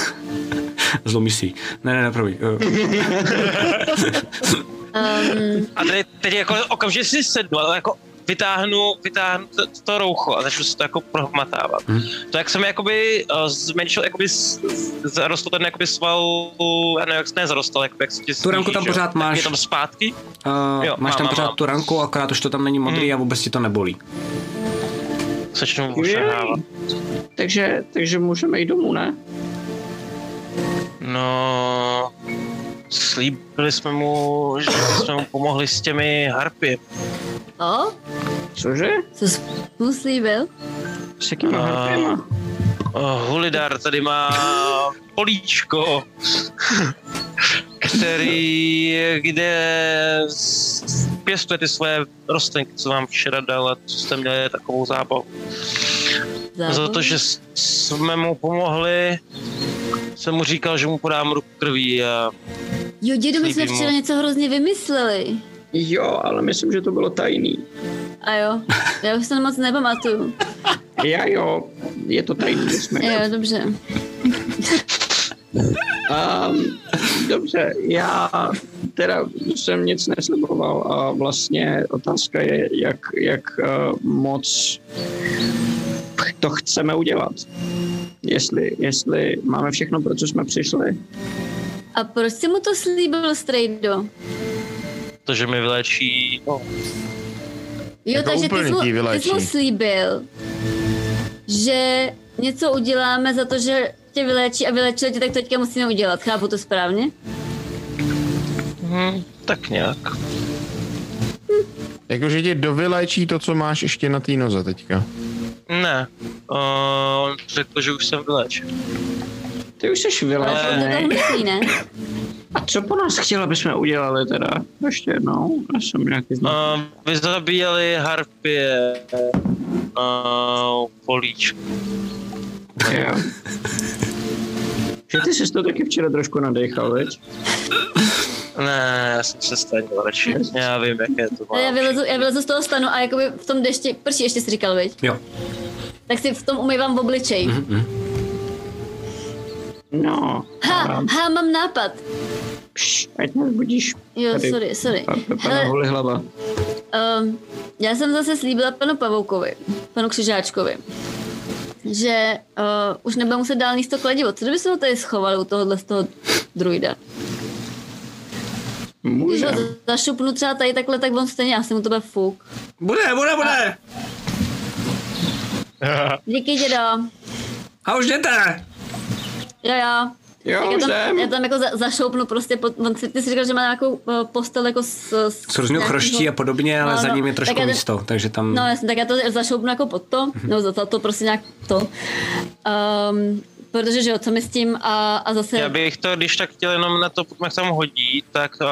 Zlomíš si. Ne, ne, ne, promiň. Eh, Um, A teď, teď jako okamžitě si sednu, ale jako vytáhnu, vytáhnu to, to roucho a začnu si to jako prohmatávat. Hmm. To, jak jsem jakoby uh, zmenšil, jakoby zarostl ten jakoby sval, já nevím, jak se ne zarostl, jakoby, jak se ti Tu ranku tam pořád Tak máš. Je tam zpátky? Uh, Jo, máš mám, tam mám, pořád mám. tu ranku, akorát už to tam není modrý Hmm. a vůbec ti to nebolí. Začnu ošahávat. Takže, takže můžeme jít domů, ne? No, slíbili jsme mu, že jsme mu pomohli s těmi harpy. o, Cože? co jsi mu slíbil? S jakýma A- harpěma? Oh, Hulidar tady má políčko, který, kde pěstuje ty své rostlinky, co vám včera dal a co jste měli takovou zábavu. Za to, že jsme mu pomohli, jsem mu říkal, že mu podám ruku krví a Jo, dědo, my jsme včera něco hrozně vymysleli. Jo, ale myslím, že to bylo tajný. A jo, já už se moc nepamatuju. Já jo, je to tajný. Jsme. Jo, dobře. Um, dobře, já teda jsem nic nesliboval a vlastně otázka je, jak, jak uh, moc to chceme udělat. Jestli, jestli máme všechno, pro co jsme přišli. A proč jsi mu to slíbil, Strejdo? to, že mi vylečí no, Jo, Jako takže ty jsi, mu, ti ty jsi mu slíbil, že něco uděláme za to, že tě vylečí a vylečili tě, tak to teďka musíme udělat. Chápu to správně? hm, tak nějak. Jakože tě dovyléčí to, co máš ještě na té noze teďka. Ne, uh, on řekl, že už jsem vylečen. Ty už jsi myslí, ne? A co po nás chtěl, aby jsme udělali teda? Ještě jednou, já jsem nějaký znal. Uh, vy zabíjeli harpie uh, políčko. Jo. Že ty jsi to taky včera trošku nadechal, veď? Ne, já jsem se stanil radši. Já vím, jaké to má. A já vylezu, já vylezu z toho stanu a jakoby v tom dešti, prší ještě jsi říkal, viď? Jo. Tak si v tom umývám v obličej. Mhm. No. Ha, ha, mám nápad. Pš, ať nezbudíš. Jo, Tady. sorry, sorry. Pa- pa- Pana Hele, holi hlava. Um, já jsem zase slíbila panu Pavoukovi, panu Křižáčkovi, že uh, už nebude muset dál níst to kladivo. Co kdyby se ho tady schovali u tohohle z toho druida? Když Může. ho zašupnu třeba tady takhle, tak on stejně asi mu to bude fuk. Bude, bude, bude! Díky, dědo. A už jdete! Jo, jo. Jo, Tak já, tam, jsem. já tam jako za, zašoupnu prostě, pod, on si, ty jsi říkal, že má nějakou uh, postel jako s... s S různou chroští a podobně, ale No, za no. ním je Tak trošku já to- místo, takže tam... No jasně, tak já to zašoupnu jako pod to, no za to, to prostě nějak to. Um, protože že jo, co my s tím a, a zase... Já bych to, když tak chtěl jenom na to, jak tam hodí, tak uh,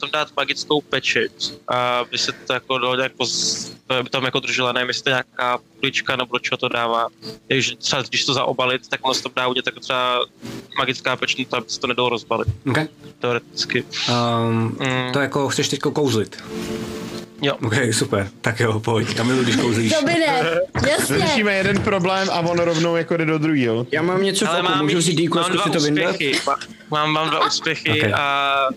tam dát magickou pečeť, aby se to jako dalo jako, z- aby tam jako držela, nevím, jestli to nějaká plička nebo do čeho to dává. Takže třeba když to zaobalit, tak ono se to dá udělat jako třeba magická pečeť, aby se to nedalo rozbalit, Okay. teoreticky. Um, Mm. to jako chceš teď kouzlit. Jo. Ok, super. Tak jo, pojď. Kamilu, když kouzlíš. To by ne, jasně. Řešíme jeden problém a on rovnou jako jde do druhého. Já mám něco v Ale oku, mám, můžu vzít díku mám dva zkusit to vyndat? úspěchy. Ma- Mám, mám dva úspěchy Okay. a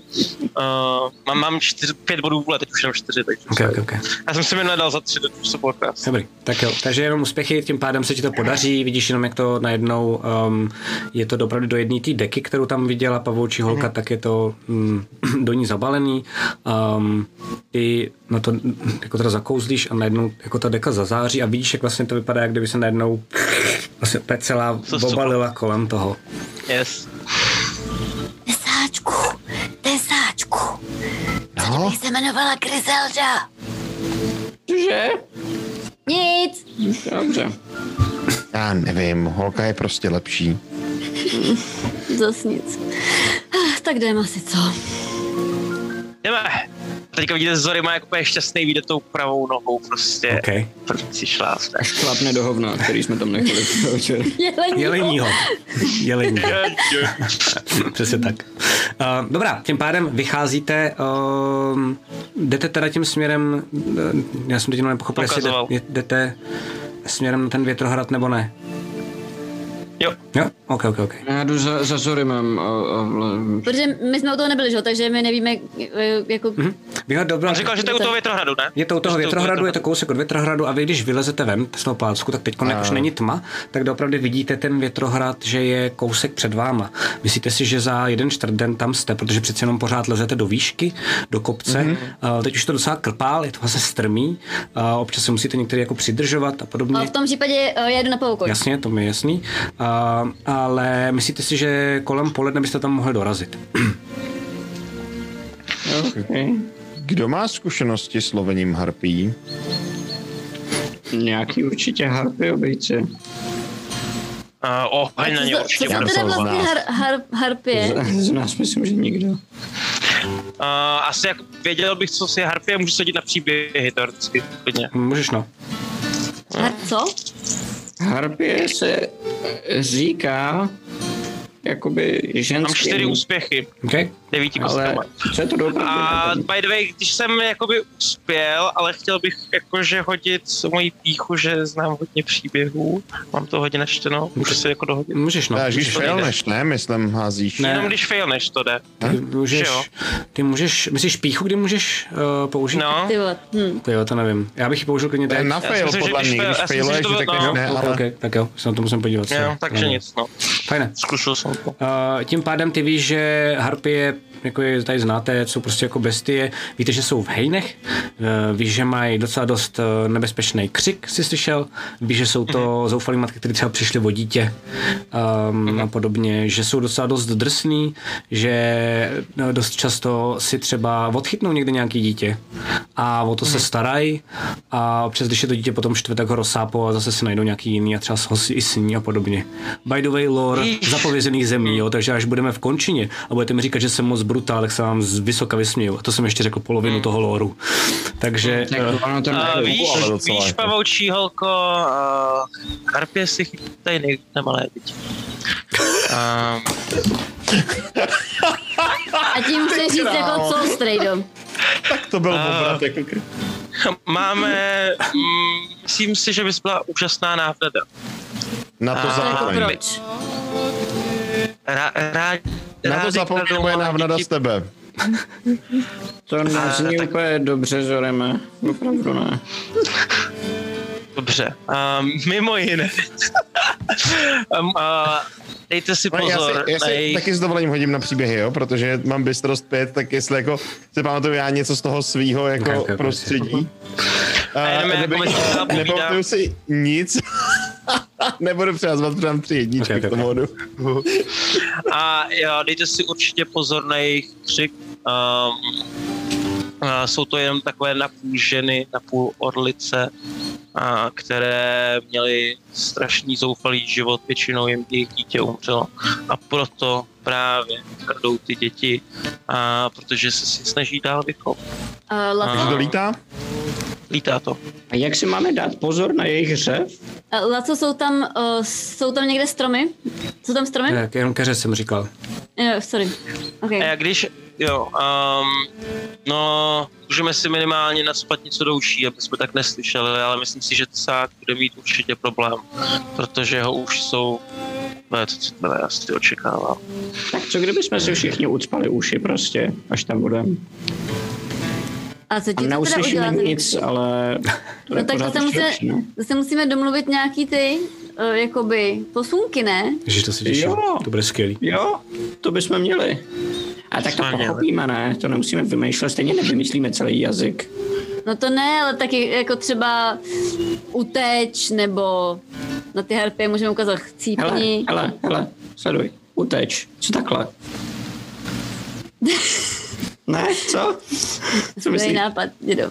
uh, mám, mám čtyř, pět bodů vůle, teď už jenom čtyři, takže Ok, ok, ok. já jsem si minule dal za tři, to bylo krásné. Dobrý, tak jo. Takže jenom úspěchy, tím pádem se ti to podaří, vidíš jenom, jak to najednou um, je to opravdu do jedné té deky, kterou tam viděla pavoučí holka, mm. tak je to um, do ní zabalený. Um, ty na to jako teda zakouzlíš a najednou jako ta deka zazáří a vidíš, jak vlastně to vypadá, jak kdyby se najednou vlastně úplně celá obalila kolem toho. Yes. Tesáčku, tesáčku. No, Bych se jmenovala Griselda. Cože? Nic. Dobře. já nevím, holka je prostě lepší. Zas nic. Tak jdeme asi co. Jdeme. Teďka vidíte, Zory má jako úplně šťastný výjde tou pravou nohou prostě. OK. První si šlást. Až šlapne do hovna, který jsme tam nechali večer. Jelení. Jeleního. Jelení. Přesně tak. Uh, dobrá, tím pádem vycházíte, uh, jdete teda tím směrem, uh, já jsem teď jenom nepochopil, jestli jdete směrem na ten větrohrad nebo ne. Jo. Jo, ok, ok, ok. Já jdu za, za Zorimem a, a Protože my jsme u toho nebyli, že? jo, takže my nevíme, eh, jako... Mhm. Vy dobra, On říkal, že to je u toho větrohradu, ne? je to u toho větrohradu, je to kousek od větrohradu a vy když vylezete ven z toho plácku, tak teď jak už není tma, tak opravdu vidíte ten větrohrad, že je kousek před váma. Myslíte si, že za jeden čtvrt den tam jste, protože přeci jenom pořád lezete do výšky, do kopce. Mm-hmm. Teď už to docela krpál, je to vlastně strmý, a občas se musíte některý jako přidržovat a podobně. Ale v tom případě eh, já jdu na pavoukoň. Jasně, to mi je jasný. A, ale myslíte si, že kolem poledne byste tam mohli dorazit? okay. Kdo má zkušenosti s lovením harpí? Nějaký určitě harpy obejce. Uh, oheň na ně Co, určitě co bude. teda vlastně har, har, harpie? Z, z nás myslím, že nikdo. Uh, asi jako věděl bych, co si je harpie, můžu sadit na příběhy teoreticky. Klidně. Můžeš no. Har, co? Harpie se říká jakoby ženský. Mám čtyři úspěchy, Okay? devíti Ale co je to doopravdy? A by the way, když jsem jakoby uspěl, ale chtěl bych jakože hodit moji píchu, že znám hodně příběhů, mám to hodně načteno, můžu si jako dohodit. Můžeš no. No, když můžeš, failneš, ne? Myslím, házíš. Ne. Jenom když failneš to jde. ty můžeš, jo? ty můžeš, myslíš píchu, kdy můžeš uh, použít? No, Ty vole. Hm. To jo, to nevím. Já bych ji použil klidně teď. na fail, myslím, podle mě. Když failuješ, tak bylo- ne, ale... tak jo, se na to musím podívat. jo, takže nic, no. Fajne. Zkusil jsem tím pádem ty víš, že harpie, jako je tady znáte, jsou prostě jako bestie. Víte, že jsou v hejnech, uh, víš, že mají docela dost uh, nebezpečný křik, si slyšel. Víš, že jsou to zoufalí matky, které třeba přišly o dítě um, a podobně, že jsou docela dost drsný, že no, dost často si třeba odchytnou někde nějaký dítě a o to se starají a občas, když je to dítě potom štve, tak ho rozsápou a zase si najdou nějaký jiný a třeba ho si i sní a podobně. By the way, lore zapovězených zemí, jo, takže až budeme v končině a budete mi říkat, že jsem moc brutál, tak se vám z vysoka vysměju. A to jsem ještě řekl polovinu toho loru. Takže Tak eh, ono to Uh, nejde. víš, víš, pavoučí holko, uh, harpie si chytají nej, na malé děti. Uh, A tím chci říct jako co, Strejdo? To byl obrat, jako máme, mm, myslím si, že bys byla úžasná návnada. Na to A- Jako proč? Rá, rád, Na to malé návnada z tebe. To nezní tak- úplně dobře, Zoreme. Opravdu ne. Dobře. Um, mimo jiné. um, uh, dejte si No, já pozor si, já si jejich... taky s dovolením hodím na příběhy, jo, protože mám bystrost 5, tak jestli jako si pamatuju já něco z toho svýho jako prostředí. A povídat. nepamatuju si nic. Nebudu přihazovat, protože mám tři jedničky Ok, ok, k tomu hodu. A jo, dejte si určitě pozor na jejich křik. Um, a jsou to jenom takové napůl ženy, napůl orlice, a které měly strašný zoufalý život, většinou jim jejich dítě umřelo. A proto právě kradou ty děti, a protože se si snaží dál vychovat. Uh, to lítá? Lítá to. A jak si máme dát pozor na jejich řev? uh, Laco, jsou tam, uh, jsou tam někde stromy? Jsou tam stromy? jak jenom keře jsem říkal. Jo, sorry. Okay. A jak když, jo, um, no, můžeme si minimálně nadspat něco do uší, aby jsme tak neslyšeli, ale myslím si, že Cák bude mít určitě problém, protože jeho uši jsou ne, to, co to já si očekávám. Tak co kdybychom si všichni ucpali uši prostě, až tam budeme. A co ti to teda neuslyšíme udělá? nic, ale to No tak to pořád se, ještě musíme, lepší, no. to se musíme domluvit nějaký ty, uh, jakoby, posunky, ne? Že to se těším. Jo. To bude skvělý. Jo, to bychom měli. A tak to pochopíme, ne? To nemusíme vymýšlet, stejně nevymyslíme celý jazyk. No to ne, ale taky jako třeba uteč, nebo na ty harpy můžeme ukázat Hele, chcípni. hele, hele, sleduj, uteč. Co takhle? ne, co? Co Skvělý myslíš? nápad, dědo.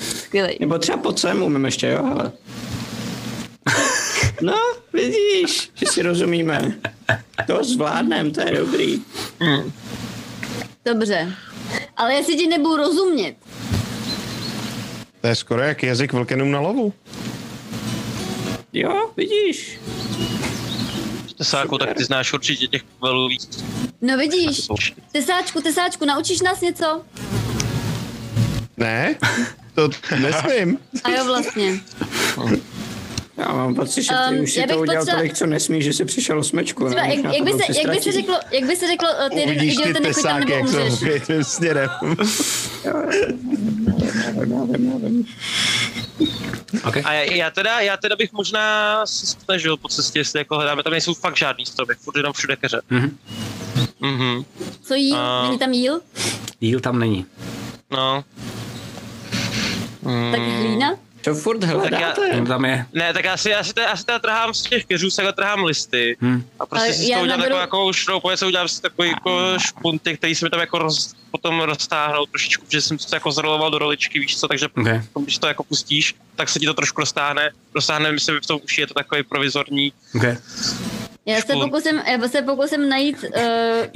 Skvělý. Nebo třeba pod sem umím ještě, jo, hele. No, vidíš, že si rozumíme. To zvládnem, to je dobrý. Dobře. Ale jestli ti nebudu rozumět, To je skoro jak jazyk vlkenům na lovu. Jo, vidíš. Tesáku, tak ty znáš určitě těch velů víc. no vidíš, tesáčku, tesáčku, naučíš nás něco? Ne? To nesmím. A jo, vlastně. Já mám pocit, že ty Um, už si já bych to udělal potřeba- tolik, co nesmí, že si přišel o smečku. Třeba, ne? jak, jak, to by se, jak, by se řeklo, jak by se řeklo, uh, ty jeden Uvidíš ty nebo jak se umřeš. opět tím směrem. Okay. A já, já, teda, já teda bych možná se snažil po cestě, jestli jako hledáme, tam nejsou fakt žádný stromy, furt jenom všude keře. Mhm. Mhm, Co jíl? A- Není tam jíl? Jíl tam není. no. Mm, Tak hlína? To furt hledáte. Jen tam je. Ne, tak já si, já si, teda, já si teda trhám z těch keřů, se trhám listy. Hm. A prostě Ale si z já toho udělám naberu- takovou jako šroupu, já si udělám si takový jako špunty, který se mi tam jako roz, potom roztáhnou trošičku, protože jsem to jako zroloval do roličky, víš co, takže Okay. když to jako pustíš, tak se ti to trošku roztáhne, roztáhne mi se mi v tom uši, je to takový provizorní. Okay. Já se pokusím, já se pokusím najít uh,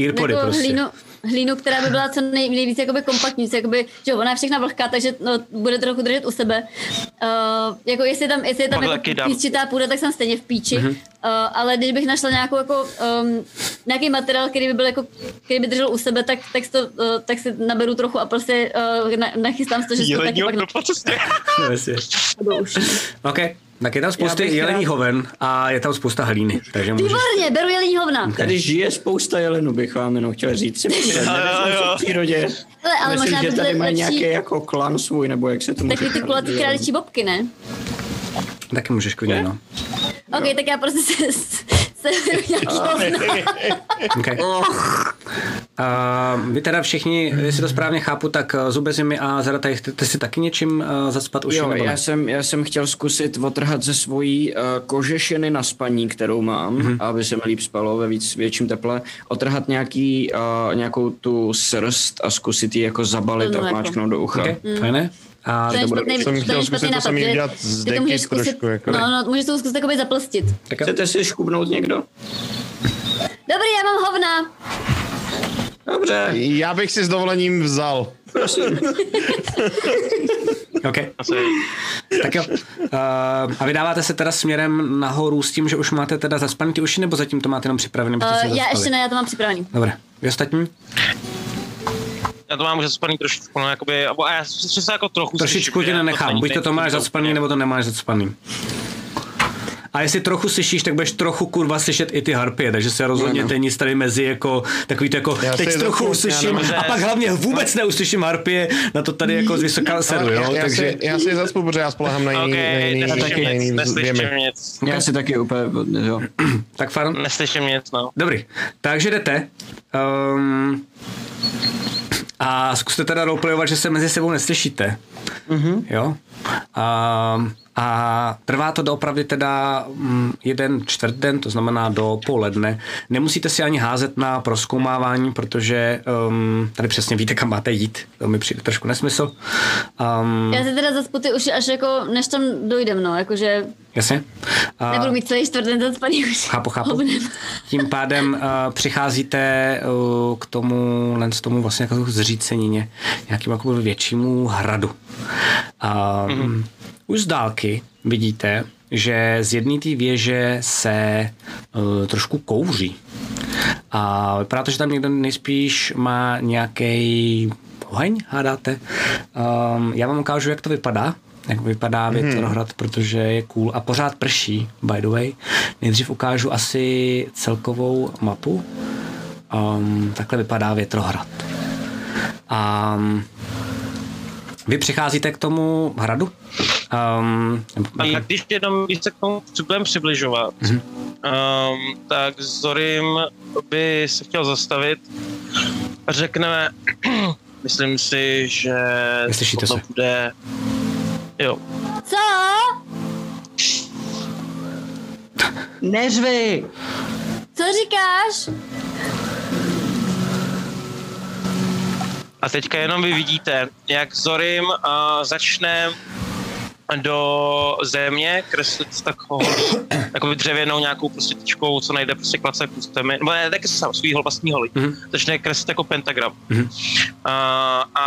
Earpody jako prostě. hlínu, hlínu, která by byla co nej, nejvíc jakoby kompaktní, jakoby, že jo, ona je všechna vlhká, takže no, bude trochu držet u sebe. Uh, jako jestli je tam, jestli je tam jako písčitá půda, tak jsem stejně v píči. Mhm. Uh, ale když bych našla nějakou jako, um, nějaký materiál, který by byl jako, který by držel u sebe, tak, tak, to, uh, tak si naberu trochu a prostě uh, na, nachystám to, že to taky pak po cestě. No, uší. OK, tak je tam bych jelení rád- hoven a je tam spousta hlíny. Takže můžeš... Výborně, beru jelení hovna. Tady žije spousta jelenů, bych vám jenom chtěl říct. Si v přírodě. Ale, ale Myslím, možná že tady mají lepší, nějaký jako klan svůj, nebo jak se to takový ty kulatý králičí bobky, ne? Taky můžeš klidně, no. OK, tak já prostě se, se hovna. Okay. Uh, vy teda všichni, jestli to správně chápu, tak uh, Zubezimy a Zarataj, chcete si taky něčím uh, zacpat uši? Jo, nebo ne? já jsem, já jsem chtěl zkusit otrhat ze svojí uh, kožešiny na spaní, kterou mám, mm-hmm. aby se mi líp spalo ve víc, větším teple, otrhat nějaký, uh, nějakou tu srst a zkusit ji jako zabalit To a mléko. máčknout do ucha. Okay, fajné. A To je bude- špatný, jsem to chtěl zkusit špatný to nápad, samý udělat z to deky můžeš zkusit, trošku, jako. no, no, můžeš to zkusit takový zaplastit. tak jo. Chcete si škubnout někdo? Dobrý, já mám hovna. Dobře, Já bych si s dovolením vzal. prosím. Okay. Asi. Tak jo. Uh, a vydáváte se teda směrem nahoru s tím, že už máte teda zaspaný ty uši, nebo zatím to máte jenom si Uh, já zaspali? ještě ne, já to mám připravený. Dobré. Vy ostatní? Já to mám už zaspaný trošičku, no jakoby, a já si se jako trochu Trošičku slyším, tě že nenechám. není- Buď to, to máš zacpaný, nebo to nemáš zacpaný. A jestli trochu slyšíš, tak budeš trochu kurva slyšet i ty harpie, takže se rozhodněte nic tady mezi jako takový to jako Já teď trochu uslyším já a pak hlavně vůbec neuslyším harpie, na to tady jako z vysoká sedu, jo, já, takže si, já si zacpu, protože já spolehám na jiný, OK, na jiný, neslyším na jiný nic, neslyším nic. Já si taky úplně, jo. tak far. Neslyším nic, no. Dobrý, takže jdete. Um, a zkuste teda roleplayovat, že se mezi sebou neslyšíte. Mm-hmm. Jo? A, a trvá to doopravdy teda mm, jeden čtvrt den, to znamená do poledne. Nemusíte si ani házet na proskoumávání, protože um, tady přesně víte, kam máte jít. To mi přijde trošku nesmysl. Um, Já si teda zaspu ty uši, až jako, než tam dojdem, no, jakože jasně. A- nebudu mít celý čtvrtden zaspaný už. Chápu, chápu. Hovnem. Tím pádem uh, přicházíte uh, k tomu, len z tomu vlastně jako zřícenině, nějakým jako většímu hradu. Um, mm-hmm. Už z dálky vidíte, že z jedné té věže se uh, trošku kouří. A vypadá to, že tam někdo nejspíš má nějaký oheň, hádáte. Um, já vám ukážu, jak to vypadá jak vypadá Větrohrad, protože je cool a pořád prší, by the way. Nejdřív ukážu asi celkovou mapu. Um, takhle vypadá Větrohrad. A um, vy přicházíte k tomu hradu? Um, A když jenom, když se k tomu budeme přibližovat, Mhm. um, tak Zorim by se chtěl zastavit a řekneme, myslím si, že Neslyšíte to se. bude, jo, Co? Neřvi! Co říkáš? A teďka jenom vy vidíte, jak Zorim uh, začne do země kreslit takovou takovou dřevěnou nějakou prostě tyčkou, co najde prostě klacek zemi, nebo ne, taky sám svýho vlastní holi. Mhm. Začne kreslit jako pentagram. Mhm. A, a,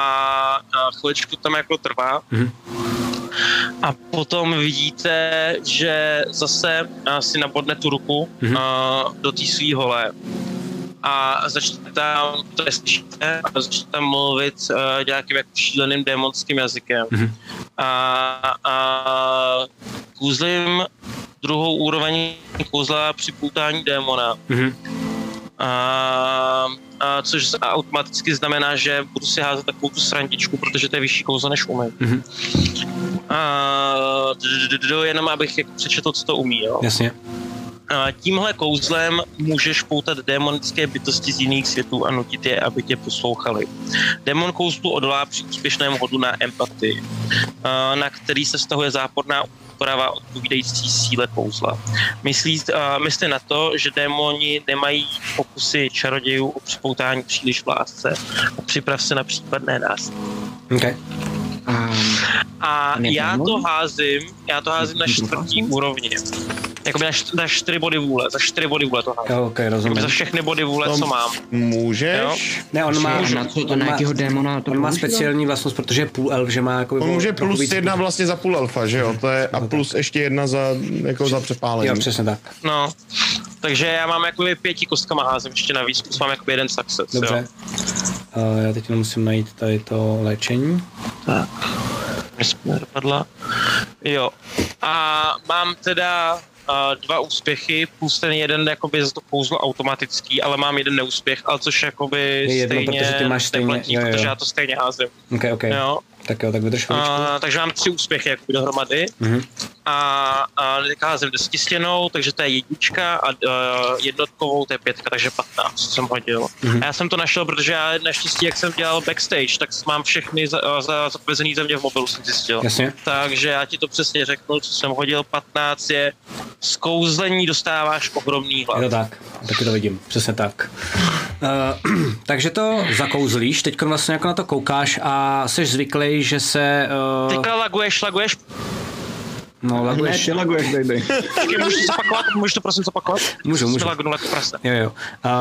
a chviličku tam jako trvá. Mhm. A potom vidíte, že zase a, si nabodne tu ruku Mhm. a, do té svý hole a začne tam, to neslyšíte, a začne tam mluvit uh, nějakým jako šíleným démonským jazykem. Mhm. A, a kůzlím druhou úroveň kouzla při poutání démona. Mhm. A, a což automaticky znamená, že budu si házet takovou tu srandičku, protože to je vyšší kouzlo než umím. Mhm. A d- d- d- jenom abych jako přečetl, co to umí. Jo. Jasně. A tímhle kouzlem můžeš poutat démonické bytosti z jiných světů a nutit je, aby tě poslouchali. Démon kouzlu odolá při úspěšném hodu na empatii, na který se vztahuje záporná úprava odpovídající síle kouzla. Myslí, myslí na to, že démoni nemají pokusy čarodějů o připoutání příliš v lásce. Připrav se na případné následky. Okay. Um, A já to házím, já to házím na čtvrtý úrovni. Jakoby na, št- na čtyři body vůle, za čtyři body vůle to. Jo, ok, Jakoby rozumím. za všechny body vůle, Tom- co mám. Můžeš? Jo. Ne, on má, a na, co, on na má, jakýho démona to on má speciální vlastnost, protože je půl elf, že má jako On může plus víc- jedna vlastně za půl alfa, že jo? To je a plus ještě jedna za, jako za přepálení. Jo, přesně tak. No. Takže já mám jakoby pěti kostkama házím ještě navíc, plus mám jakoby jeden success, Dobře. jo. Uh, já teď jenom musím najít tady to léčení. Tak. Mě jsme nedopadla. Jo. A mám teda dva úspěchy, plus ten jeden jakoby za to kouzlo automatický, ale mám jeden neúspěch, ale což jakoby Je jedno, stejně protože ty máš stejně- neplatí, jo, jo, protože já to stejně házím. Ok, ok. Jo. Tak jo, tak vydrž chviličku. A, takže mám tři úspěchy jakoby dohromady. Mhm. A, a házím desetistěnou, takže to je jednička a uh, jednotkovou to je pětka, takže 15 co jsem hodil. Mhm. A já jsem to našel, protože já naštěstí, jak jsem dělal backstage, tak mám všechny za, za, zapovězený země v mobilu, jsem zjistil. Jasně. Takže já ti to přesně řeknu, co jsem hodil. 15 je zkouzlení dostáváš ohromný hlad. to tak, taky to vidím, přesně tak. Uh, takže to zakouzlíš, teď vlastně jako na to koukáš a jsi zvyklý, že se... Uh, Teďka laguješ, laguješ. no, ne, laguješ. ty laguješ, baby. Počkej, můžeš to zopakovat? Můžeš to prosím zopakovat? Můžu, můžu. lagnul jako prase. Jo, jo.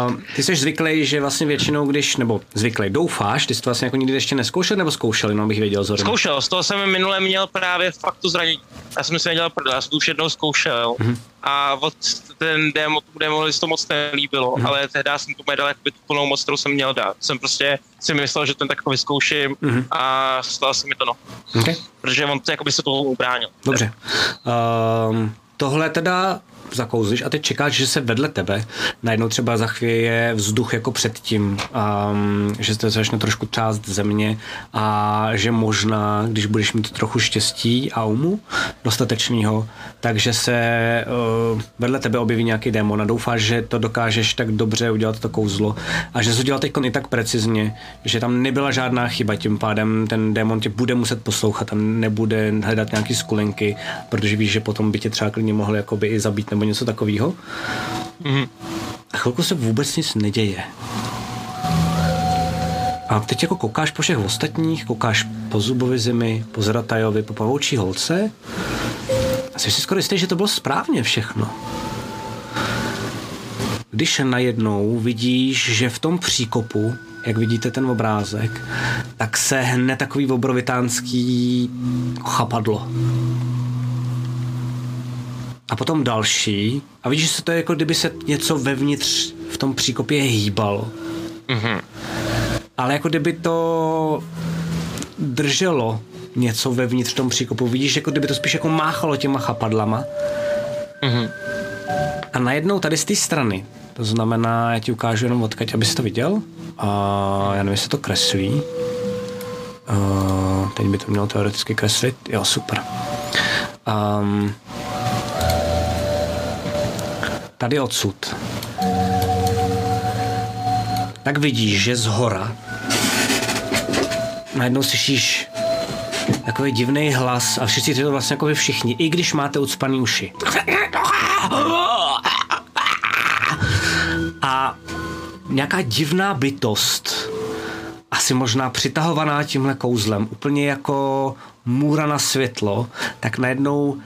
Uh, ty jsi zvyklý, že vlastně většinou, když, nebo zvyklý, doufáš, ty jsi to vlastně jako nikdy ještě neskoušel, nebo zkoušel, jenom bych věděl, Zorin. Zkoušel, z toho jsem minule měl právě fakt to zranění. Já jsem si nedělal prdel, já jsem to už jednou zkoušel. Mhm. A od ten demo, tu demo to moc nelíbilo, Mhm. ale tehdy jsem tomu dal jakoby tu plnou moc, kterou jsem měl dát. Jsem prostě si myslel, že ten tak vyzkouším Mhm. a stalo se mi to no. Okay. Protože on to jakoby se toho ubránil. Dobře. Um, tohle teda zakouzlíš a teď čekáš, že se vedle tebe najednou třeba zachvěje vzduch jako předtím, um, že se začne trošku třást země a že možná, když budeš mít trochu štěstí a umu dostatečného, takže se uh, vedle tebe objeví nějaký démon a doufáš, že to dokážeš tak dobře udělat to kouzlo a že jsi to teď i tak precizně, že tam nebyla žádná chyba, tím pádem ten démon tě bude muset poslouchat a nebude hledat nějaký skulinky, protože víš, že potom by tě třeba klidně mohl jakoby i zabít nebo něco takového. Mhm. A chvilku se vůbec nic neděje. A teď jako koukáš po všech ostatních, koukáš po Zubovi zemi, po Zratajovi, po pavoučí holce a jsi si skoro jistý, že to bylo správně všechno. Když najednou vidíš, že v tom příkopu, jak vidíte ten obrázek, tak se hne takový obrovitánský chapadlo. A potom další a vidíš, že se to je jako kdyby se něco vevnitř v tom příkopě hýbalo. Mm-hmm. Ale jako kdyby to drželo něco vevnitř v tom příkopu. Vidíš, jako kdyby to spíš jako máchalo těma chapadlama. Mm-hmm. A najednou tady z té strany, to znamená, já ti ukážu jenom odkaď, abys to viděl. A já nevím, jestli to kreslí. Uh, teď by to mělo teoreticky kreslit. Jo, super. Um, tady odsud. Tak vidíš, že z hora najednou slyšíš takový divný hlas a všichni to vlastně jako vy všichni, i když máte ucpaný uši. A nějaká divná bytost, asi možná přitahovaná tímhle kouzlem, úplně jako můra na světlo, tak najednou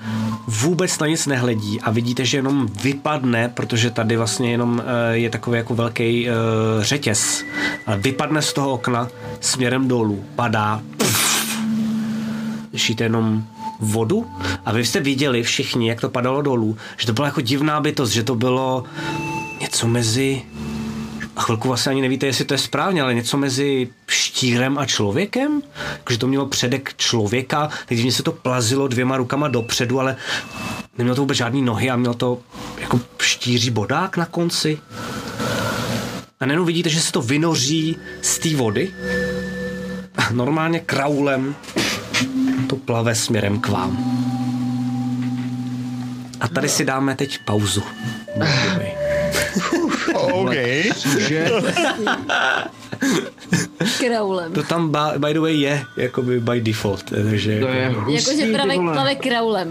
vůbec na nic nehledí a vidíte, že jenom vypadne, protože tady vlastně jenom eh, je takový jako velký uh, řetěz. Ale vypadne z toho okna směrem dolů, padá, slyšíte jenom vodu a vy jste viděli všichni, jak to padalo dolů, že to byla jako divná bytost, že to bylo něco mezi a chvilku vlastně ani nevíte, jestli to je správně, ale něco mezi štírem a člověkem? Takže to mělo předek člověka, takže se to plazilo dvěma rukama dopředu, ale nemělo to vůbec žádný nohy a mělo to jako štíří bodák na konci. A najednou vidíte, že se to vynoří z té vody. A normálně kraulem to plave směrem k vám. A tady si dáme teď pauzu. OK. Kraulem. To tam by, by the way je, jakoby by default, takže To je hustý, Jakože plave kraulem.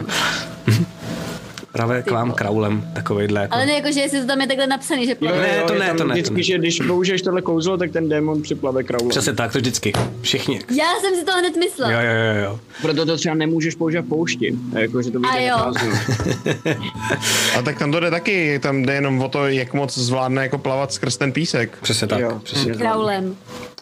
Právě k vám kraulem, takovejhle jako. Ale ne jakože jestli to tam je takhle napsaný, že plave. Ne, to ne, to ne, to Vždycky, ne. že když použiješ tohle kouzlo, tak ten démon připlave kraulem. Přesně tak, to vždycky. Všichni. Já jsem si to hned myslela. Jo, jo, jo, jo. Proto to třeba nemůžeš používat v poušti. Jako, že to A bude jo. A tak tam to jde taky, tam jde jenom o to, jak moc zvládne jako plavat skrz ten písek. Přesně tak. Jo, Přesně. Kraulem.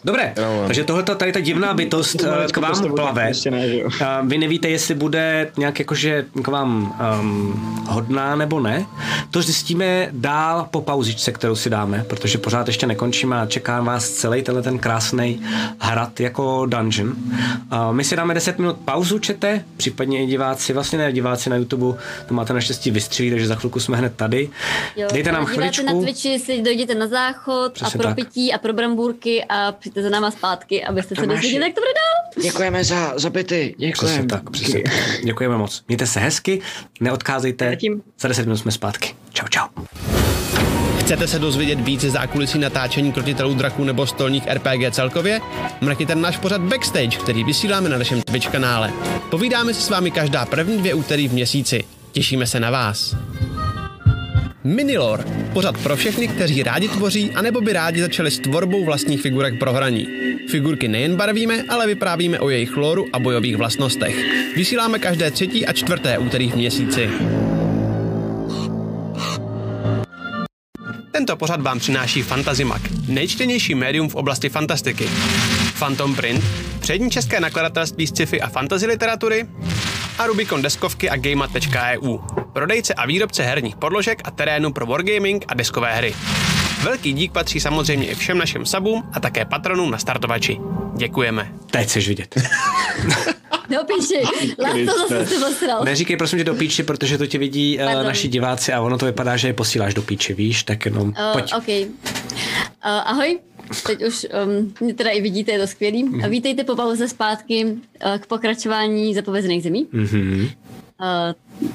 Dobré, Kraulem. takže tohle tady ta divná bytost k vám plave. Prostě že jo. A Vy nevíte, jestli bude nějak jakože k vám um, hodná nebo ne. To zjistíme dál po pauzičce, kterou si dáme, protože pořád ještě nekončíme a čeká vás celý tenhle ten krásný hrad jako dungeon. Uh, my si dáme 10 minut pauzu, čete, případně i diváci, vlastně ne diváci na YouTube, to máte naštěstí vystřelí, takže za chvilku jsme hned tady. Jo, Dejte nám a chviličku. na Twitchi, si dojděte na záchod Přesně a pro tak. pití a pro brambůrky a přijďte za náma zpátky, abyste se dozvěděli, jak to bude dál. Děkujeme za, za byty. Přesně Děkujeme. tak, přesně tak. Děkujeme moc. Mějte se hezky, neodcházejte. Zatím. Za 10 minut jsme zpátky. Čau, čau. Chcete se dozvědět víc ze zákulisí natáčení krotitelů draků nebo stolních RPG celkově? Mrkněte na náš pořad Backstage, který vysíláme na našem Twitch kanále. Povídáme se s vámi každá první dvě úterý v měsíci. Těšíme se na vás. Minilore. Pořad pro všechny, kteří rádi tvoří, anebo by rádi začali s tvorbou vlastních figurek pro hraní. Figurky nejen barvíme, ale vyprávíme o jejich lóru a bojových vlastnostech. Vysíláme každé třetí a čtvrté úterý v měsíci. Tento pořad vám přináší Fantazimak, nejčtenější médium v oblasti fantastiky. Phantom Print, přední české nakladatelství sci-fi a fantasy literatury a Rubicon deskovky a Gameat.eu, prodejce a výrobce herních podložek a terénu pro wargaming a deskové hry. Velký dík patří samozřejmě i všem našim sabům a také patronům na startovači. Děkujeme. Teď chceš vidět. Zase si posral. Neříkej prosím tě do píči, protože to ti vidí uh, Pardon. naši diváci a ono to vypadá, že je posíláš do píči, víš, tak jenom Uh, pojď. OK. Uh, ahoj, teď už um, mě teda i vidíte, je to skvělý. Mm. Vítejte po pauze zpátky uh, k pokračování zapovězených zemí. Mhm. Uh,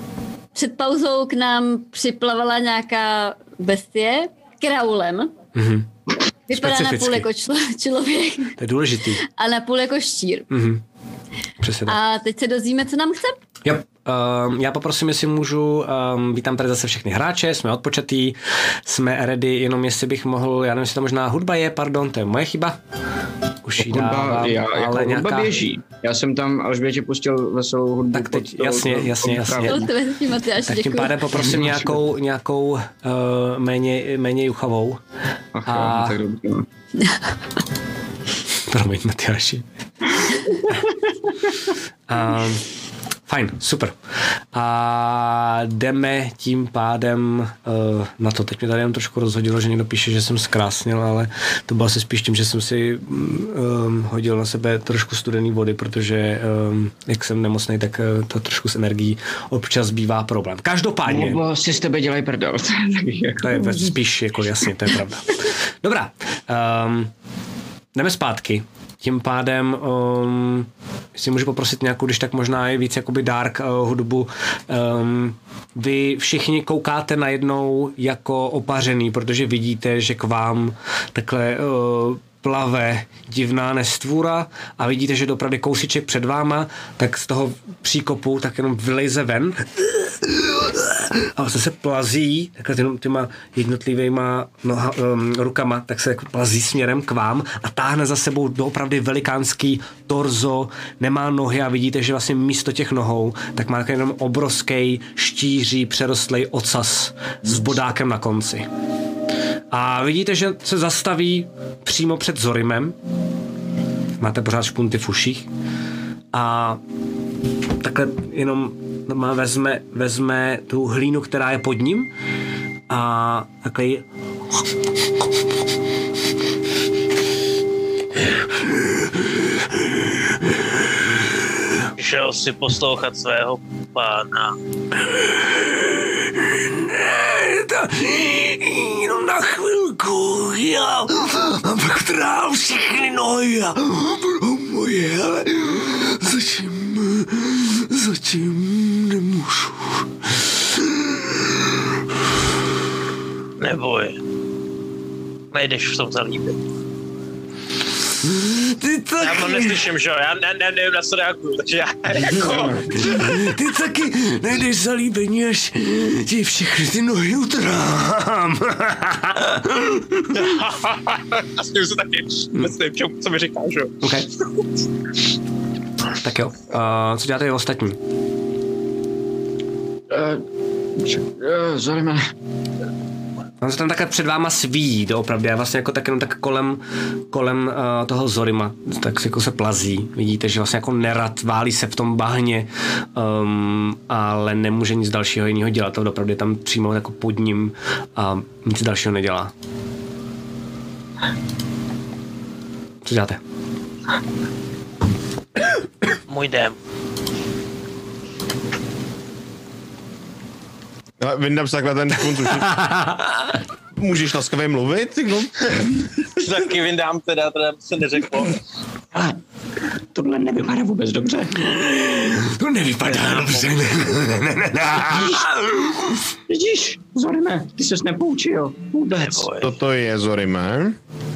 před pauzou k nám připlavala nějaká bestie kraulem. Mhm. Vypadá na půl jako člo- člověk To je důležitý. a na půl jako štír. Mhm. Přesně tak. A teď se dozvíme, co nám chce. Jo, um, já poprosím, jestli můžu, um, vítám tady zase všechny hráče, jsme odpočatý, jsme ready, jenom jestli bych mohl, já nevím, jestli to možná hudba je, pardon, to je moje chyba. Už ji Hudba, dávám, já, jako ale hudba nějaká... běží. Já jsem tam Alžbětě pustil veselou hudbu. Tak teď, pod to- jasně, to- jasně, to- jasně. Matyáš, Tak tím pádem poprosím nějakou, nějakou uh, méně, méně juchavou. Ach, A- jo, tak dobře. no. Promiň, Matyáši. Um, Fajn, super. A jdeme tím pádem uh, na to. Teď mi tady jenom trošku rozhodilo, že někdo píše, že jsem zkrásnil, ale to bylo asi spíš tím, že jsem si um, hodil na sebe trošku studený vody, protože um, jak jsem nemocný, tak uh, to trošku s energií občas bývá problém. Každopádně. Nebo si z tebe dělají prdel. To je spíš jako jasně, to je pravda. Dobrá. Um, jdeme zpátky. Tím pádem, um, jestli můžu poprosit nějakou, když tak možná je víc jakoby dark uh, hudbu, um, vy všichni koukáte najednou jako opařený, protože vidíte, že k vám takhle uh, plave divná nestvůra a vidíte, že dopravdy kousíček před váma, tak z toho příkopu tak jenom vylejze ven a vlastně se plazí takhle těma, těma jednotlivýma noha, um, rukama, tak se jako plazí směrem k vám a táhne za sebou doopravdy velikánský torzo, nemá nohy a vidíte, že vlastně místo těch nohou tak má jenom obrovský štíří přerostlej ocas s bodákem na konci. A vidíte, že se zastaví přímo před Zorimem. Máte pořád špunty v uších. A takhle jenom vezme, vezme tu hlínu, která je pod ním a takhle ji Šel si poslouchat svého pána. Ne, to jenom na chvilku, já trál všechny nohy a moje, ale zatím, zatím nemůžu. Neboj. Nejdeš v tom zalíbit. Ty taky, Já to neslyším, že jo? Já ne, ne, nevím, na co reaguju, takže já jako... ty taky nejdeš zalíbení, až ti všechny ty nohy utrám. A s tím se taky myslím, čo, co mi říkáš, že jo? OK. Tak jo, uh, co děláte vy ostatní? Zorime, On se tam takhle před váma svíjí, doopravdy, a vlastně jako tak jenom tak kolem, kolem uh, toho Zorima, tak se jako se plazí. Vidíte, že vlastně jako nerad válí se v tom bahně, um, ale nemůže nic dalšího jiného dělat. To opravdu je tam přímo jako pod ním a nic dalšího nedělá. Co děláte? Můj dém. Vyndám si takhle ten špunt uši. Můžeš laskavě mluvit? No. Taky vyndám teda, teda se neřeklo. ale tohle nevypadá vůbec dobře. To nevypadá dobře. Vidíš, Zorime, ty ses nepoučil. Vůbec. Neboj. Toto je Zorime.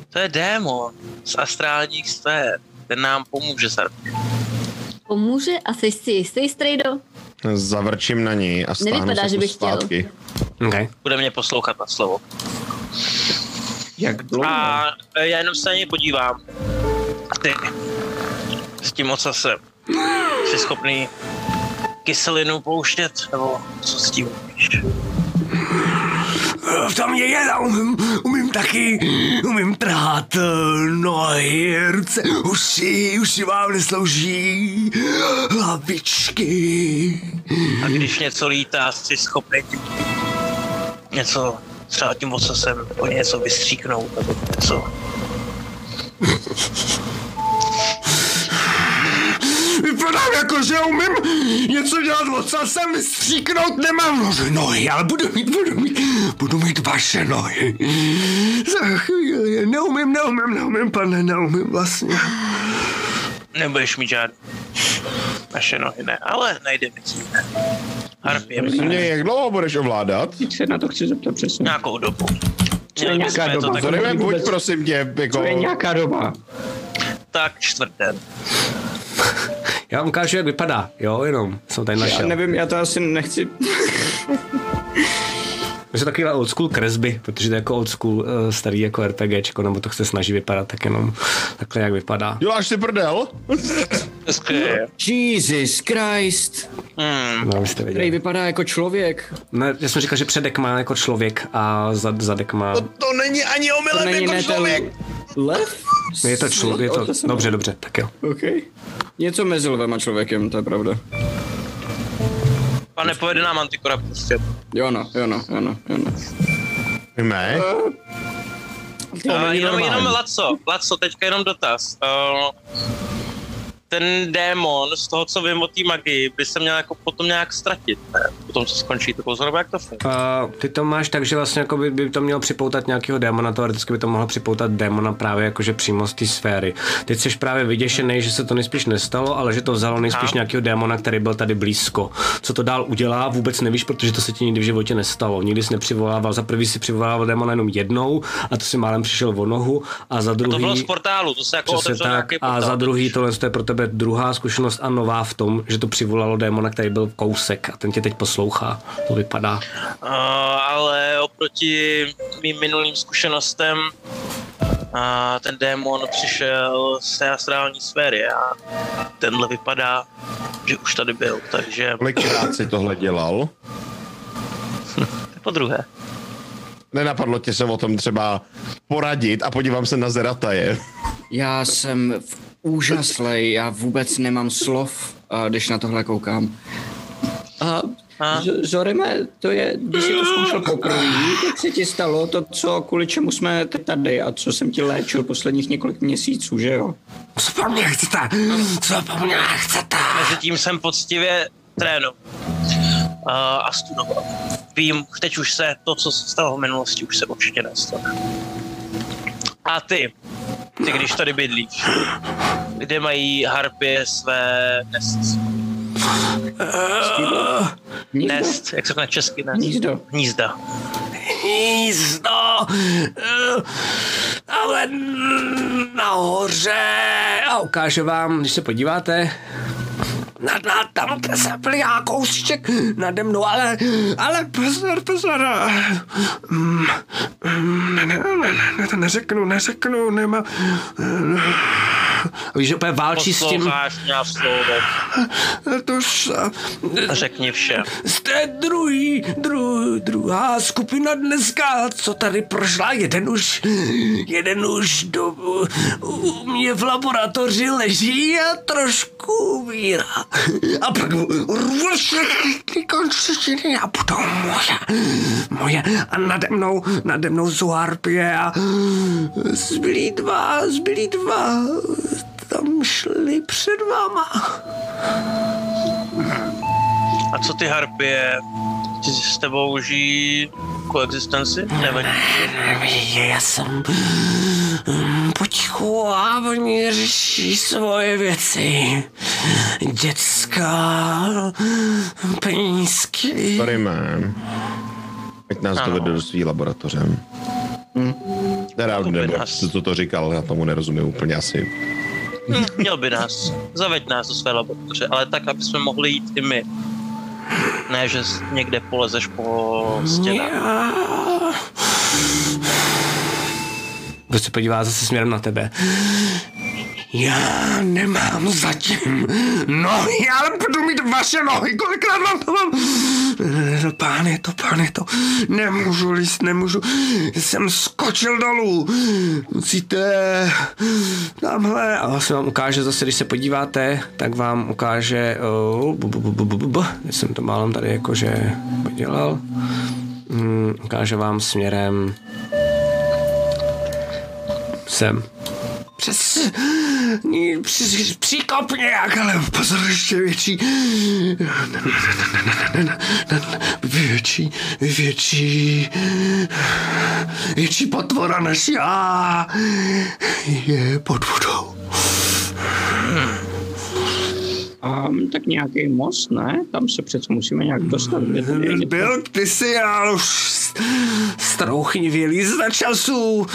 To je démon z astrálních sfér. Ten nám pomůže se. Pomůže a jsi si jistý, Strejdo? Zavrčím na ní a stáhnu Nevypadá, se že bych chtěl. zpátky. Okay. Bude mě poslouchat na slovo. Jak dlouho? A e, já jenom se na něj podívám. A ty s tím ocasem jsi schopný kyselinu pouštět? Nebo co s tím? V tom je já umím, umím taky, umím trhat eh, nohy, ruce, uši, uši vám neslouží, hlavičky. A když něco lítá, jsi schopný něco třeba tím ocasem po něco vystříknout nebo něco. Vypadám jako, že umím něco dělat ocasem, stříknout nemám nože, nohy, ale budu mít, budu mít, budu mít vaše nohy. Za chvíli, neumím, neumím, neumím, pane, neumím vlastně. Nebudeš mít žádný. Naše nohy ne, ale najdeme si jiné. Harpie, Mě, jak dlouho budeš ovládat? Teď se na to chci zeptat přesně. nějakou dobu. Co je nějaká bychom to doba? tak, Zorime, buď prosím tě, jako... To je nějaká doba. tak čtvrten. Já vám ukážu, jak vypadá, jo, jenom jsem tady Já našel. nevím, já to asi nechci. To jsou takovýhle old school kresby, protože to je jako old school uh, starý jako RPGčko, nebo to se snaží vypadat tak jenom takhle, jak vypadá. Děláš si prdel? Hezké. Jesus Christ. Hmm. No, abyste Který věděli. vypadá jako člověk. Ne, já jsem říkal, že předek má jako člověk a zad, zadek má... To, to není ani To omylem není jako ne člověk. ten lev? Je to člověk, je to... Dobře, dobře, tak jo. OK. Něco mezi lvem a člověkem, to je pravda. A nepovede nám Antikora prostě. Jo no, jo no, jo no, jo no. Ne? To Uh, není jenom, normální. jenom Laco, Laco, teďka jenom dotaz. Uh, ten démon z toho, co vím o té magii, by se měl jako potom nějak ztratit, ne? Potom, co skončí to kouzlo, jak to funguje? Uh, ty to máš tak, že vlastně jako by, by to mělo připoutat nějakého démona, teoreticky by to mohlo připoutat démona právě jakože přímo z té sféry. Teď jsi právě vyděšený, že se to nejspíš nestalo, ale že to vzalo nejspíš nějakého démona, který byl tady blízko. Co to dál udělá, vůbec nevíš, protože to se ti nikdy v životě nestalo. Nikdy jsi nepřivolával, za prvý si přivolával démona jenom jednou a to si málem přišel o nohu a za druhý... To bylo z portálu, to se jako Přesně tak. nějaký A za druhý, tohle je pro tebe druhá zkušenost a nová v tom, že to přivolalo démona, který byl kousek a ten tě teď poslouchá. To vypadá. Uh, ale oproti mým minulým zkušenostem uh, ten démon přišel z té astrální sféry a tenhle vypadá, že už tady byl, takže Kolikrát si tohle dělal? po druhé. Nenapadlo tě se o tom třeba poradit a podívám se na Zerataje. Já jsem v úžaslej, já vůbec nemám slov, když na tohle koukám. A Zorime, to je, když jsi to zkoušel poprvé, jak se ti stalo to, co, kvůli čemu jsme tady a co jsem ti léčil posledních několik měsíců, že jo? Co po mně chcete? Co po mně chcete? Mezitím jsem poctivě trénoval uh, a studoval. Vím, teď už se to, co se stalo v minulosti, už se určitě nestane. A ty, ty když tady bydlíš, kde mají harpie své nest? Hnízdo? Nest, jak se to na česky nest? Hnízdo. Hnízda. Hnízdo, ale nahoře. A ukážu vám, když se podíváte, na, na, tam se plývá kousíček nade mnou, ale, ale pozor, pozor. Mm, mm, ne, ne, ne, ne, to neřeknu, neřeknu, nemá. Víš, že úplně válčí s tím, Posloucháš mě a slovek. to už, eh, Řekni vše. Jste druhý, dru, druhá skupina dneska, co tady prošla, jeden už, jeden už do, u mě v laboratoři leží a trošku umírá. A pak rveš ty končetiny a budou moje, moje. A nade mnou, nade mnou jsou harpie a zbylí dva, zbylí dva, tam šli před váma. A co ty harpie? Ty s tebou žijí koexistenci? Nevadí. Já jsem mm, potichu a oni řeší svoje věci. Dětská, penízky. Sorry, man. Ať nás Ano. dovede do svý laboratoře. Teda, To by nebo, nás- co, co to říkal, já tomu nerozumím úplně asi. Hm, Měl by nás. Zaveď nás do své laboratoře, ale tak, aby jsme mohli jít i my. Ne, že někde polezeš po stěnách. Kdo se podívá zase směrem na tebe. Já nemám zatím nohy, ale budu mít vaše nohy. Kolikrát vám to mám? Pán je to, pán je to. Nemůžu líst, nemůžu. Jsem skočil dolů. Musíte tamhle. A vlastně vám ukáže zase, když se podíváte, tak vám ukáže... Teď jsem to málem tady jakože podělal. Hmm, ukáže vám směrem sem. Přes přes příkop nějak, ale pozor, ještě větší. Větší, větší, větší potvora než já je pod vodou. Um, tak nějaký most, ne? Tam se přece musíme nějak dostat. Kde to je? Byl kdysi, ale už strouchnivělý za času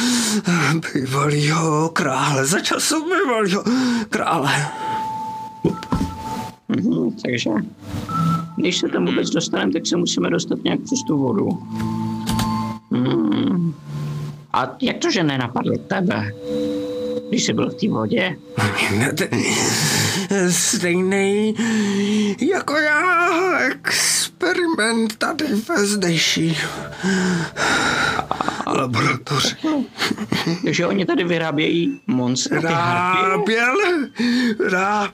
bývalýho krále, za času bývalýho krále. Mhm, takže když se tam vůbec dostaneme, tak se musíme dostat nějak přes tu vodu. Hmm. A jak to, že nenapadlo tebe? Když jsi byl v té vodě? Stejný jako já experiment tady ve zdejší laboratoři. Takže oni tady vyrábějí monstra. Vyráběl, vyráběl,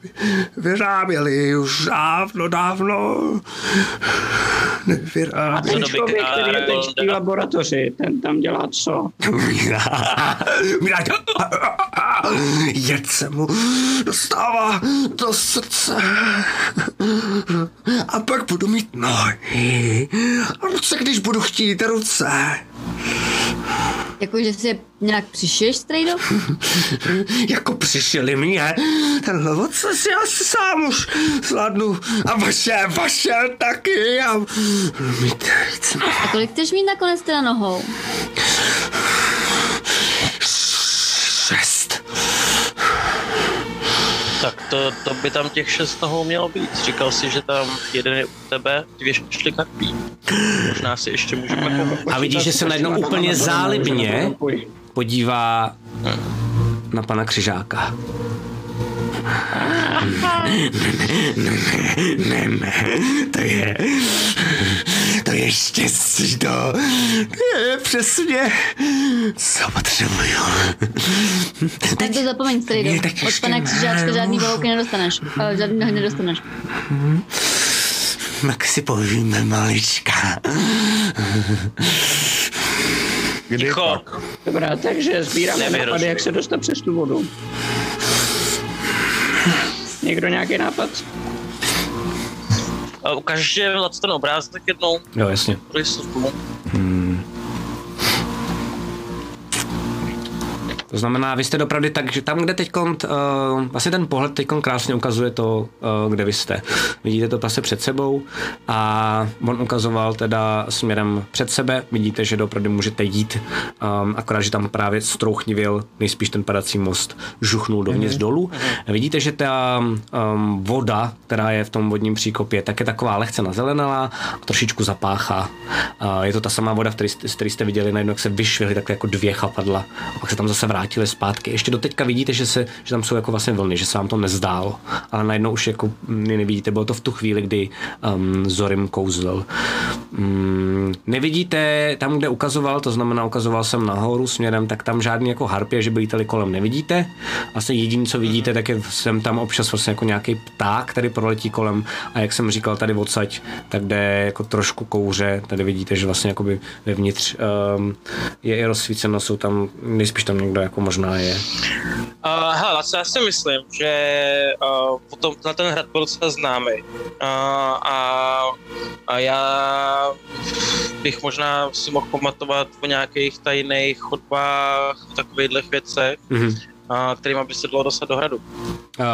vyráběli už dávno, dávno. A Nevyráběli. ten člověk, který je teď v té laboratoři, ten tam dělá co? Jed se mu dostává do srdce. A pak budu mít nohy. A ruce, když budu chtít ruce. Jako, že si nějak přišiješ, Strejdo? Jako přišli mě, ten oces já si sám už zvládnu. A vaše, vaše taky. A mít A kolik chceš mít nakonec teda nohou? To, to by tam těch šest nohou mělo být. Říkal si, že tam jeden je u tebe, dvě šli karpí. Možná si ještě můžeme A vidíš, že se najednou úplně zálibně podívá na pana Křižáka. Ne, ne, ne, to je, to je štěstí, to, to je přesně, co potřebuju. Tak to zapomeň, Strejdo. Ne, tak Od pana. Křižáčka žádný volouky nedostaneš. Eh, Žádný nohy nedostaneš. Tak si povíme, malička. Kdy Ticho. pak? Dobrá, takže sbíráme nápady, jak se dostat přes tu vodu. Někdo nějaký nápad? Ukážeš Vlad, ten obrázek jednou Jo, jasně. pro jistotu. To znamená, vy jste dopravdy tak, že tam, kde teď uh, vlastně ten pohled teď krásně ukazuje to, uh, kde vy jste. Vidíte to pase před sebou a on ukazoval teda směrem před sebe. Vidíte, že dopravdy můžete jít, um, akorát, že tam právě strouchnivěl nejspíš ten padací most, žuchnul dovnitř mm-hmm. dolů. Vidíte, že ta um, voda, která je v tom vodním příkopě, tak je taková lehce nazelenalá a trošičku zapáchá. Uh, je to ta samá voda, v který, jste- z které jste viděli najednou, jak se vyšvihly takhle jako dvě chapadla a pak se tam zase vrátili zpátky. Ještě do teďka vidíte, že, se, že tam jsou jako vlastně vlny, že se vám to nezdálo, ale najednou už jako mm, nevidíte. Bylo to v tu chvíli, kdy um, Zorim kouzlil. Mm, nevidíte tam, kde ukazoval, to znamená ukazoval jsem nahoru směrem, tak tam žádný jako harpě, že by lítali kolem, nevidíte. Vlastně jediné, co vidíte, tak je jsem tam občas vlastně jako nějaký pták, který proletí kolem a jak jsem říkal tady odsaď, tak jde jako trošku kouře, tady vidíte, že vlastně jakoby vevnitř um, je i rozsvíceno, jsou tam, nejspíš tam někdo jako možná je. Uh, hele, Laco, já si myslím, že uh, potom na ten hrad byl docela známý. Uh, a, a já bych možná si mohl pamatovat o nějakých tajných chodbách, takovýchhle věcech, Mhm. Uh, kterým by se dalo dostat do hradu. Uh,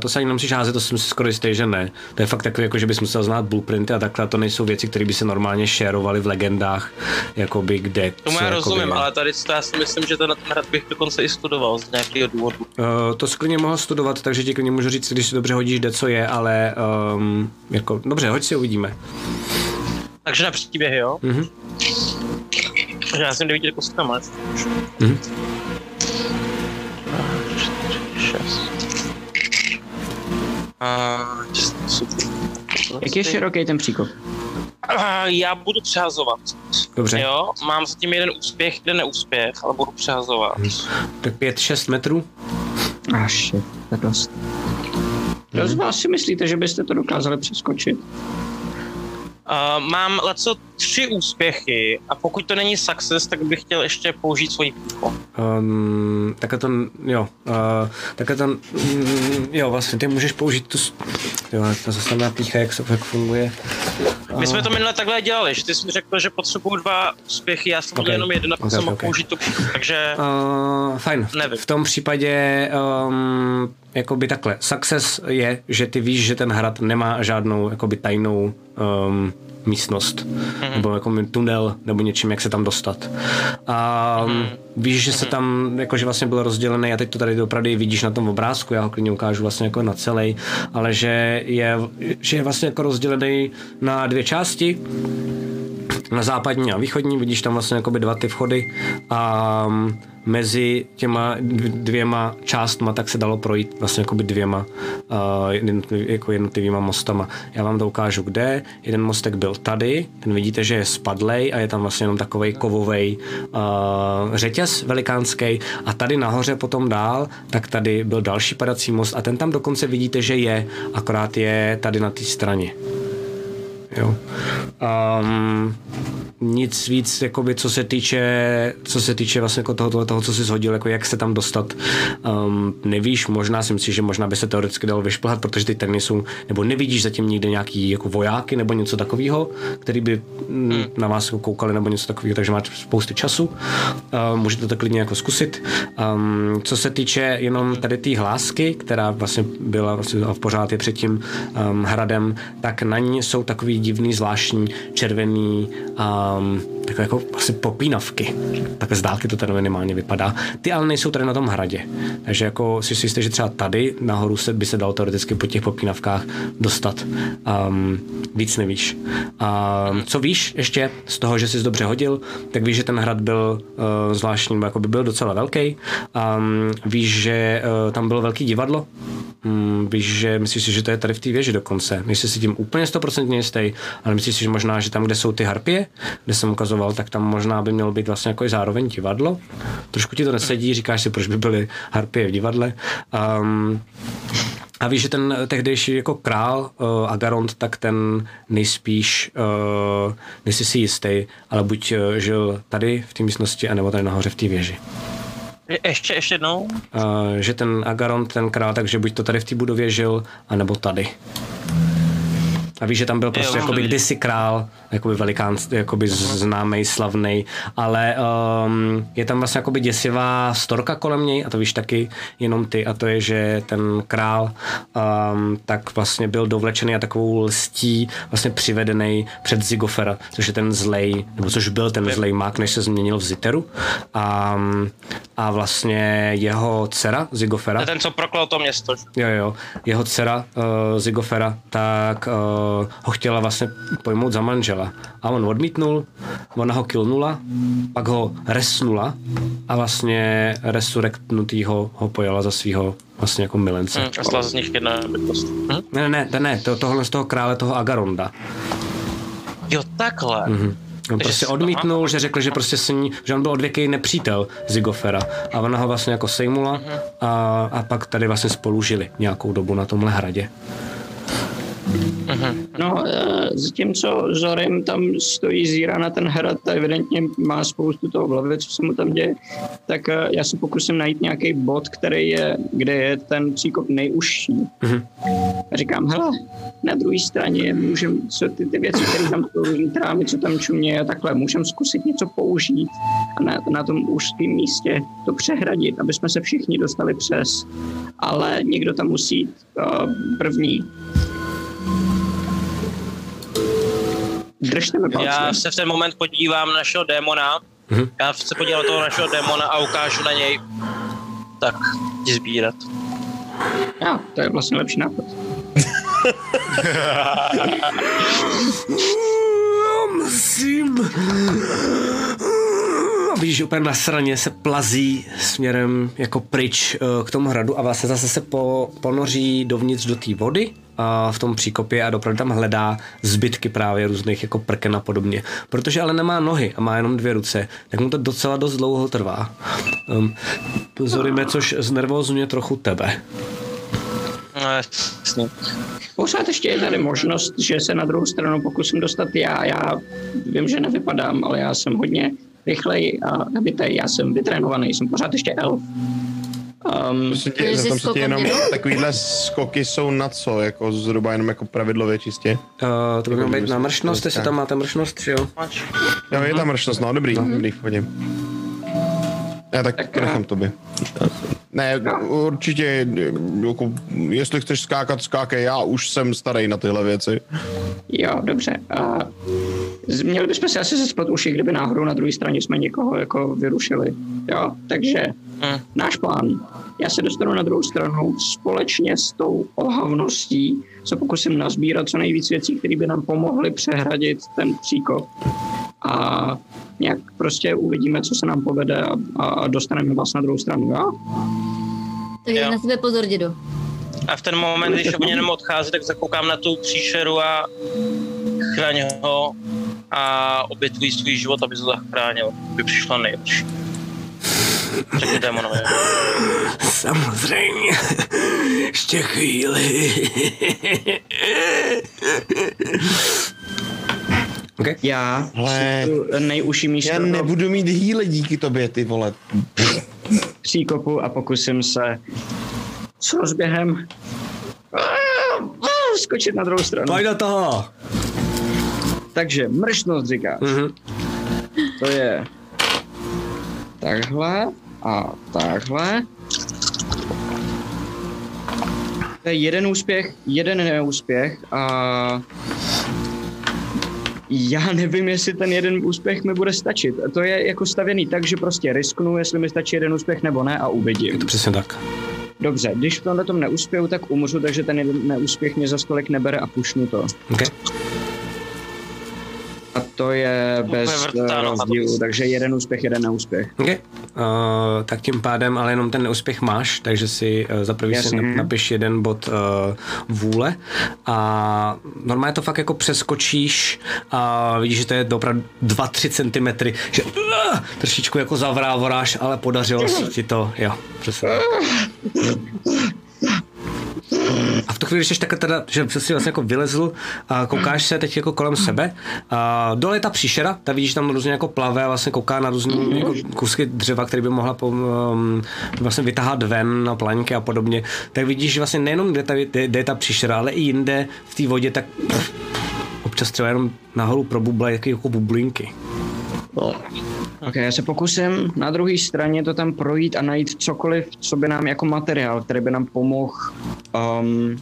to se ani nemusíš házet, to jsem si skoro jistý, že ne. To je fakt takový, jako, že bys musel znát blueprinty a takhle, to nejsou věci, které by se normálně šerovaly v legendách, jakoby kde. Tomu co já jakoby rozumím, je. ale tady to já si myslím, že ten, hrad bych dokonce i studoval z nějakého důvodu. Uh, to jsi klidně mohl studovat, takže ti klidně můžu říct, když si dobře hodíš, kde co je, ale um, jako, dobře, hoď si uvidíme. Takže na příběhy, jo? Mhm. Já jsem devíti kostkama. Mhm. A, super. Jak je široký ten příkop? A, já budu přehazovat. Dobře, Jo, mám zatím jeden úspěch, jeden neúspěch, ale budu přehazovat. tak 5-6 metrů. Až je to dost. Kdo z vás si myslíte, že byste to dokázali přeskočit? Uh, mám leco tři úspěchy a pokud to není success, tak bych chtěl ještě použít svoji pícho. Um, tak to, jo, uh, tak to, mm, jo, vlastně ty můžeš použít tu, jo, ta zastavená pícha, jak, se, jak funguje. My jsme to minule takhle dělali, že ty jsi mi řekl, že potřebuju dva úspěchy, já jsem Ok. měl jenom jeden a pak Ok, jsem mohl ok. použít tu píchu, takže Uh, fajn. Nevím. V tom případě um, jakoby takhle. Success je, že ty víš, že ten hrad nemá žádnou jakoby tajnou um, místnost, mm-hmm. nebo jako tunel, nebo něčím, jak se tam dostat. A um, víš, že se tam, jakože vlastně byl rozdělený, a teď to tady opravdu vidíš na tom obrázku, já ho klidně ukážu vlastně jako na celý, ale že je, že je vlastně jako rozdělený na dvě části na západní a východní, vidíš tam vlastně jakoby dva ty vchody a mm, mezi těma dvěma částma tak se dalo projít vlastně jakoby dvěma uh, jako jednotlivýma mostama. Já vám to ukážu, kde. Jeden mostek byl tady, ten vidíte, že je spadlej a je tam vlastně jenom takovej kovovej uh, řetěz velikánský a tady nahoře potom dál, tak tady byl další padací most a ten tam dokonce vidíte, že je, akorát je tady na té straně. Jo. Um, nic víc, jakoby, co se týče, co se týče vlastně jako toho, toho, co jsi shodil, jako jak se tam dostat, um, nevíš, možná si myslíš, že možná by se teoreticky dalo vyšplhat, protože ty tady jsou, nebo nevidíš zatím nikde nějaký jako vojáky nebo něco takového, který by hmm. na vás jako koukali nebo něco takového, takže máte spousty času. Uh, můžete to klidně jako zkusit. Um, co se týče jenom tady té hlásky, která vlastně byla vlastně v pořád je před tím um, hradem, tak na ní jsou takový divný, zvláštní, červený um, takové jako asi popínavky. Tak z dálky to tady minimálně vypadá. Ty ale nejsou tady na tom hradě. Takže jako si jistý, že třeba tady nahoru se by se dalo teoreticky po těch popínavkách dostat. Um, víc nevíš. Um, co víš ještě z toho, že jsi dobře hodil, tak víš, že ten hrad byl uh, zvláštní, jako by byl docela velký. Um, víš, že uh, tam bylo velký divadlo, Hmm, víš, že myslíš si, že to je tady v té věži dokonce. Nejsi si tím úplně 100% jistý, ale myslíš si, že možná, že tam, kde jsou ty harpie, kde jsem ukazoval, tak tam možná by mělo být vlastně jako i zároveň divadlo. Trošku ti to nesedí, říkáš si, proč by byly harpie v divadle. Um, a víš, že ten tehdejší jako král uh, Agaront, tak ten nejspíš, uh, nejsi si jistý, ale buď uh, žil tady v té místnosti, anebo tady nahoře v té věži. Je, ještě, ještě jednou? Uh, že ten Agaron, ten král, takže buď to tady v té budově žil, anebo tady. A víš, že tam byl prostě jakoby kdysi král, jakoby velikán, jakoby známý, slavný, ale um, je tam vlastně jakoby děsivá storka kolem něj a to víš taky jenom ty a to je, že ten král um, tak vlastně byl dovlečený a takovou lstí vlastně přivedený před Zigofera, což je ten zlej, nebo což byl ten zlej mák, než se změnil v Ziteru a, a vlastně jeho dcera Zigofera. To ten, co proklal to město. Jo, jo, jeho dcera uh, Zigofera, tak uh, ho chtěla vlastně pojmout za manžela a on odmítnul, ona ho kilnula, pak ho resnula a vlastně resurrektnutýho ho pojala za svého vlastně jako milence. Hmm, a z nich jedna bytost. Hm? Ne, ne, ne, ne, to, tohle z toho krále, toho Agaronda. Jo, takhle. Mm-hmm. On prostě odmítnul, aha. že řekl, že prostě se ní, že on byl odvěký nepřítel Zigofera a ona ho vlastně jako sejmula mhm. a, a pak tady vlastně spolu žili nějakou dobu na tomhle hradě. No, e, zatímco Zorim tam stojí zíra na ten hrad a evidentně má spoustu toho v hlavě, co se mu tam děje, tak e, já se pokusím najít nějaký bod, který je, kde je ten příkop nejužší. Uh-huh. A říkám, hele, na druhé straně můžem, co ty, ty věci, které tam jsou, různý trámy, co tam čumě a takhle, můžem zkusit něco použít a na, na tom úzkém místě to přehradit, aby jsme se všichni dostali přes. Ale někdo tam musí jít uh, první. Držte mi palce. Já se v ten moment podívám na našeho démona. Mm-hmm. Já se podívám na toho našeho démona a ukážu na něj. Tak, jdi sbírat. Já, to je vlastně lepší nápad. Musím. Vidíš, úplně na straně se plazí směrem jako pryč uh, k tomu hradu a vlastně zase se po, ponoří dovnitř do té vody v tom příkopě a dopravdu tam hledá zbytky právě různých jako prken a podobně. Protože ale nemá nohy a má jenom dvě ruce, tak mu to docela dost dlouho trvá. Um, pozoríme, což znervozňuje trochu tebe. No, jasně. Pořád ještě je tady možnost, že se na druhou stranu pokusím dostat já. Já vím, že nevypadám, ale já jsem hodně rychlej a nabitej. Já jsem vytrénovaný, jsem pořád ještě elf. Um, tě, tam se jenom takovýhle skoky jsou na co? Jako zhruba jenom jako pravidlově čistě? Uh, to by mělo být na mršnost, jestli tam máte mršnost, jo? Jo, je tam mršnost, no dobrý, no. dobrý, chodím. Já tak, tak nechám tobě. Ne, určitě, jako, jestli chceš skákat, skákej, já už jsem starý na tyhle věci. Jo, dobře. A měli bychom si asi zespat uši, kdyby náhodou na druhé straně jsme někoho jako vyrušili. Jo, takže hmm. náš plán. Já se dostanu na druhou stranu společně s tou ohavností se pokusím nazbírat co nejvíc věcí, které by nám pomohly přehradit ten příkop a nějak prostě uvidíme, co se nám povede a, a dostaneme vás na druhou stranu, jo? Takže Jo. na sebe pozor, dědo. A v ten moment, když oni jenom odchází, tak zakoukám na tu příšeru a chráň ho a obětují svůj život, aby se zachránil. By přišlo nejlepší. Řekni démonovi. Samozřejmě. Ještě chvíli. Okay. Já Hele, tu nejužší místo já nebudu mít hýle díky tobě, ty vole. příkopu a pokusím se s rozběhem skočit na druhou stranu. Pojď do toho. Takže mrštnost říkáš. Mhm. To je takhle a takhle. To je jeden úspěch, jeden neúspěch a já nevím, jestli ten jeden úspěch mi bude stačit. To je jako stavěný tak, že prostě risknu, jestli mi stačí jeden úspěch nebo ne a Je uvidím. to přesně tak. Dobře, když v tomhle tom neuspěju, tak umřu, takže ten jeden neúspěch mě za stolik nebere a pušnu to. Okay. A to je bez eh, rozdílu, takže jeden úspěch, jeden neúspěch. Okay. Uh, tak tím pádem ale jenom ten neúspěch máš, takže si uh, za prvý si napiš jeden bod uh, vůle a normálně to fakt jako přeskočíš a vidíš, že to je opravdu 2-3 cm, že uh, trošičku jako zavrávoráš, ale podařilo se ti to, jo, přesně. A v tu chvíli, když jsi takhle teda, že jsi vlastně jako vylezl a koukáš se teď jako kolem sebe, a dole je ta příšera, ta vidíš tam různě jako plave a vlastně kouká na různé jako kusky dřeva, které by mohla po, um, vlastně vytáhat ven na plaňky a podobně, tak vidíš, že vlastně nejenom kde, ta, kde, kde je ta příšera, ale i jinde v té vodě, tak občas třeba jenom nahoru probublají jako bublinky. Ok, já se pokusím na druhé straně to tam projít a najít cokoliv, co by nám jako materiál, který by nám pomohl um,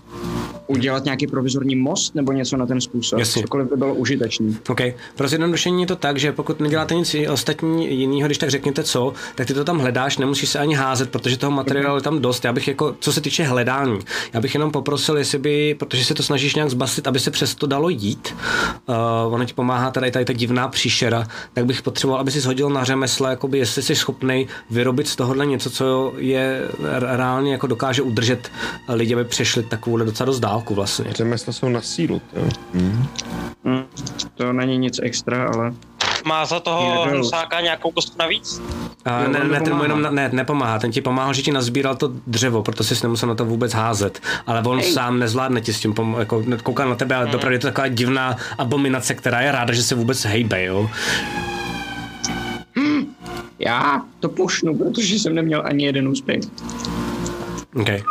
udělat nějaký provizorní most nebo něco na ten způsob. Jasně. Cokoliv by bylo užitečný. OK. Pro zjednodušení je to tak, že pokud neděláte nic ostatní jiného, když tak řekněte co, tak ty to tam hledáš, nemusíš se ani házet, protože toho materiálu je tam dost. Já bych jako, co se týče hledání, já bych jenom poprosil, jestli by, protože se to snažíš nějak zbastit, aby se přes to dalo jít. Uh, ono ti pomáhá tady, tady ta divná příšera, tak bych potřeboval, aby si shodil na řemesle, jakoby jestli jsi schopný vyrobit z tohohle něco, co je reálně jako dokáže udržet lidi, aby přešli takovou docela dost dálku vlastně. Řemesla jsou na sílu, jo. Hm, to není nic extra, ale Má za toho hnusáka nějakou kostku navíc? A ne, ne, ten mu jenom, ne, nepomáhá, ten ti pomáhal, že ti nazbíral to dřevo, proto jsi nemusel na to vůbec házet. Ale on Ej. sám nezvládne ti s tím, pom- jako kouká na tebe a Hmm. opravdu je to taková divná abominace, která je ráda, že se vůbec hejbe, jo. já to pušnu, protože jsem neměl ani jeden úspěch. Okay.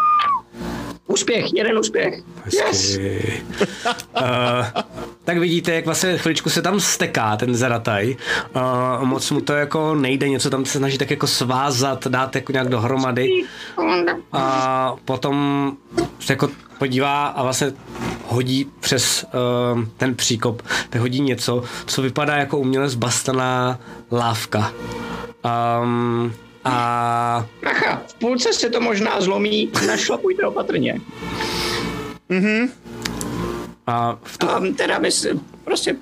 Úspěch, jeden úspěch. Yes. uh, tak vidíte, jak vlastně chviličku se tam steká ten zarataj. Uh, moc mu to jako nejde, něco tam se snaží tak jako svázat, dát jako nějak dohromady. A potom se jako podívá a vlastně hodí přes uh, ten příkop, tak hodí něco, co vypadá jako uměle zbastaná lávka. Um, a Macha, v půlce se to možná zlomí, našlapujte opatrně. a v tu, A teda bys prostě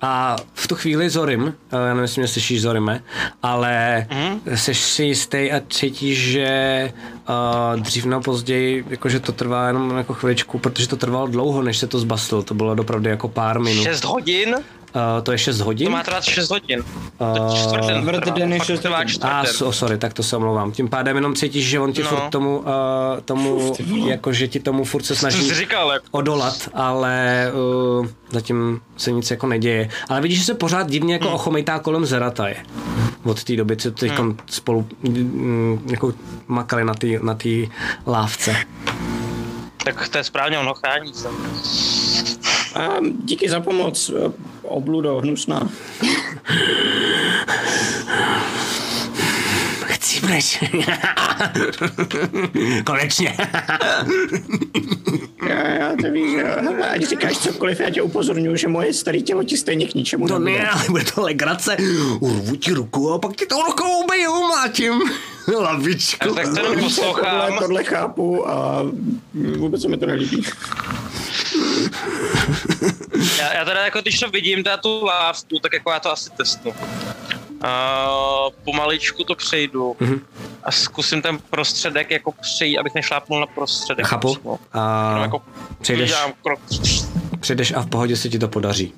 A v tu chvíli Zorim, eh, já nevím, jestli mě slyšíš Zorime, ale mm. jsi si jistý a cítíš, že uh, dřív nebo později, jakože to trvá jenom jako chviličku, protože to trvalo dlouho, než se to zbastl, to bylo opravdu jako pár minut. 6 hodin? Uh, to je 6 To hodin? má trvat 6 hodin. Uh, Čtvrt den je fakt šest trvá hodin. a den. so, sorry, tak to se omlouvám. Tím pádem jenom cítíš, že on ti No. furt tomu, uh, tomu jako že ti tomu furt se snaží říkal, jako? odolat, ale uh, zatím se nic jako neděje. Ale vidíš, že se pořád divně jako ochomejtá kolem Zerataje. Od té doby, co teď spolu mm, jako makali na té na tý lávce. Tak to je správně, ono chrání se. A díky za pomoc, obludo, hnusná. Chcípneš. Konečně. Já, já to víš, jo. ať říkáš cokoliv, já tě upozorňuji, že moje staré tělo ti stejně k ničemu To nebude. ne, ale bude to legrace. Urvu ti ruku a pak ti tou rukou ubiju, mlátím. Lavičku. Tak to jenom Tohle, poslouchám. tohle chápu a vůbec se mi to nelíbí. Já, já teda jako když to vidím, teda tu lávku, tak jako já to asi testnu. Uh, pomaličku to přejdu Mhm. a zkusím ten prostředek jako přejít, abych nešlápnul na prostředek. Chápu. přímo. A jako přejdeš, krok. přejdeš a v pohodě se ti to podaří.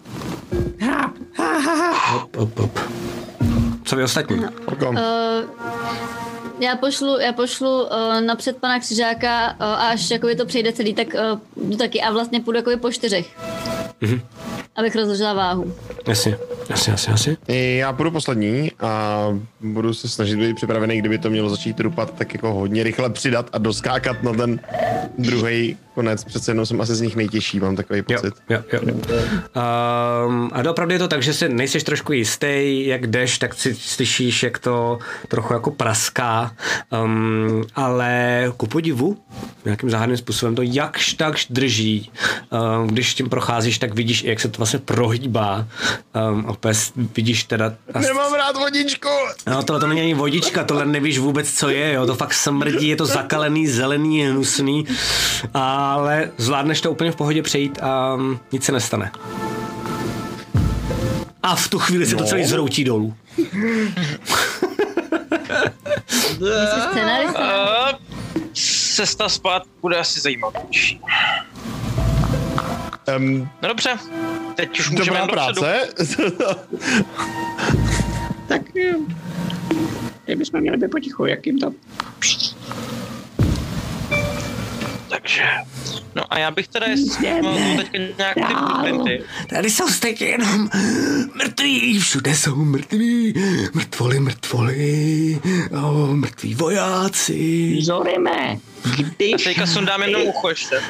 Hop, hop, hop. Co vy ostatní? Orko, Uh, já pošlu, já pošlu uh, napřed pana Křižáka uh, a až jakoby to přejde celý, tak uh, jdu taky a vlastně půjdu jakoby po čtyřech. Mhm. Abych rozložila váhu. Jasně, jasně, jasně, jasně. Já půjdu poslední a budu se snažit být připravený, kdyby to mělo začít rupat, tak jako hodně rychle přidat a doskákat na ten druhý konec. Přece jenom jsem asi z nich nejtěžší, mám takový Jo, pocit. jo, jo. Um, a opravdu je to tak, že si nejseš trošku jistý, jak jdeš, tak si slyšíš, jak to trochu jako praská, um, ale ku podivu, nějakým záhadným způsobem to jakž takž drží. Um, když tím procházíš, tak vidíš, i jak se to vlastně prohýbá. Um, opět vidíš teda... Nemám rád vodičku! No tohle to není ani vodička, tohle nevíš vůbec, co je, jo, to fakt smrdí, je to zakalený, zelený, hnusný, ale zvládneš to úplně v pohodě přejít a mm, nic se nestane. A v tu chvíli se to celý zroutí dolů. Cesta zpát bude asi zajímavější. Um, No dobře, teď už můžeme dobrá práce. Tak kdybychom měli být potichu, jak jim to... Takže, no a já bych teda, jestli teďka nějak ty blueprinty, Tady jsou stejně jenom mrtví, všude jsou mrtví, mrtvoly, mrtvoly, oh, mrtví vojáci. Zorime, a když, teďka sundám jenom ucho ještě.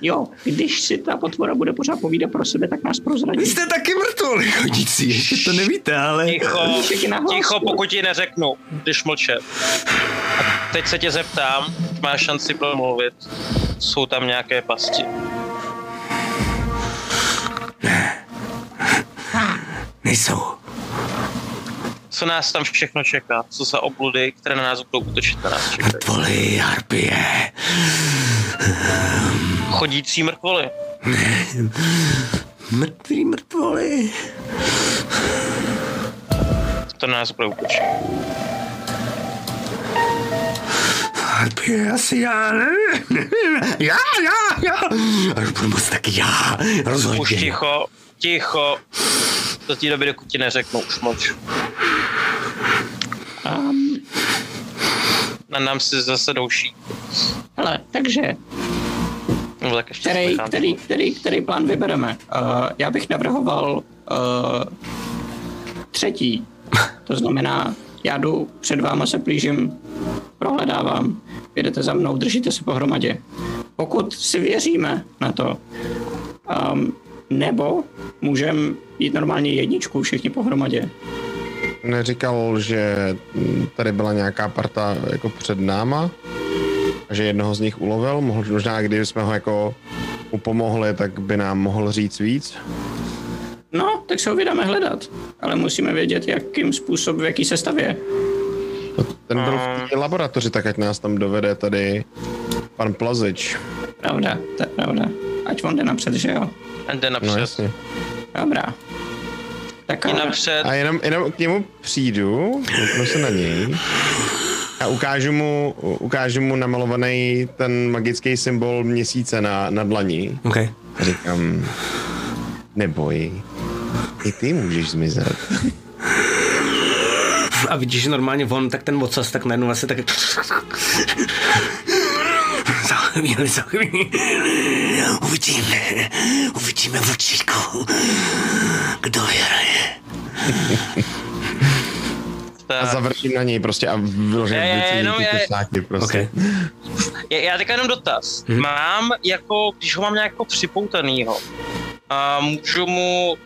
jo, když si ta potvora bude pořád povídat pro sebe, tak nás Vy prozradí. jste taky mrtvoly chodící, ještě to nevíte, ale... Ticho, ticho, pokud ti neřeknu, když mlčet. A teď se tě zeptám, máš šanci promluvit. Jsou tam nějaké pasti. Nejsou. Co nás tam všechno čeká? Co za obludy, které na nás budou útočit, na nás čekají? Mrtvoly, harpie, Chodící mrtvoly. mrtví mrtvoly. To na nás budou útočit. Asi já, ne? Já, já, já. Až budu moc taky já, Už rozhodně. ticho, ticho. Do té doby, dokud ti neřeknu, už mlč. Um, Na nám si zase douší. hele, takže, Nebo tak ještě který, nechám. který, který, který plán vybereme? Uh, já bych navrhoval uh, třetí. To znamená, já jdu před váma, se plížím, prohledávám, jedete za mnou, držíte se pohromadě. Pokud si věříme na to, um, nebo můžeme jít normálně jedničku všichni pohromadě. Neříkal, že tady byla nějaká parta jako před náma že jednoho z nich ulovil. Mohl, možná, kdyby jsme ho jako mu pomohli, tak by nám mohl říct víc. No, tak se ho vydáme hledat, ale musíme vědět, jakým způsobem, v jaký sestavě. Ten byl v té laboratoři, tak ať nás tam dovede tady pan Plazič. Pravda, to je pravda. Ať on jde napřed, že jo? A jde No napřed. jasně. Dobrá. Tak ale- napřed. A jenom, jenom k němu přijdu, kouknu se na něj a ukážu mu, ukážu mu namalovaný ten magický symbol měsíce na, na dlani. OK. A říkám, neboj, i ty můžeš zmizet. A vidíš, že normálně on, tak ten ocas, tak najednou vlastně taky... Za chvíli, za chvíli. Uvidíme, uvidíme v očíku, kdo vyhraje. A Tak. završím na něj prostě a vyložím Je, je, vycení jenom ty je- kusáky prostě. OK. Já, já teďka jenom dotaz. Mhm. Mám jako, když ho mám nějak jako připoutanýho, a můžu mu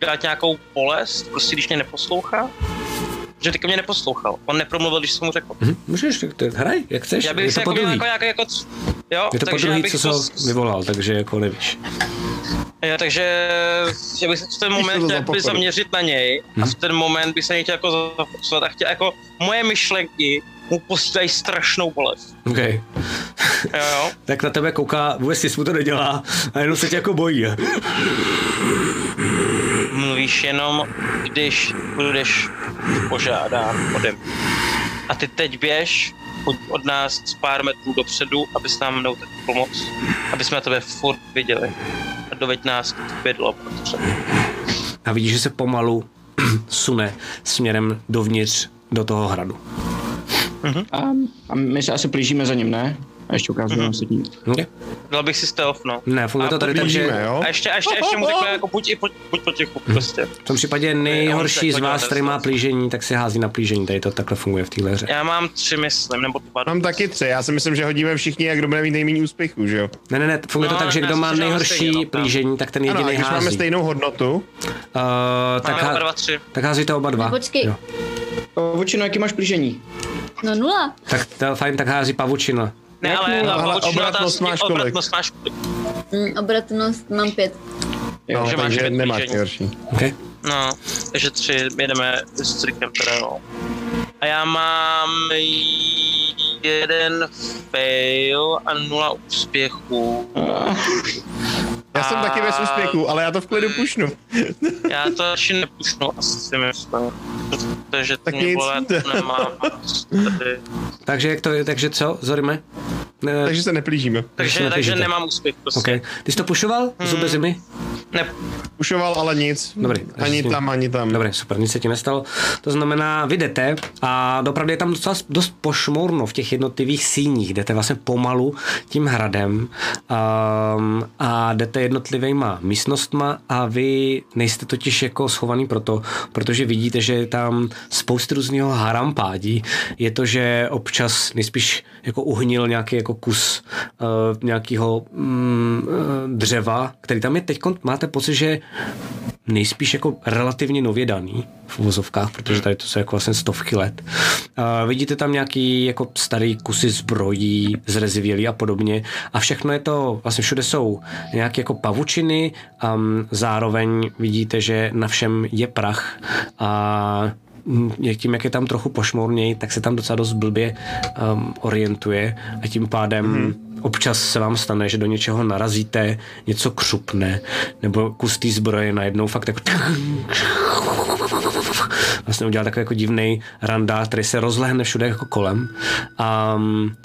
dát nějakou bolest, prostě když mě neposlouchá? Že teďka mě neposlouchal. On nepromluvil, když jsem mu řekl. Hm, můžeš, tak to hraj, jak chceš. Já je bych to se po jako jako, jako, jako, jo, Je to po takže já druhý, bych co to, ho vyvolal, takže jako nevíš. jo, takže já bych se v ten moment to chtěl pochodu. zaměřit na něj a Mhm. v ten moment bych se něj chtěl jako zafokusovat a chtěl jako moje myšlenky mu posílají strašnou bolest. OK. Jo, jo. tak na tebe kouká, vůbec si mu to nedělá a jenom se tě jako bojí. Mluvíš jenom, když budeš požádán ode mě. A ty teď běž pojď od nás z pár metrů dopředu, abys nám mnou tak pomoc. Aby jsme tebe furt viděli. A doveď nás k laboratoře. A vidíš, že se pomalu sune směrem dovnitř do toho hradu. A, a my se asi plížíme za ním, ne? A ještě ukazujeme ostatní. Okay. Dal bych si stealth, no. Ne, funguje A to tady tak, že? A ještě, a ještě, ještě mu řekne jako buď, i- buď, buď potichu, prostě. v tom případě nejhorší z vás, který má plížení, tak se hází na plížení. Tady to takhle funguje v téhle hře. Já mám tři, myslím, nebo dva. Mám taky tři, já si myslím, že hodíme všichni, jak kdo bude mít nejméně úspěchů, že jo? Ne, ne, ne, funguje to No, tak, že kdo si má nejhorší no, plížení, tak ten Ano, a jediný když máme hází. stejnou hodnotu, Uh, tak, Máme oba há- dva tři. tak házíte oba dva. No, počkej. Jo. Vočino, jaký máš plížení? No nula. Tak to fajn, tak hází pavučina. Ne, ale, ale obratnost, obratnost máš kolik? obratnost máš kolik? Mm, obratnost mám pět. no, že máš takže pět nemáš nejhorší. Okay. No, takže tři, jedeme s trikem teda, no. A já mám jeden fail a nula úspěchů. Já jsem A- taky bez úspěchu, ale já to v klidu pušnu. Já to ještě nepušnu, asi si myslím. Takže Tak nic. bolet nemám. Tady. Takže, jak to, takže co, Zorime? Ne, Takže se neplížíme. se Takže, takže nemám úspěch prostě. okay. Ty jsi to pušoval? Zuby zimy? Ne, Pušoval, ale nic. Dobrý. Ani takže- tam, ani tam. Dobrý, super, nic se ti nestalo. To znamená, vy jdete a dopravdy je tam docela dost pošmourno v těch jednotlivých síních. Jdete vlastně pomalu tím hradem um, a jdete jednotlivýma místnostma a vy nejste totiž jako schovaný proto, protože vidíte, že je tam spousty různého harampádí. Je to, že občas nejspíš jako uhnil nějaký jako kus uh, nějakého mm, uh, dřeva, který tam je teď, máte pocit, že nejspíš jako relativně nově daný v uvozovkách, protože tady to jsou jako vlastně stovky let. Uh, vidíte tam nějaký jako starý kusy zbrojí, zrezivělý a podobně a všechno je to, vlastně všude jsou nějaké jako pavučiny a zároveň vidíte, že na všem je prach a tím, jak je tam trochu pošmourněj, tak se tam docela dost blbě um, orientuje a tím pádem mm. občas se vám stane, že do něčeho narazíte, něco křupne, nebo kus té zbroje najednou fakt jako vlastně udělá takový jako divný randál, který se rozlehne všude jako kolem. A,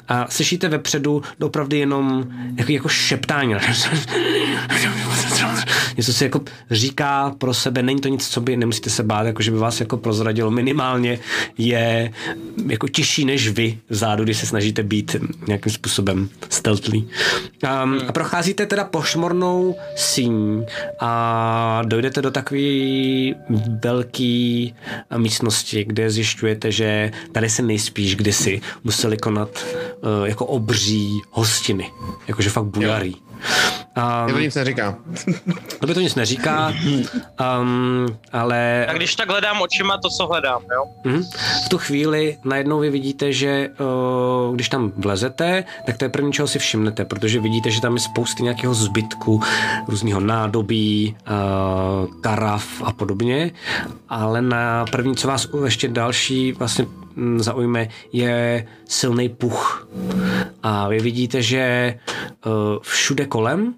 a slyšíte vepředu opravdu jenom jako, jako šeptání. Něco se jako říká pro sebe, není to nic, co by, nemusíte se bát, jako že by vás jako prozradilo. Minimálně je jako těžší než vy vzadu, když se snažíte být nějakým způsobem stealthly. Um, a procházíte teda pošmornou síň a dojdete do takové velké místnosti, kde zjišťujete, že tady se nejspíš kdysi museli konat uh, jako obří hostiny, jakože fakt bujarý. Mě to Um, nic neříká. tobě to nic neříká, um, ale a když tak hledám očima to, co hledám, jo? Mhm. V tu chvíli najednou vy vidíte, že uh, když tam vlezete, tak to je první, čeho si všimnete, protože vidíte, že tam je spousty nějakého zbytku, různého nádobí, uh, karav a podobně, ale na první, co vás ještě další vlastně zaujme, je silný puch. A vy vidíte, že uh, všude kolem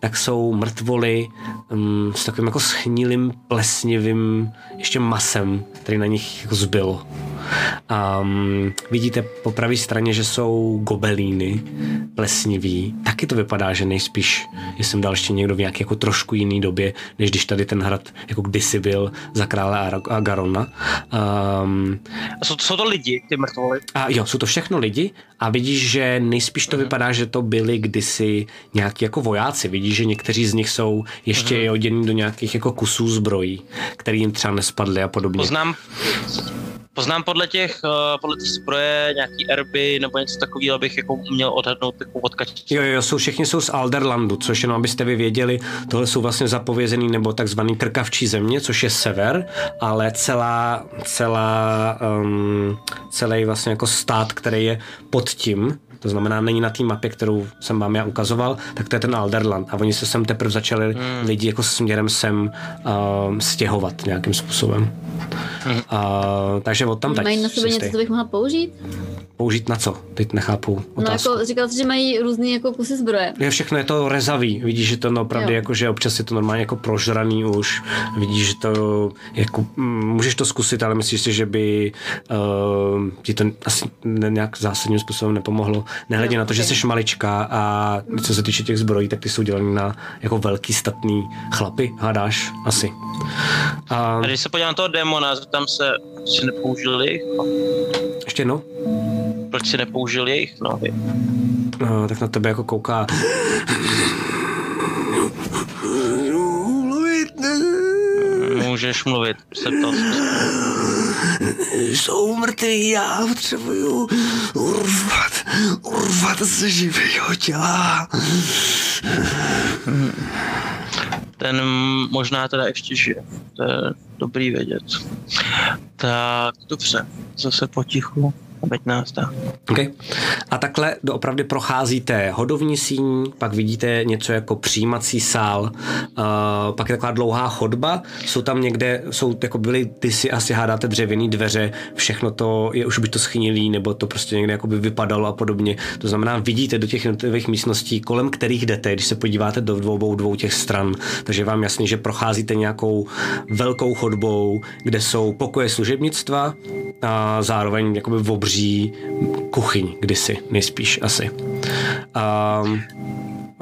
tak jsou mrtvoly um, s takovým jako schnilým, plesnivým ještě masem, který na nich jako zbyl. Um, vidíte po pravé straně, že jsou gobelíny plesniví. Taky to vypadá, že nejspíš je sem dal ještě někdo v nějaké jako trošku jiný době, než když tady ten hrad jako kdysi byl za krále Agarona. Um, A jsou, jsou to lidi, ty mrtvoly. a jo, jsou to všechno lidi a vidíš, že nejspíš to vypadá, že to byli kdysi nějaký jako vojáci. Vidíš, že někteří z nich jsou ještě odění do nějakých jako kusů zbrojí, který jim třeba nespadly a podobně. Poznám, poznám podle těch, uh, podle těch zbroje nějaký erby nebo něco takového, abych jako měl odhadnout jako odkač. Jo, jo, jsou, všichni jsou z Alderlandu, což jenom abyste vy věděli, tohle jsou vlastně zapovězený nebo takzvaný krkavčí země, což je sever, ale celá, celá, um, celý vlastně jako stát, který je pod tím, to znamená, není na té mapě, kterou jsem vám já ukazoval, tak to je ten Alderland. A oni se sem teprve začali hmm. lidi jako směrem sem um, stěhovat nějakým způsobem. Hmm. Uh, takže od tam Mají na sobě něco, co bych mohla použít? použít na co? Teď nechápu No otázku. jako říkal jsi, že mají různý jako kusy zbroje. Je všechno je to rezavý, vidíš, že to no, opravdu Jo. jako, že občas je to normálně jako prožraný už, vidíš, že to jako, mm, můžeš to zkusit, ale myslíš si, že by uh, ti to asi nějak zásadním způsobem nepomohlo. Nehledě na to, že jsi malička a co se týče těch zbrojí, tak ty jsou dělaný na jako velký statný chlapy, hádáš asi. A A když se podívám na toho démona, zeptám se, proč si nepoužil jejich, ještě jednou, proč si nepoužil jejich nohy. no, tak na tebe jako kouká. Můžeš mluvit, se. Jsou mrtví, já potřebuju urvat, urvat ze živého těla. Ten možná teda ještě žije. To je dobrý vědět. Tak, dobře. Zase potichu, ať nás dá. Okay. A takhle doopravdy procházíte hodovní síň, pak vidíte něco jako přijímací sál, uh, pak je taková dlouhá chodba, jsou tam někde, jsou jako byly, ty si asi hádáte dřevěný dveře, všechno to je už by to schnilý, nebo to prostě někde jako by vypadalo a podobně. To znamená, vidíte do těch jednotlivých místností, kolem kterých jdete, když se podíváte do dvou, dvou těch stran, takže vám jasný, že procházíte nějakou velkou chodbou, kde jsou pokoje služebnictva a zároveň jakoby v obří kuchyň kdysi, nejspíš asi. Um,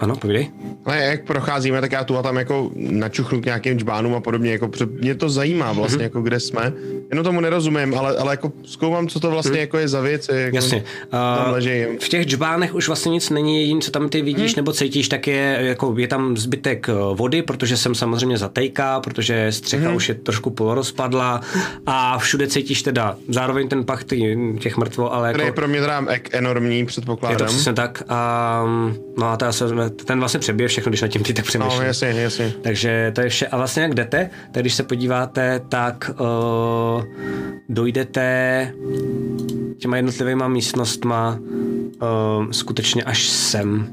ano, povídej. Ale jak procházíme, tak já tu a tam jako načuchnu k nějakým džbánům a podobně, jako mě to zajímá vlastně, Mhm. jako kde jsme. Jenom tomu nerozumím, ale, ale jako zkoumám, co to vlastně jako je za věci. Jako Mhm. Jasně. Uh, v těch džbánech už vlastně nic není, jediné, co tam ty vidíš nebo cítíš, tak je, jako je tam zbytek eh, vody, protože jsem samozřejmě zatejká, protože střecha už je trošku polorozpadla a všude cítíš teda zároveň ten pach těch mrtvo, ale Který je jako, pro mě teda ek- enormní, je to předpokládám. přesně tak. A, no a ta, se- ten vlastně přebije všechno, když nad tím ty tak No, přemýšlíš. jasně, jasně. Takže to je vše. A vlastně jak jdete, tak když se podíváte, tak uh, dojdete těma jednotlivýma místnostma uh, skutečně až sem.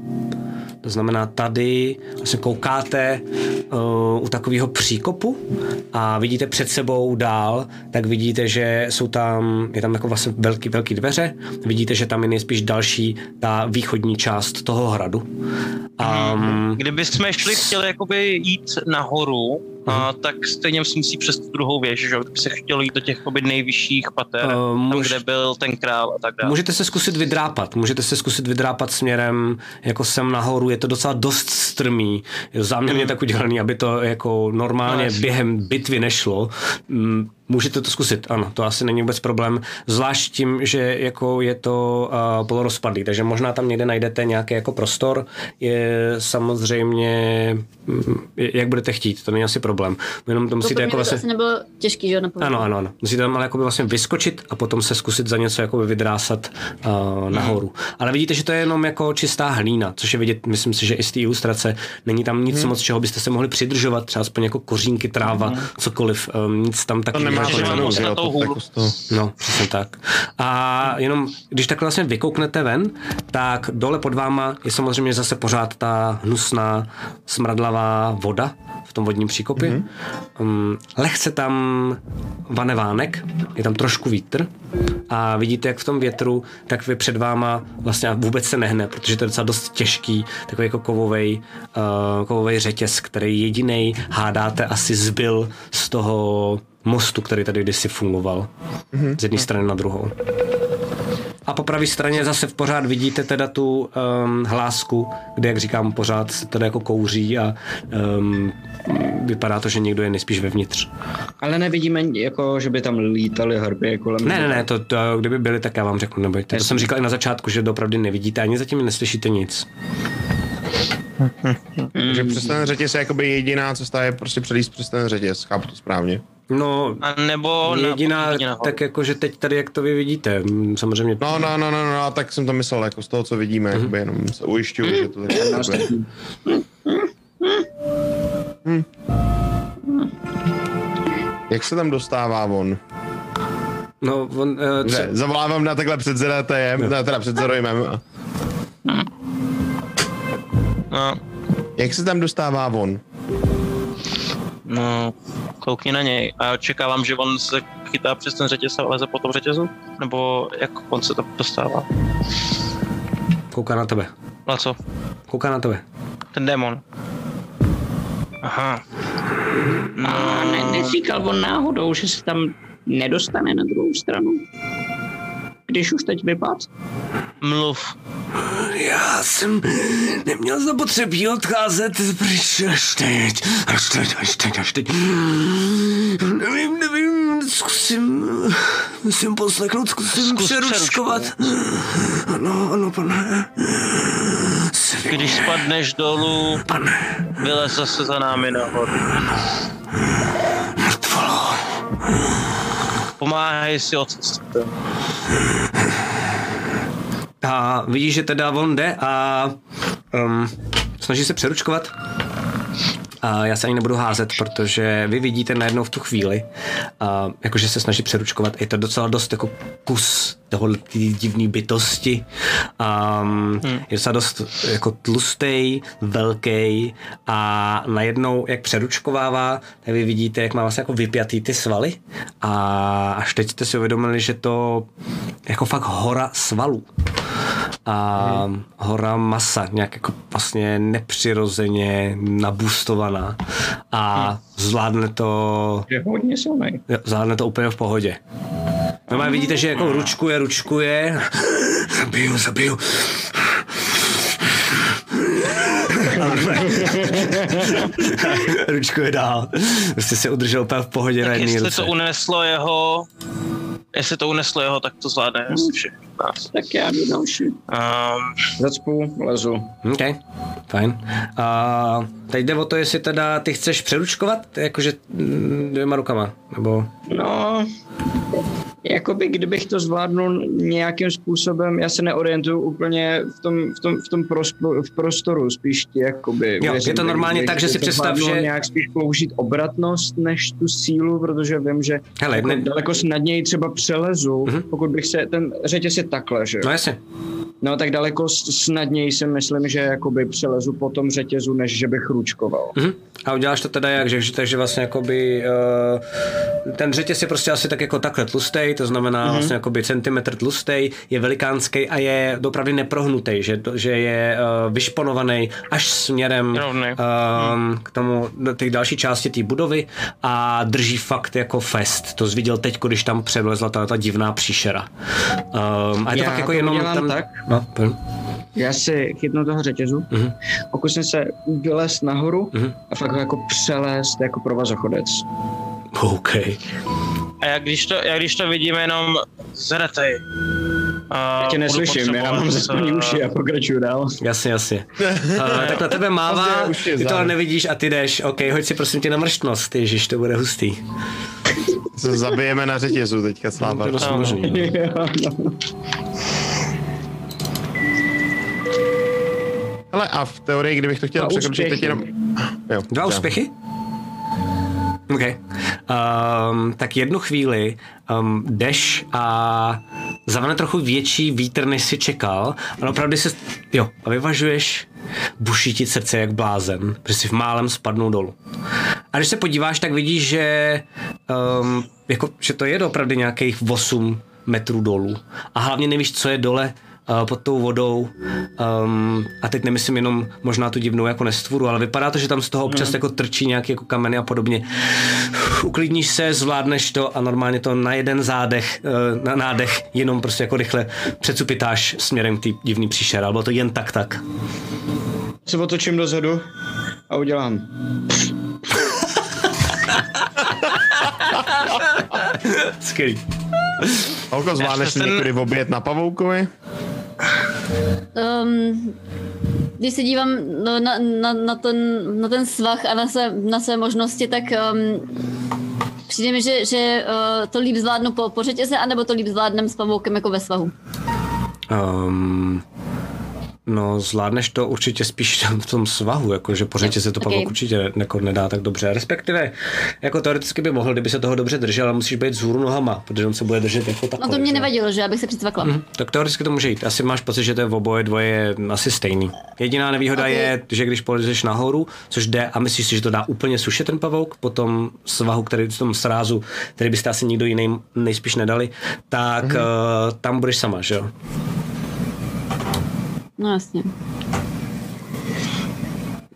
To znamená, tady vlastně koukáte uh, u takového příkopu a vidíte před sebou dál, tak vidíte, že jsou tam, je tam jako vlastně velký, velký dveře, vidíte, že tam je nejspíš další ta východní část toho hradu. Um, Kdyby jsme šli, chtěli jakoby jít nahoru, a tak stejně si musí přes tu druhou věž, že? Kdyby se chtělo jít do těch jakoby nejvyšších pater, Eh, tam, můž- kde byl ten král a tak dále. Můžete se zkusit vydrápat, můžete se zkusit vydrápat směrem jako sem nahoru, je to docela dost strmý, záměrně tak udělaný, aby to jako normálně No, během bitvy nešlo. Mm, Můžete to zkusit, ano, to asi není vůbec problém, zvlášť tím, že jako je to uh, polorozpadlý, takže možná tam někde najdete nějaký jako prostor, je samozřejmě, mm, jak budete chtít, to není asi problém, jenom to musíte jako to vlastně... asi nebylo těžký, že na Ano, ano, ano. Musíte tam ale jakoby vlastně vyskočit a potom se zkusit za něco jakoby vydrásat uh, nahoru. Ale vidíte, že to je jenom jako čistá hlína, což je vidět, myslím si, že i z té ilustrace. Není tam nic moc, čeho byste se mohli přidržovat, třeba aspoň jako kořínky, tráva, cokoliv, um, nic tam To mám že na tou toho. No, přesně tak. A jenom, když takhle vlastně vykouknete ven, tak dole pod váma je samozřejmě zase pořád ta hnusná, smradlavá voda v tom vodním příkopě. Mm-hmm. Um, lehce tam vane vánek, je tam trošku vítr a vidíte, jak v tom větru, tak vy před váma vlastně vůbec se nehne, protože to je docela dost těžký, takový jako kovovej, uh, kovovej řetěz, který jediný hádáte asi zbyl z toho mostu, který tady kdysi fungoval z jedné strany na druhou. A po pravé straně zase v pořád vidíte teda tu um, hlásku, kde, jak říkám, pořád se teda jako kouří a um, vypadá to, že někdo je nejspíš vevnitř. Ale nevidíme, jako, že by tam lítaly hrby kolem. Ne, ne, ne, to, to kdyby byli, tak já vám řeknu, nebojte. To jsem říkal i na začátku, že opravdu nevidíte, ani zatím neslyšíte nic. Takže přes ten řetěz je jakoby jediná cesta je prostě přelíst přes ten řetěz, chápu to správně. No, A nebo jediná, na, tak jako, že teď tady, jak to vy vidíte, mm, samozřejmě No, no, no, no, no, tak jsem to myslel, jako z toho, co vidíme, jakoby jenom se ujišťuju, že to tak bude. Hm. Jak se tam dostává on? No, on, uh, co, Dobře, zavolávám na takhle před ZDTM, ne, teda před Zerojmem. No, Jak se tam dostává on? No, Koukni na něj a očekávám, že on se chytá přes ten řetěz a leze po tom řetězu? Nebo jak on se to dostává? Kouká na tebe. Na co? Kouká na tebe. Ten démon. Aha. A ne, neříkal on náhodou, že se tam nedostane na druhou stranu? Když už teď vypad? Mluv. Já jsem neměl zapotřebí odcházet pryč až teď, až teď, až teď, až teď. Nevím, nevím, zkusím, musím poslechnout, zkusím Zkus přeruškovat. Ano, ano, pane. Svině, Když spadneš dolů, pane, vylez zase za námi nahoru. mrtvolo. Pomáhej si odcestovat. A vidíš, že teda on jde a um, snaží se přeručkovat. A já se ani nebudu házet, protože vy vidíte najednou v tu chvíli, a, jakože se snaží přeručkovat. Je to docela dost jako kus tohle divné bytosti. Um, hmm. Je docela dost jako tlustý, velký a najednou, jak přeručkovává, tak vy vidíte, jak má vlastně jako vypjatý ty svaly a až teď jste si uvědomili, že to jako fakt hora svalů a hmm. hora masa, nějak jako vlastně nepřirozeně nabustovaná a zvládne to, Je hodně silný. zvládne to úplně v pohodě. No vidíte, že jako ručkuje, ručkuje, zabiju, zabiju. ručkuje dál. Prostě se udržel úplně v pohodě na Tak jedné jestli ruce. to uneslo jeho, jestli to uneslo jeho, tak to zvládne asi všechno. nás. Tak já jdu další. Um, Zacpu, lezu. OK, fajn. A teď jde o to, jestli teda ty chceš přeručkovat, jakože mm, dvěma rukama, nebo... No, jakoby kdybych to zvládnul nějakým způsobem, já se neorientuju úplně v tom, v tom, v tom prospo, v prostoru, spíš ti jakoby... Jo, věřím, je to normálně tak, že si představ, že- nějak spíš použít obratnost než tu sílu, protože vím, že Hele, jako ne- daleko snadněji třeba přelezu, Mhm. pokud bych se, ten řetěz je takhle, že? No jasně. No tak daleko snadněji si myslím, že jakoby přelezu po tom řetězu, než že bych ručkoval. Mhm. A uděláš to teda jak, že, že- takže vlastně jakoby uh, ten řetěz je prostě asi tak jako takhle tlustej, to znamená mm-hmm. vlastně jakoby centimetr tlustej, je velikánský a je dopravdy neprohnutý, že, že je uh, vyšponovaný až směrem Rovný. um, k tomu, do té další části té budovy a drží fakt jako fest. To jsi viděl teď, když tam převlezla ta, ta divná příšera. Um, a je to Já fakt jako to jenom tam... tak. No, pardon. Já si chytnu toho řetězu, Mhm. pokusím se vylézt nahoru Mhm. a fakt jako přelézt jako provazochodec. OK. A jak když, to, jak když to vidíme jenom zretej. Já tě neslyším, já mám zaspaný uši a pokračuju dál. Jasně, jasně. Uh, tak na tebe mává, ty to ale nevidíš a ty jdeš. OK, hoď si prosím tě na mrštnost, ježiš, to bude hustý. Se zabijeme na řetězu teďka celá To je možný. no. Ale a v teorii, kdybych to chtěl překročit teď úspěchy. jenom... Jo, Dva já. Úspěchy? OK. Um, tak jednu chvíli um, jdeš a zavane trochu větší vítr, než si čekal. A opravdu se, jo, a vyvažuješ, buší ti srdce jak blázen, protože si v málem spadnou dolů. A když se podíváš, tak vidíš, že, um, jako, že to je opravdu nějakých 8 metrů dolů. A hlavně nevíš, co je dole uh, pod tou vodou. Um, a teď nemyslím jenom možná tu divnou jako nestvůru, ale vypadá to, že tam z toho občas jako trčí nějaké jako kameny a podobně. Uklidníš se, zvládneš to a normálně to na jeden zádech, uh, na nádech, jenom prostě jako rychle předsupitáš směrem k té divný příšer, ale bylo to jen tak tak. Se otočím dozadu a udělám. Skvělý. Holko, zvládneš ten- někdy obět na pavoukovi? Um, když se dívám no, na, na, na, ten, na ten svah a na své, na své možnosti, tak um, přijde mi, že, že uh, to líp zvládnu po, po řetěze, anebo to líp zvládnem s pavoukem jako ve svahu. Um, No, zvládneš to určitě spíš v tom svahu, jakože po řetě se to okay. pavouk určitě ne, jako nedá tak dobře. Respektive, jako teoreticky by mohl, kdyby se toho dobře držel, ale musíš být vzhůru nohama, protože on se bude držet jako takhle. No to mě že? nevadilo, že abych se přicvakla. Mhm, tak teoreticky to může jít. Asi máš pocit, že to je v oboje dvoje je asi stejný. Jediná nevýhoda Okay. je, že když polezeš nahoru, což jde a myslíš si, že to dá úplně suše ten pavouk, po tom svahu, který v tom srázu, který byste asi nikdo jiný nejspíš nedali, tak mm-hmm. uh, tam budeš sama, že jo? No jasně.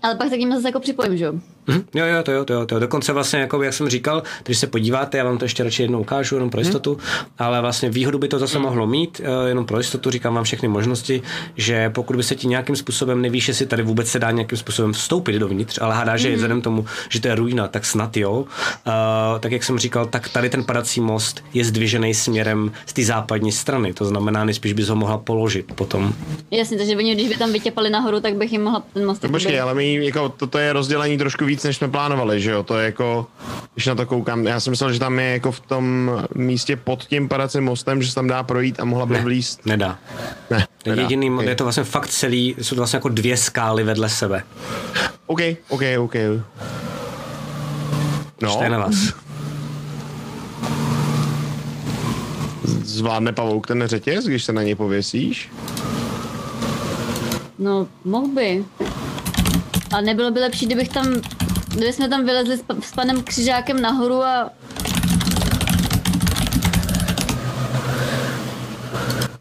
Ale pak se k ním zase jako připojím, že jo? Mhm. Jo, jo, to jo, to jo, to jo. Dokonce vlastně, jako, jak jsem říkal, když se podíváte, já vám to ještě radši jednou ukážu, jenom pro jistotu, ale vlastně výhodu by to zase mohlo mít, eh, jenom pro jistotu, říkám vám všechny možnosti, že pokud by se ti nějakým způsobem, nevíš, jestli tady vůbec se dá nějakým způsobem vstoupit dovnitř, ale hádá, že vzhledem tomu, že to je ruina, tak snad jo, uh, tak jak jsem říkal, tak tady ten padací most je zdvižený směrem z té západní strany, to znamená, nejspíš bys ho mohla položit potom. Jasně, takže oni, když by tam vytěpali nahoru, tak bych jim mohla ten most No počkej, ale my, jako, toto je rozdělení trošku víc, než jsme plánovali, že jo? To je jako, když na to koukám, já jsem myslel, že tam je jako v tom místě pod tím padacím mostem, že se tam dá projít a mohla by vlíst. Nedá. Ne, Nedá. nedá. Jediný, okay. je to vlastně fakt celý, jsou to vlastně jako dvě skály vedle sebe. OK, OK, OK. No, To je na vás. zvládne pavouk ten řetěz, když se na něj pověsíš? No, mohl by. A nebylo by lepší, kdybych tam, kdyby jsme tam vylezli s, pa- s panem Křižákem nahoru a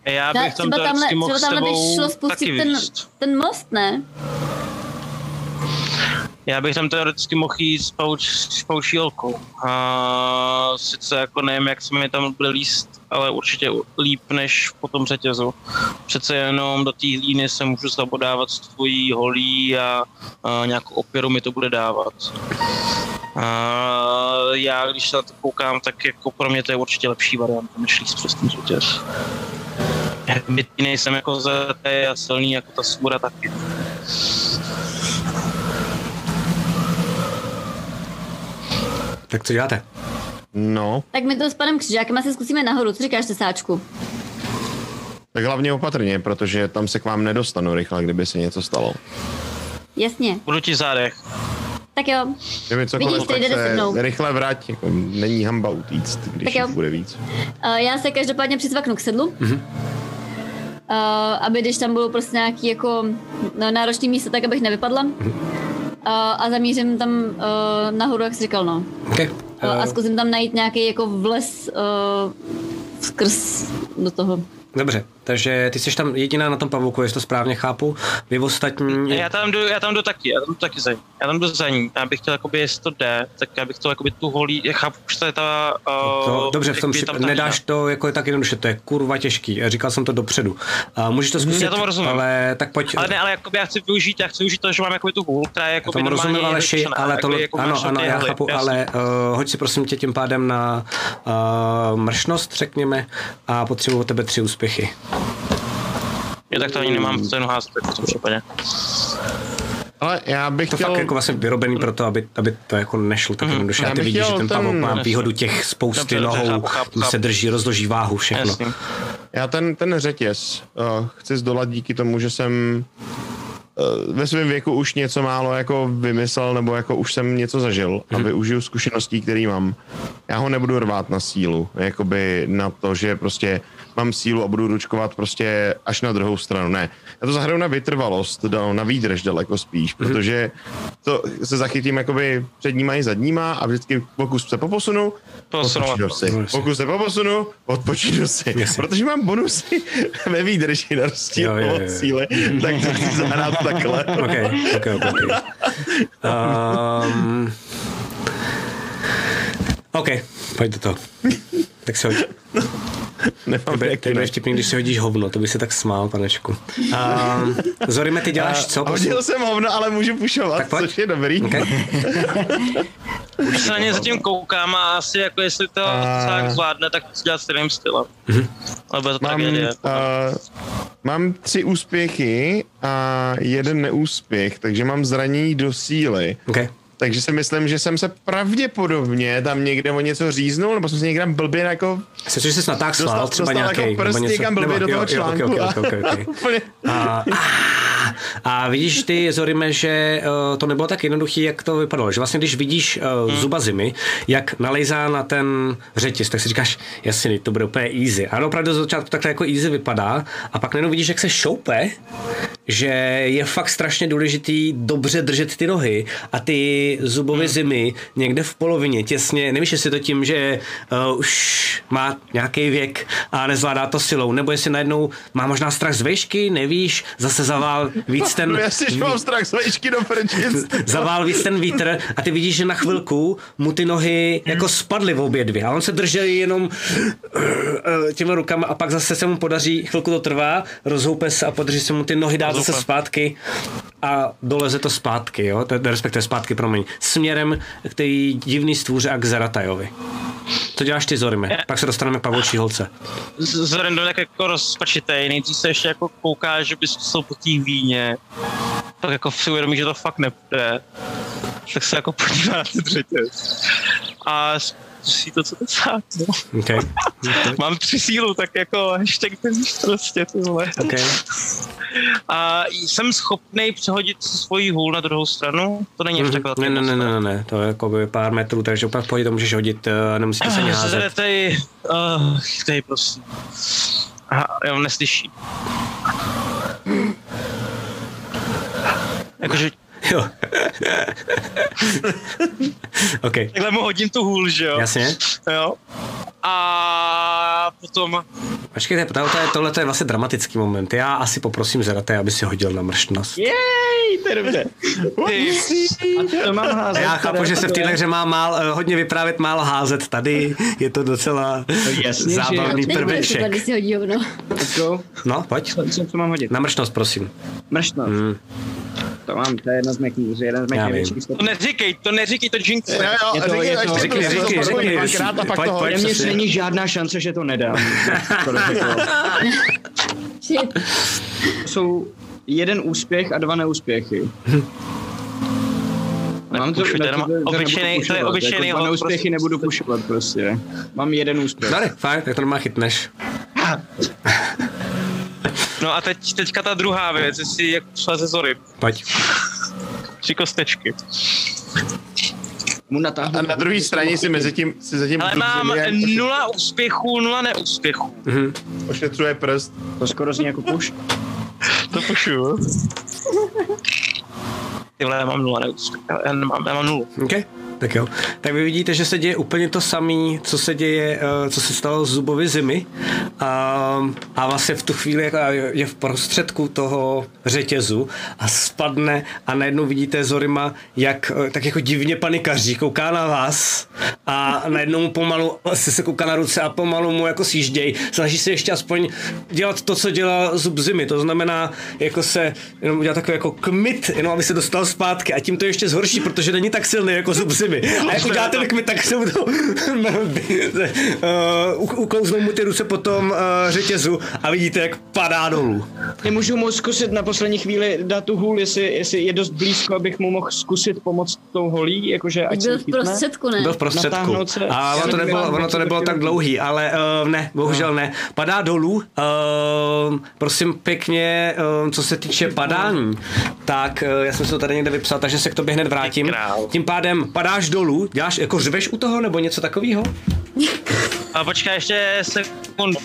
Já bych tam třeba tamhle, teoreticky mohl třeba s tamhle by tebou šlo taky spustit ten, výst. ten most, ne? Já bych tam teoreticky mohl jít s, pauč, s paučílkou. A sice jako nevím, jak se mi tam bude líst, ale určitě líp než po tom řetězu. Přece jenom do té hlíny se můžu zabodávat s tvojí holí a, a nějakou opěru mi to bude dávat. A já, když se na to koukám, tak jako pro mě to je určitě lepší varianta, než líst přes ten řetěz. Byť nejsem jako zetej a silný jako ta svůra taky. Tak co děláte? No, Tak my to s panem Křižákem asi zkusíme nahoru. Co říkáš, tesáčku? tak hlavně opatrně, protože tam se k vám nedostanu rychle, kdyby se něco stalo. Jasně. Budu ti zádech. Tak jo. Kdyby cokoliv, Vidíš, tak jde se mnou. rychle vrať, jako není hamba utíct, když Tak jo. bude víc. Uh, já se každopádně přicvaknu k sedlu. Uh, aby když tam budou prostě nějaký jako no, náročný místo, tak abych nevypadla. Uh, a zamířím tam uh, nahoru, jak jsi říkal, no. Okay. Uh, a zkusím tam najít nějaký jako vles uh, skrz do toho. Dobře, takže ty jsi tam jediná na tom pavouku, jestli to správně chápu. Vy ostatní... Já tam jdu, já tam jdu taky, já tam jdu taky za ní. Já tam jdu za ní. Já bych chtěl, jakoby, jestli to jde, tak já bych to jakoby tu holí, já chápu, že to je ta... Uh, To, dobře, v tom si, tam ta nedáš žena. to jako tak jednoduše, to je kurva těžký. Já říkal jsem to dopředu. A můžeš to zkusit, já tomu rozumím. ale tak pojď. Ale ne, ale jakoby já chci využít, já chci využít to, že mám jakoby tu hůl, která je já jakoby tomu normálně rozumím, ale ši, ale to, jako ano, ano, já jehly, chápu, jasně. ale uh, hoď si prosím tě tím pádem na uh, mršnost, řekněme, a potřebuji od tebe tři úspěchy. Jo, tak to ani nemám cenu házet v tom případě. Ale já bych To chtěl... fakt jako vlastně vyrobený pro to, aby, aby to jako nešlo tak jednoduše. Já A ty vidíš, že ten ten- pavouk má Jasně. výhodu těch spousty Dobře, nohou, chápu, chápu, se drží, rozloží váhu, všechno. Jasně. Já ten, ten řetěz uh, chci zdolat díky tomu, že jsem uh, ve svém věku už něco málo jako vymyslel, nebo jako už jsem něco zažil a využiju zkušeností, které mám. Já ho nebudu rvát na sílu, jakoby na to, že prostě mám sílu a budu ručkovat prostě až na druhou stranu. Ne, já to zahraju na vytrvalost, na výdrž daleko spíš, protože to se zachytím jakoby předníma i zadníma a vždycky pokud se poposunu, odpočinu si. Pokud se poposunu, odpočinu si. Protože mám bonusy ve výdrži na rozdíl od síly, tak to chci zahrát takhle. OK, OK, OK. okay. Um, OK, pojď do toho. Tak se. Nemám To jak bude jinak. vtipný, když si hodíš hovno, to by se tak smál, panečku. Um, Zorime, ty děláš co? A hodil jsem hovno, ale můžu pušovat, Tak pojď. což je dobrý. Okay. Už se na ně zatím koukám a asi jako jestli to A- tak zvládne, tak to dělat stejným stylem. Ale bude to Mám, tragédie. uh, mám tři úspěchy a jeden neúspěch, takže mám zranění do síly. Okay. Takže si myslím, že jsem se pravděpodobně tam někde o něco říznul, nebo jsem se někde blbě jako... Jsi, že jsi natáhl Dostal- třeba nějaký, jako prst někam blbě do toho článku Jo, okay, a- okay, okay, okay. A, a vidíš ty, Zorime, že uh, to nebylo tak jednoduché, jak to vypadalo. Že vlastně, když vidíš uh, zuba zimy, jak nalejzá na ten řetěz, tak si říkáš, jasně, to bude úplně easy. A ono opravdu z začátku takhle jako easy vypadá. A pak najednou vidíš, jak se šoupe, že je fakt strašně důležitý dobře držet ty nohy a ty zubové zimy někde v polovině, těsně, nevíš, jestli to tím, že uh, už má nějaký věk a nezvládá to silou, nebo jestli najednou má možná strach z vejšky, nevíš, zase zavál víc ten... No že mám strach z vejšky do prčic. zavál víc ten vítr a ty vidíš, že na chvilku mu ty nohy jako spadly v obě dvě a on se držel jenom eh, těma rukama a pak zase se mu podaří, chvilku to trvá, rozhoupe se a podaří se mu ty nohy dát zase zpátky a doleze to zpátky, jo, respektive zpátky, promiň, směrem k té divný stvůře a k Zaratajovi. To děláš ty, Zorime. Pak se dostaneme k pavoučí holce. Byl tak jako rozpačitej, nejdřív se ještě jako kouká, že by zkusil po té víně, pak jako si uvědomí, že to fakt nepůjde, tak se jako podívá na ten řetěz a zkusí to, co to sát, no. Okay. Mám tři sílu, tak jako hashtag ten prostě, ty vole. Okay. A jsem schopný přehodit svoji hůl na druhou stranu? To není až tak velký Ne, ne, ne, ne, ne, ne, to je jako by pár metrů, takže v pohodě to můžeš hodit, eh, nemusíte se ani Ah, házet. Tady, uh, tady prosím. Aha, já on neslyší. Jakože Jo. OK, takhle mu hodím tu hůl, že jo? jasně. Jo. A potom, Počkejte, tohle, je- tohle je vlastně dramatický moment. Já asi poprosím Zerate, aby si hodil na mrštnost. Jej, to je dobře. ty, A to mám házet. Já chápu, že se v téhle hře má mál, hodně vyprávět, málo házet. Tady je to docela jasně, zábavný prveček. když si hodí hovno. No, pojď. Co, co, co mám hodit? Na mrštnost, prosím. Mrštnost. Mm. To mám, to je jedna z mých, jeden z mých největších to neříkej, to neříkej, to jinx. Jo, jo, Je to- je to- řekni, to- řekni, to- a pak pojď, to pojď. hodím. Téměř není žádná šance, že to nedám. To jsou jeden úspěch a dva neúspěchy. Mám to, jenom to- to to je pušovat, obyčejnej jako neúspěchy prostě. nebudu pušovat prostě. Mám jeden úspěch. Dary, fajn, tak to normálně chytneš. No a teď, teďka ta druhá věc, jestli jak šla ze zory. Pojď. Tři kostečky. Mu natáhnu. A na druhé straně si mezi tím, si zatím Ale mám nula úspěchů, nula neúspěchů. Mhm. ošetřuje prst. To skoro zní jako puš. To pušu. Ty vole, já mám nula neúspěchů. Já, nemám, já mám nulu. OK, tak jo. Tak vy vidíte, že se děje úplně to samé, co se děje, eh, co se stalo s zubovi zimy. A, a vlastně v tu chvíli jako je v prostředku toho řetězu a spadne a najednou vidíte Zorima, jak eh, tak jako divně panikaří, kouká na vás a najednou mu pomalu asi se kouká na ruce a pomalu mu jako sjížděj. Snaží se ještě aspoň dělat to, co dělá zub zimy. To znamená jako se jenom udělat takový jako kmit, jenom aby se dostal zpátky a tím to ještě zhorší, protože není tak silný jako zub zimy. A jak udělá ten kmit, tak se mu to uh, uklouznou mu ty ruce po tom uh, řetězu a vidíte, jak padá dolů. Nemůžu mu zkusit na poslední chvíli dát tu hůl, jestli, jestli je dost blízko, abych mu mohl zkusit pomoct tou holí, jakože ať Byl se v prostředku, ne? Byl v prostředku. Se. A ono to nebylo, ono to nebylo tak dlouhý, ale uh, ne, bohužel ne. Padá dolů. Uh, prosím pěkně, uh, co se týče padání, tak uh, já jsem si to tady někde vypsal, takže se k tobě hned vrátím. Tím pádem padáš dolů, děláš jako řveš u toho nebo něco takového? A počkej, ještě sekundu.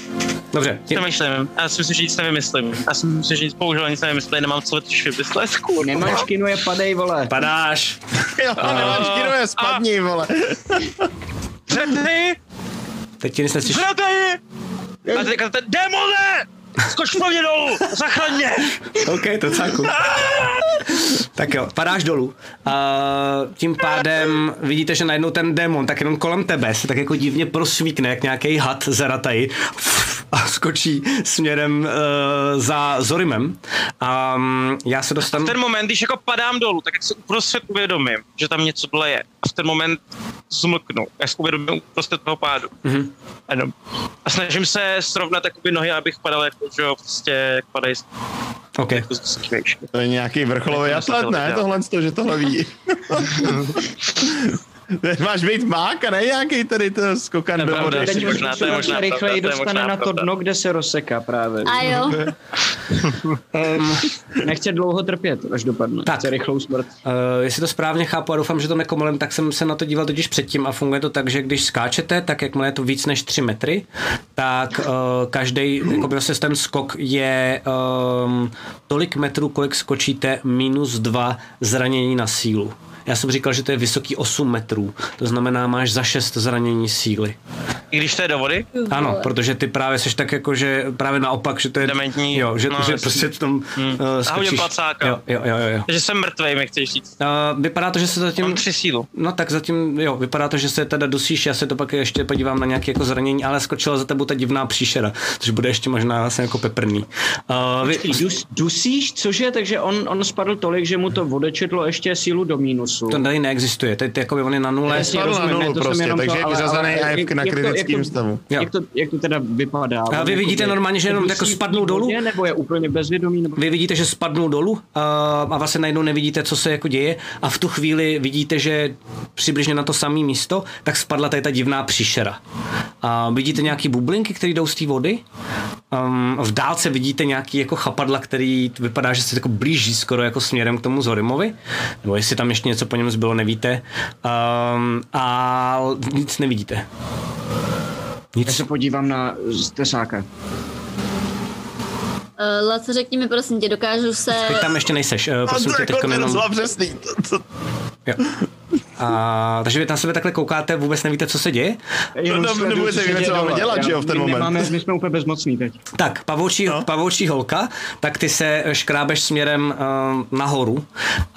Dobře, tím, Přemýšlím. Já si myslím, že nic nevymyslím. Já si myslím, že nic bohužel nic nevymyslím, nemám co letoš vymyslet. kurva. Nemáš kino, je padej, vole. padáš. Jo, nemáš kino, je spadni, vole. Zretny! Teď ti nic neslyšíš. Zretny! A teďka ten démone! Skoč po mě dolů! Zachraň mě! OK, to celku. tak jo, padáš dolů. A tím pádem vidíte, že najednou ten démon tak jenom kolem tebe se tak jako divně prosvíkne, jak nějaký had zarataj a skočí směrem uh, za Zorimem. A um, já se dostanu... V ten moment, když jako padám dolů, tak jak se uprostřed uvědomím, že tam něco dole je. A v ten moment zmlknu. Já si uvědomím prostě toho pádu. Mhm. Ano. A snažím se srovnat jakoby nohy, abych padal jako, že jo, prostě jak padají OK. jako. To je nějaký vrcholový atlet, to ne? Tohle, to, že tohle ví. Máš být mák a ne nějaký tady to skokan do vody. Teď Teď možná, to je možná rychleji pravda, to je dostane možná na to pravda. dno, kde se rozseká právě. A jo, Um, Nechce dlouho trpět, až dopadne. Tak. Chce rychlou smrt. Uh, jestli to správně chápu a doufám, že to nekomolem, tak jsem se na to díval totiž předtím a funguje to tak, že když skáčete, tak jakmile je to víc než 3 metry, tak uh, každý, jako vlastně ten skok je um, tolik metrů, kolik skočíte, minus 2 zranění na sílu. Já jsem říkal, že to je vysoký 8 metrů, to znamená, máš za 6 zranění síly. I když to je do vody? Ano, protože ty právě seš tak jako, že právě naopak, že to je... Dementní. Jo, že, No, že jasně. prostě v tom uh, A hodím skočíš. placáka. Jo, jo, jo, jo. jo. Takže jsem mrtvej, mi chceš říct. Uh, vypadá to, že se zatím... Mám tři sílu. No tak zatím, jo, vypadá to, že se teda dusíš, já se to pak ještě podívám na nějaké jako zranění, ale skočila za tebou ta divná příšera, což bude ještě možná vlastně jako peprný. Uh, vy, dus, dusíš, cože? Takže on, on spadl tolik, že mu to odečetlo ještě sílu do mínusu. to tady neexistuje, teď jako on je na nule. Spadl na nulu to jsem prostě, jenom takže to, je vyřazený a je na kritickém jak to- stavu. Jak to, jak to teda vypadá? A vy On vidíte jakoby normálně, že jenom jako té spadnul dolů? Nebo je úplně bezvědomý? Nebo... Vy vidíte, že spadnul dolů a vlastně najednou nevidíte, co se jako děje a v tu chvíli vidíte, že přibližně na to samé místo, tak spadla tady ta divná příšera. A vidíte nějaký bublinky, které jdou z té vody. Um, v dálce vidíte nějaký jako chapadla, který vypadá, že se jako blíží skoro jako směrem k tomu Zorimovi. Nebo jestli tam ještě něco po něm zbylo, nevíte. Um, a nic nevidíte. Já Nic. se podívám na stesáka. uh, Laco, řekni mi prosím tě, dokážu se... Teď tam ještě nejseš. Uh, prosím tě, teď jenom... přesný. To, to, Jo. A, takže vy na sebe takhle koukáte, vůbec nevíte, co se děje. No, sleduju, nebudete co se vědět, děje co máme dělat, že jo, v ten my moment. Nemáme, my jsme úplně bezmocní teď. Tak, pavoučí, no. pavoučí holka, tak ty se škrábeš směrem uh, nahoru,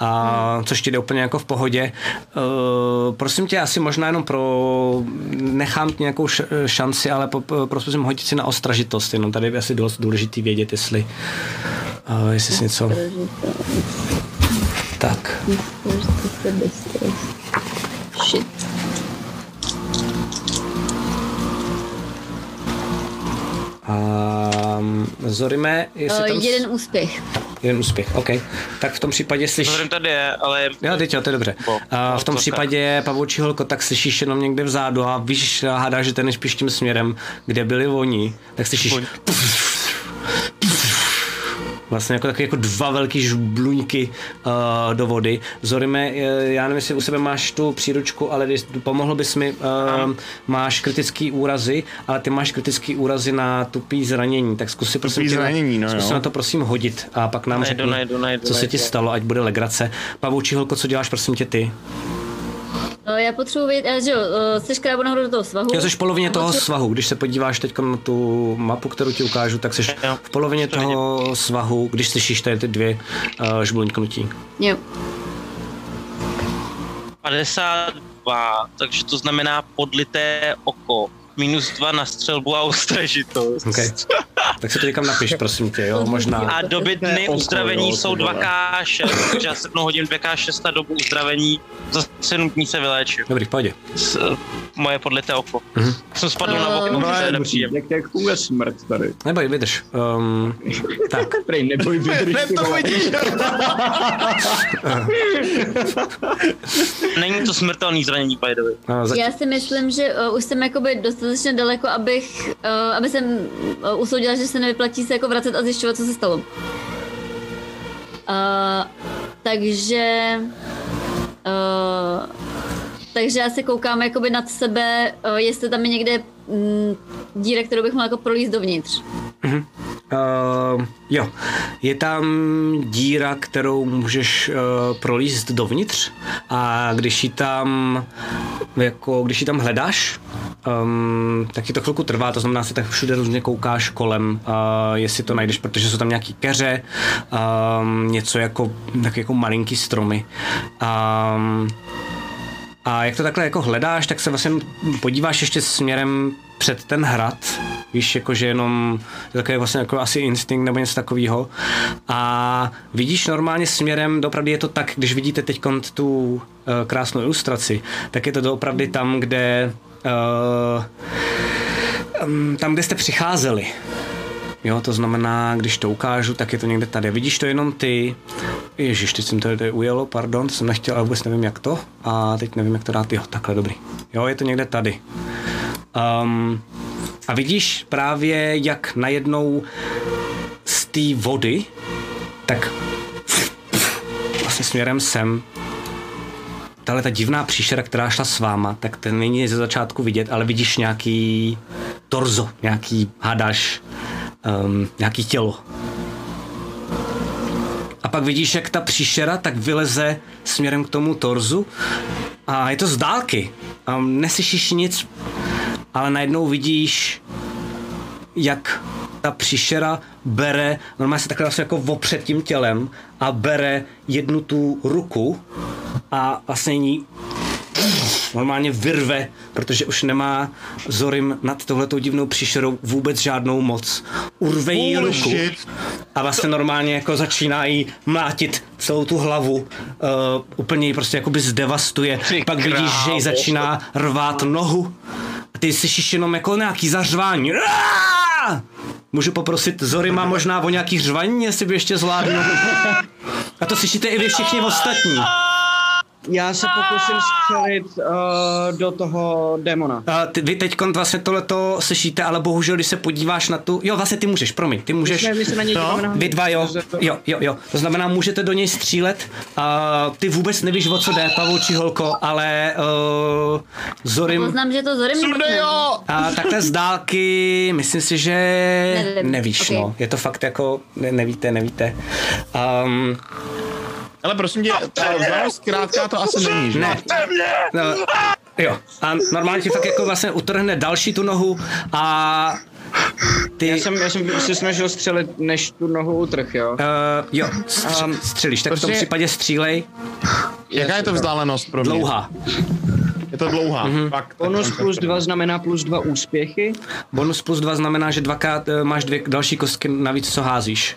a, což ti jde úplně jako v pohodě. Uh, prosím tě, asi možná jenom pro... Nechám ti nějakou š- šanci, ale po, po- prosím hodit si na ostražitost, jenom tady je asi dost důležitý vědět, jestli, uh, jestli si něco... Tak. Shit. Um, Zorime, jestli Uh, tam... jeden úspěch. jeden úspěch, OK. Tak v tom případě slyšíš... Vzhledem tady je, ale... Jo, teď jo, to je dobře. Bo- A v tom případě pavoučí holko, tak slyšíš jenom někde vzadu a víš, hádáš, že ten je spíš tím směrem, kde byli oni, tak slyšíš. Vlastně jako taky jako dva velký žbluňky uh, do vody. Zorime, eh, já nevím, jestli u sebe máš tu příručku, ale když pomohl bys mi, uh, máš kritický úrazy, ale ty máš kritický úrazy na tupý zranění, tak zkus si prosím tě zranění, no zkus jo. na to prosím hodit a pak nám Najdu, řekni, najdu, najdu, co se ti stalo, ať bude legrace. Pavoučí holko, co děláš prosím tě ty? Uh, já potřebuji vědět, uh, že jo, uh, jsi škrábu nahoru do toho svahu. Jo, jsi v polovině toho potřebuji- svahu. Když se podíváš teď na tu mapu, kterou ti ukážu, tak jsi Jo, v polovině toho svahu, když slyšíš tady ty dvě uh, žbluňknutí. Jo. 52, takže to znamená podlité oko. Minus dva na střelbu a ostražitost. Okay. tak se to někam napiš, prosím tě, jo, možná. A doby dny uzdravení jo, jsou ty vole. 2K6, takže já se jednou hodím 2K6 na dobu uzdravení, za 7 dní se vyléčím. Dobrý, eh, moje podlité oko. Mhm. Jsem spadl na Eh, bok, No, to je Jak, nepříjemné. jak, jak funguje smrt tady? Neboj, vydrž. Um, tak, Prej, neboj, vydrž, Ne, to vidíš. Není to smrtelný zranění, by the way. uh, zač- Já si myslím, že uh, už jsem jakoby dostatečně daleko, abych, uh, aby jsem uh, usoudila, že se nevyplatí se jako vracet a zjišťovat, co se stalo. Uh, takže... Uh, takže já se koukám jakoby nad sebe, uh, jestli tam je někde díra, kterou bych mohla jako prolíst dovnitř. Uh, jo, je tam díra, kterou můžeš uh, prolíst dovnitř a když ji tam jako, když ji tam hledáš, um, tak ti to chvilku trvá, to znamená, si tak všude různě koukáš kolem, uh, jestli to najdeš, protože jsou tam nějaký keře, um, něco jako, tak jako malinký stromy. Um, a jak to takhle jako hledáš, tak se vlastně podíváš ještě směrem před ten hrad Víš, jako že jenom takový vlastně jako asi instinkt nebo něco takového. A vidíš normálně směrem, dopravdy je to tak, když vidíte teď tu uh, krásnou ilustraci, tak je to doopravdy tam, kde uh, tam, kde jste přicházeli. Jo, to znamená, když to ukážu, tak je to někde tady. Vidíš to jenom ty. Ježíš, teď jsem to tady ujelo, pardon, jsem nechtěl, ale vůbec nevím, jak to. A teď nevím, jak to dát. Jo, takhle dobrý. Jo, je to někde tady. Um, a vidíš právě, jak najednou z té vody, tak vlastně směrem sem, tahle ta divná příšera, která šla s váma, tak ten není ze začátku vidět, ale vidíš nějaký torzo, nějaký, hádáš, um, nějaký tělo. A pak vidíš, jak ta příšera tak vyleze směrem k tomu torzu a je to z dálky. A neslyšíš nic, ale najednou vidíš, jak ta příšera bere, normálně se takhle vlastně jako opřed tím tělem a bere jednu tu ruku a vlastně ní normálně vyrve, protože už nemá Zorim nad tohletou divnou příšerou vůbec žádnou moc. Urve jí ruku a vlastně normálně jako začíná jí mlátit celou tu hlavu. Uh, úplně ji prostě jakoby zdevastuje. Ty Pak vidíš, že jí začíná rvát nohu. A ty slyšíš jenom jako nějaký zařvání. Můžu poprosit Zorima možná o nějaký řvaní, jestli by ještě zvládnu. A to slyšíte i vy všichni ostatní. Já se pokusím střelit uh, do toho démona. A ty, vy teď vlastně tohleto slyšíte, ale bohužel, když se podíváš na tu... Jo, vlastně ty můžeš, promiň, ty můžeš... Jsme, my se na něj díváme nahoru. Vy dva jo, jo, jo, jo. To znamená, můžete do něj střílet. A ty vůbec nevíš, o co jde, pavoučí holko, ale uh, Zorim... Poznám, že to Zorim Surdejo! A takhle z dálky, myslím si, že Nevím. nevíš, Ok. no. Je to fakt jako, ne, nevíte, nevíte. Um, Ale prosím tě, ta vzdálenost krátká to asi není, že? ne. No, jo. A normálně ti fakt jako vlastně utrhne další tu nohu a ty... Já jsem, já jsem se snažil střelit, než tu nohu utrh, jo. Uh, jo, stř- Um, střelíš, tak v tom protože- případě střílej. Jaká je to vzdálenost pro mě? Dlouhá. Je to dlouhá. Mm-hmm. Fakt, Bonus plus dva znamená plus dva úspěchy. Bonus plus dva znamená, že dvakrát eh, máš dvě další kostky navíc, co házíš.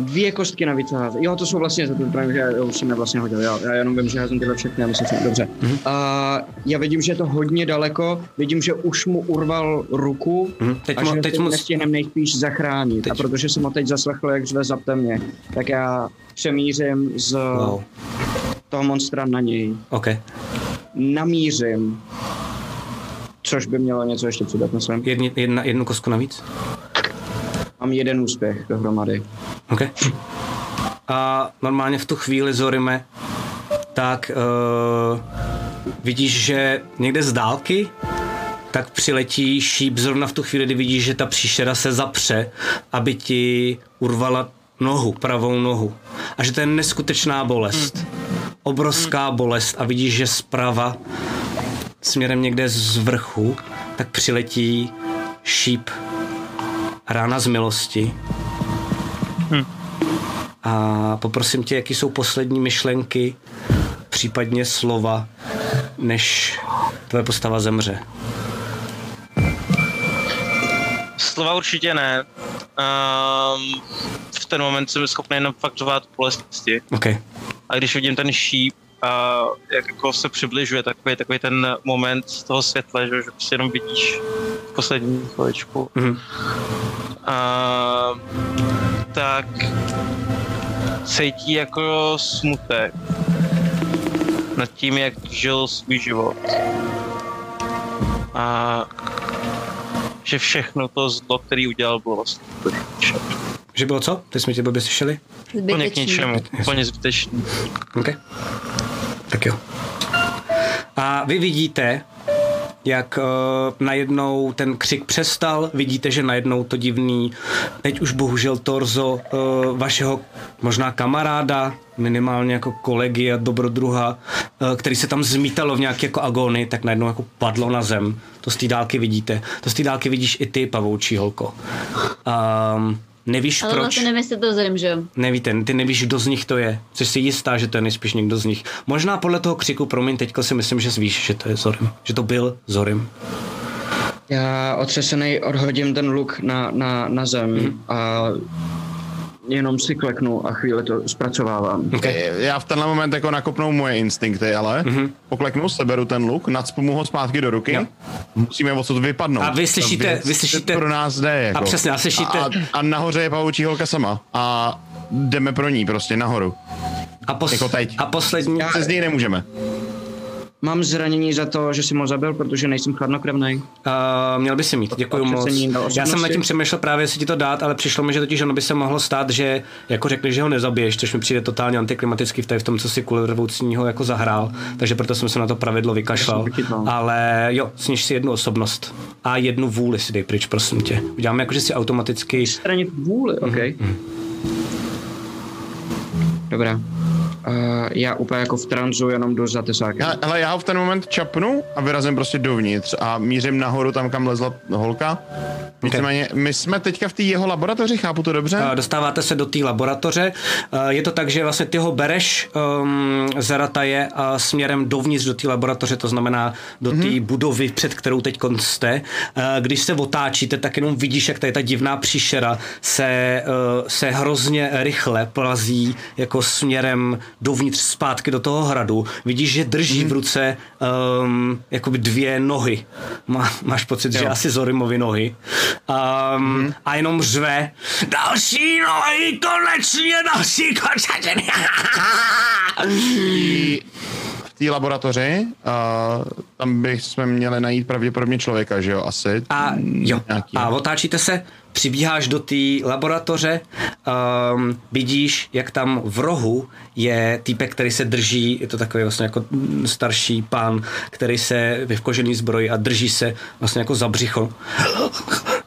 Dvě kostky navíc házet. Jo, to jsou vlastně za to pravím, že já už jsem je vlastně hodil. Já, já jenom vím, že házím tyhle všechny a myslím si, dobře. Mhm. Mm-hmm. Uh, já vidím, že je to hodně daleko, vidím, že už mu urval ruku Mhm. Teď a mo- že teď nestihnem nejspíš zachránit. Teď- A protože jsem ho teď zaslechl, jak řve zapte mě, tak já přemířím z Wow. toho monstra na něj. OK. Namířím. Což by mělo něco ještě přidat na svém. Jedni, jedna, jednu kostku navíc? Mám jeden úspěch dohromady. OK. A normálně v tu chvíli, Zorime, tak uh, vidíš, že někde z dálky tak přiletí šíp zrovna v tu chvíli, kdy vidíš, že ta příšera se zapře, aby ti urvala nohu, pravou nohu. A že to je neskutečná bolest. Obrovská bolest a vidíš, že zprava směrem někde z vrchu tak přiletí šíp rána z milosti a poprosím tě, jaký jsou poslední myšlenky, případně slova, než tvoje postava zemře. Slova určitě ne. Um, v ten moment jsem schopný jenom fakt řvát bolesti. OK. A když vidím ten šíp, a jak jako se přibližuje takový, takový ten moment toho světla, že, že prostě jenom vidíš v poslední chviličku. Mhm. A, tak cítí jako smutek nad tím, jak žil svůj život. A že všechno to zlo, který udělal, bylo vlastně. Že bylo co? Teď jsme tě blbě slyšeli? Úplně k Zbytečný. ničemu, úplně zbytečný. OK. Tak jo. A vy vidíte, jak uh, najednou ten křik přestal, vidíte, že najednou to divný, teď už bohužel torzo uh, vašeho možná kamaráda, minimálně jako kolegy a dobrodruha, uh, který se tam zmítalo v nějaké jako agony, tak najednou jako padlo na zem. To z té dálky vidíte. To z té dálky vidíš i ty, pavoučí holko. Um, nevíš Ale proč. vlastně to Zorim, že jo. Nevíte, ty nevíš, kdo z nich to je. Jsi si jistá, že to je nejspíš někdo z nich. Možná podle toho křiku, promiň, teďko si myslím, že víš, že to je Zorim. Že to byl Zorim. Já otřesený odhodím ten luk na, na, na zem Mhm. mm. a jenom si kleknu a chvíli to zpracovávám. Okay. Já v tenhle moment jako nakopnou moje instinkty, ale mm-hmm. pokleknu, seberu ten luk, nacpu mu ho zpátky do ruky, Jo. musíme odsud vypadnout. A vy slyšíte- věc vy slyšíte- pro nás jde, jako. A přesně, a slyšíte- A, a nahoře je pavoučí holka sama. A jdeme pro ní prostě nahoru. A, pos- Jako teď. a poslední... Přes něj nemůžeme. Mám zranění za to, že jsem ho zabil, protože nejsem chladnokrevný. Uh, měl by si mít, děkuji moc. Já jsem nad tím přemýšlel právě, jestli ti to dát, ale přišlo mi, že totiž ono by se mohlo stát, že jako řekli, že ho nezabiješ, což mi přijde totálně antiklimatický v, v tom, co si kvůli rvoucího jako zahrál, takže proto jsem se na to pravidlo vykašlal. Ale jo, sniž si jednu osobnost a jednu vůli si dej pryč, prosím tě. Uděláme jako, že si automaticky... Stranit vůli, OK. Mhm. Dobrá. Uh, já úplně jako v tranzu jenom jdu za tesákem. Hele, hele, já ho v ten moment čapnu a vyrazím prostě dovnitř a mířím nahoru tam, kam lezla holka. Nicméně, my jsme teďka v té jeho laboratoři, chápu to dobře? A Dostáváte se do té laboratoře. A Je to tak, že vlastně ty ho bereš um, z Rataje a směrem dovnitř do té laboratoře, to znamená do té mm-hmm. budovy, před kterou teď jste. A Když se otáčíte, tak jenom vidíš, jak tady ta divná příšera se, uh, se hrozně rychle plazí jako směrem dovnitř zpátky do toho hradu. Vidíš, že drží mm-hmm. v ruce um, jakoby dvě nohy. Má, máš pocit, jo. že asi Zorimovy nohy. Um, mm-hmm. A jenom řve. Další nohy, konečně další končatiny. V té laboratoři, uh, tam bychom měli najít pravděpodobně člověka, že jo, asi. A jo, Nějaký. a otáčíte se, přibíháš do té laboratoře, um, vidíš, jak tam v rohu je týpek, který se drží, je to takový vlastně jako starší pán, který se je v kožený zbroji a drží se vlastně jako za břicho.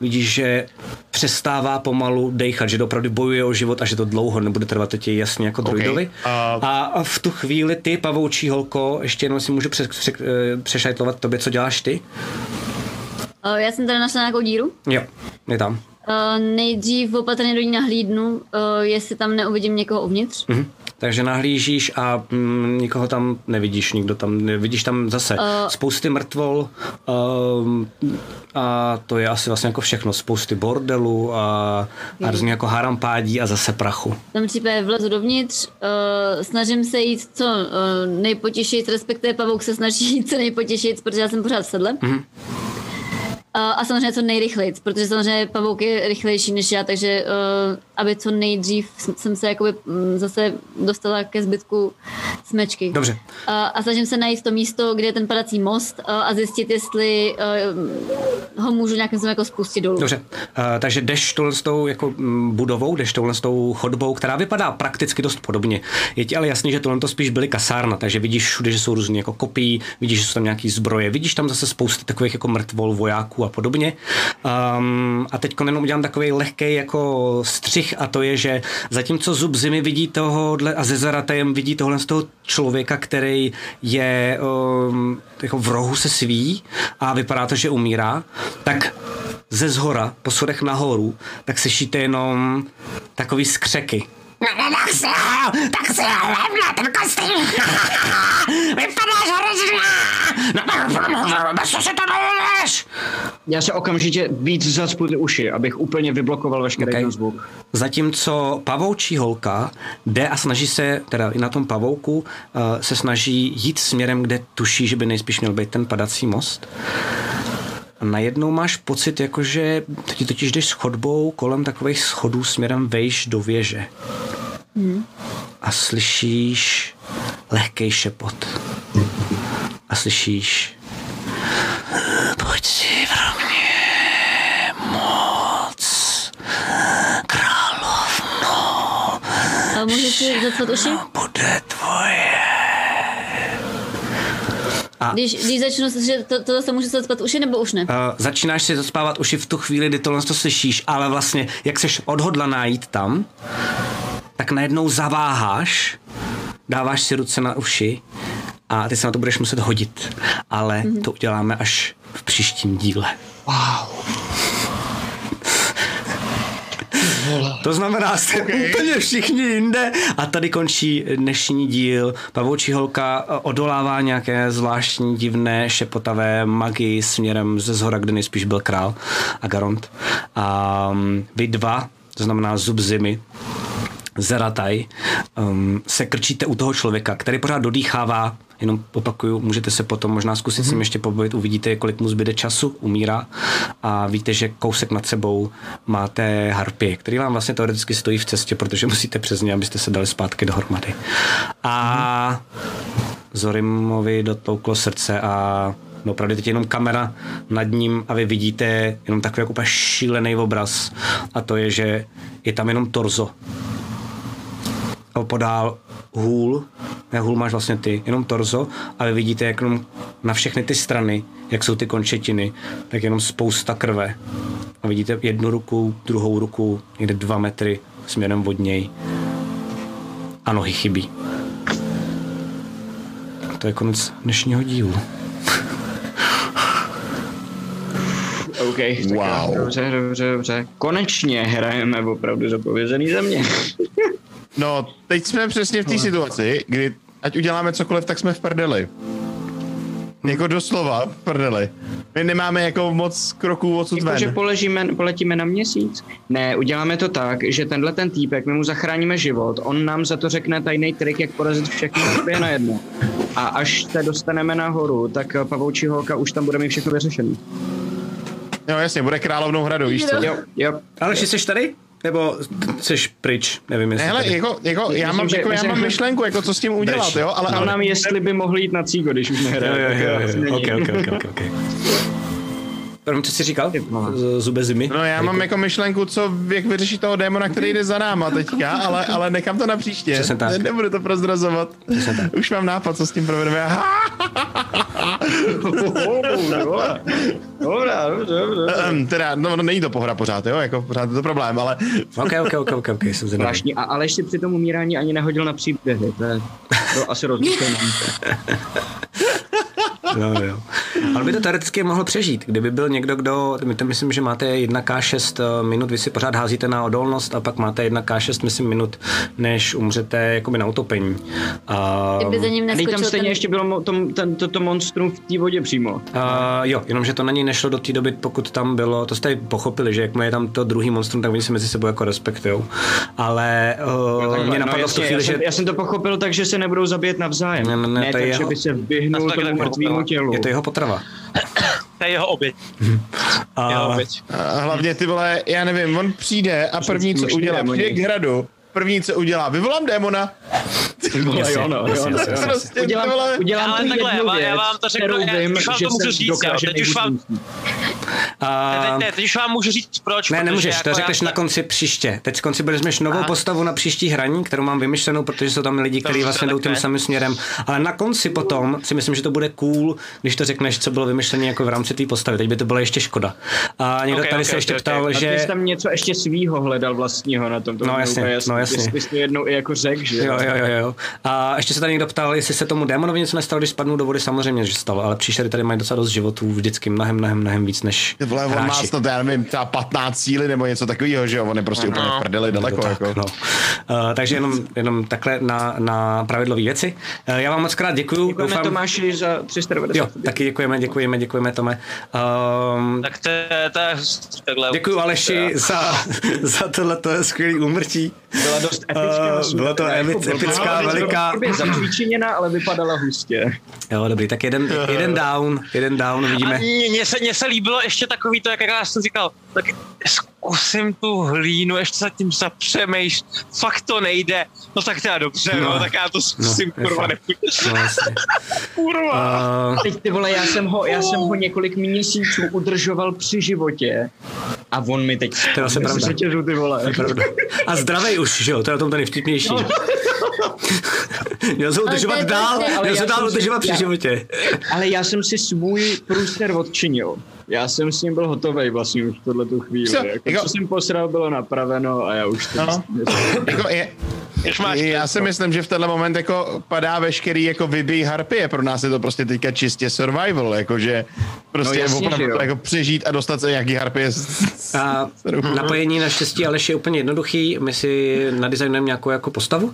Vidíš, že přestává pomalu dejchat, že opravdu bojuje o život a že to dlouho nebude trvat, teď je jasně jako druidovi. a- A, a v tu chvíli ty, pavoučí holko, ještě jenom si můžu pře, pře, eh, přešajtlovat tobě, co děláš ty? Uh, já jsem tady našla nějakou díru. Jo, je tam. Uh, nejdřív opatrně do ní nahlídnu, uh, jestli tam neuvidím někoho uvnitř. Mhm. Takže nahlížíš a mm, nikoho tam nevidíš, nikdo tam, vidíš tam zase uh, spousty mrtvol um, a to je asi vlastně jako všechno, spousty bordelů a, a různě jako harampádí a zase prachu. V tom případě vlezu dovnitř, uh, snažím se jít co uh, nejpotěšit, respektive pavouk se snaží jít co nejpotěšit, protože já jsem pořád v sedle. Mm-hmm. Uh, a samozřejmě co nejrychleji, protože samozřejmě pavouk je rychlejší než já, takže uh, aby co nejdřív jsem- se jakoby mm, zase dostala ke zbytku smečky. Dobře. Uh, a snažím se najít to místo, kde je ten padací most uh, a zjistit, jestli uh, ho můžu nějakým způsobem jako spustit dolů. Dobře, uh, takže jdeš tohle s tou jako mm, budovou, jdeš tohle s tou chodbou, která vypadá prakticky dost podobně. Je ti ale jasný, že tohle to spíš byly kasárna, takže vidíš všude, že jsou různé jako kopí, vidíš, že jsou tam nějaký zbroje, vidíš tam zase spousty takových jako mrtvol, vojáků a podobně. Um, a teď jenom udělám takový lehký jako střih a to je, že zatímco zub zimy vidí tohohle a ze Zaratajem vidí tohle z toho člověka, který je um, jako v rohu se sví a vypadá to, že umírá, tak ze zhora, po schodech nahoru, tak slyšíte jenom takový skřeky. Tak si ho, tak si levna, ten kostým. Vypadáš hrozně. Bez co si to dovolíš? Já se okamžitě víc zacpu ty uši, abych úplně vyblokoval veškerý Okay. okay. zvuk. Zatímco pavoučí holka jde a snaží se, teda i na tom pavouku, uh, se snaží jít směrem, kde tuší, že by nejspíš měl být ten padací most. Najednou máš pocit, jakože ty totiž jdeš s chodbou kolem takových schodů směrem vejš do věže. A slyšíš lehký šepot. A slyšíš Pojď si pro mě moc královno A můžu si zacpat uši? bude tvoje. Když, když začnu slyšet, to, to můžu se zacpat uši nebo už ne? Uh, začínáš si zaspávat uši v tu chvíli, kdy tohle to slyšíš, ale vlastně, jak seš odhodlaná jít tam, tak najednou zaváháš, dáváš si ruce na uši a ty se na to budeš muset hodit. Ale mm-hmm. to uděláme až v příštím díle. To znamená, jste okay. úplně všichni jinde a tady končí dnešní díl. Pavoučí holka odolává nějaké zvláštní, divné, šepotavé magii směrem ze zhora, kde nejspíš byl král Agaront. A um, vy dva, to znamená zub zimy, Zerataj, um, se krčíte u toho člověka, který pořád dodýchává, jenom opakuju, můžete se potom možná zkusit mm-hmm. s ním ještě pobavit, uvidíte, kolik mu zbyde času, umírá a víte, že kousek nad sebou máte harpy, který vám vlastně teoreticky stojí v cestě, protože musíte přes ně, abyste se dali zpátky dohromady. A mm-hmm. Zorimovi dotlouklo srdce a No, opravdu teď jenom kamera nad ním a vy vidíte jenom takový jako úplně šílený obraz a to je, že je tam jenom torzo podál hůl, ne hůl máš vlastně ty, jenom torzo a vy vidíte jak jenom na všechny ty strany, jak jsou ty končetiny, tak jenom spousta krve. A vidíte jednu ruku, druhou ruku, někde dva metry směrem od něj. A nohy chybí. A to je konec dnešního dílu. OK, tak Wow. dobře, dobře, dobře. Konečně hrajeme opravdu zapovězený země. No, teď jsme přesně v té situaci, kdy ať uděláme cokoliv, tak jsme v prdeli. Jako doslova v prdeli. My nemáme jako moc kroků odsud Jako, že ven. poležíme, poletíme na měsíc? Ne, uděláme to tak, že tenhle ten týpek, my mu zachráníme život, on nám za to řekne tajný trik, jak porazit všechny na jedno. A až se dostaneme nahoru, tak pavoučí holka už tam bude mít všechno vyřešené. Jo, jasně, bude královnou hradu, víš co? Jo, jo. Ale jsi tady? Nebo jsi pryč? Nevím, jestli Ne, hele, tady. jako, jako, já, Myslím, mám, že- jako, já myslím, mám myšlenku, jako co s tím udělat, Drž. jo, ale, Ale ale nám jestli by mohli jít na cígo, když už Jo, nehraje. jo, tak jo, asi jo, není. ok, ok, ok, ok, První, co jsi říkal? Z- Zube zimy? No já mám jako myšlenku, co, jak vyřešit toho démona, který jde za náma teďka, ale, ale nechám to na příště. Přesně tak. Ne, nebudu to prozrazovat. Už mám nápad, co s tím provedeme. Dobrá, dobrá, dobře, dobře. Ehm, teda, no, no, není to pohra pořád, jo, jako pořád je to problém, ale Ok, ok, ok, ok, ok, jsem zvědavý. A Aleš si při tom umírání ani nehodil na příběhy. To je to asi rozlišení. Jo, jo. Ale by to teoreticky mohl přežít, kdyby byl někdo, kdo, my to myslím, že máte 1k6 minut, vy si pořád házíte na odolnost a pak máte 1k6, myslím, minut, než umřete jakoby na utopení. A, Kdyby za ním neskočil tam stejně ten... ještě bylo mo- tom, ten, to, to monstrum v té vodě přímo. a, jo, jenomže to na ní nešlo do té doby, pokud tam bylo, to jste pochopili, že jakmile je tam to druhý monstrum, tak oni se mezi sebou jako respektujou. Ale uh, mě napadlo v tu jasně, chvíli, já, že... jsem, já jsem to pochopil tak, že se nebudou zabíjet navzájem. Ne, ne, ne, ne to je jeho- by se vyhnul tomu tak mrtvému pochopil. tělu. Je to jeho potrava. To je jeho oběť. A, Jeho oběť. a hlavně ty vole, já nevím, on přijde a první, co udělá, přijde k hradu, první, co udělá, vyvolám démona. No, jo, no, jasně, jo. jasně. Prostě, Udělám, vole, udělám Ale takhle, jednu já vám- věc, já vám to řeknu, já- vím, už vám že to můžu říct, jo, teď už vám- a, Ne, ne, teď už vám můžu říct proč. Ne, nemůžeš, jako to já- řekneš na konci příště. Teď konci budeš novou Aha. postavu na příští hraní, kterou mám vymyšlenou, protože jsou tam lidi, kteří vlastně jdou tím samým směrem. Ale na konci potom si myslím, že to bude cool, když to řekneš, co bylo vymyšlené jako v rámci té postavy. Teď by to bylo ještě škoda. A někdo Ok, tady ok, se ještě ok. ptal, A ty že... jsi tam něco ještě svýho hledal vlastního na tom. to No jasně, úplně no jasně. Ty, jsi to jednou i jako řek, že Jo, jo, jo, jo. A ještě se tady někdo ptal, jestli se tomu démonovi něco nestalo, když spadnou do vody, samozřejmě, že stalo, ale příšery tady mají docela dost životů, vždycky mnohem, mnohem, mnohem víc než vole, on má hráči. snad, já nevím, třeba 15 síly nebo něco takového, že jo, on je prostě úplně v prdeli daleko, tak, jako. no. uh, takže jenom, jenom takhle na, na pravidlové věci. Uh, já vám moc krát děkuju. Děkujeme Tomáši za 390. Jo, taky děkujeme, děkujeme, děkujeme Tome. Um, Tak to je, to je takhle. děkuji Aleši za, za tohleto skvělé úmrtí. Byla dost epická. Uh, byla to epic- epická, veliká. Zacvičeněná, ale vypadala hustě. Jo, dobrý, tak jeden, jeden down, jeden down, A uvidíme. mně se, mně se líbilo ještě takový to, jak já jsem říkal, tak zkusím tu hlínu, ještě se tím zapřemýšl, fakt to nejde, no tak teda dobře, no, No. no tak já to zkusím, No, kurva, nepůjde. No, kurva. Uh, Teď ty vole, já jsem ho, já jsem ho několik měsíců udržoval při životě a on mi teď To je asi pravda. řetězu, ty vole. pravda. A zdravej už, že jo, to je na tom ten nejvtipnější. Měl se udržovat dál, měl dál jsem si- udržovat při životě. Ale já jsem si svůj průster odčinil. Já jsem s ním byl hotový vlastně už v tohle tu chvíli. Co? Jako, Jako- Co jsem posral, bylo napraveno a já už to... No. Jako je, máš já si myslím, že v tenhle moment jako padá veškerý jako vybij harpie. Pro nás je to prostě teďka čistě survival, jakože prostě No jasně, opravdu jo. jako přežít a dostat se nějaký harpie. z- A napojení na štěstí Aleš je úplně jednoduchý. My si nadizajnujeme nějakou jako postavu.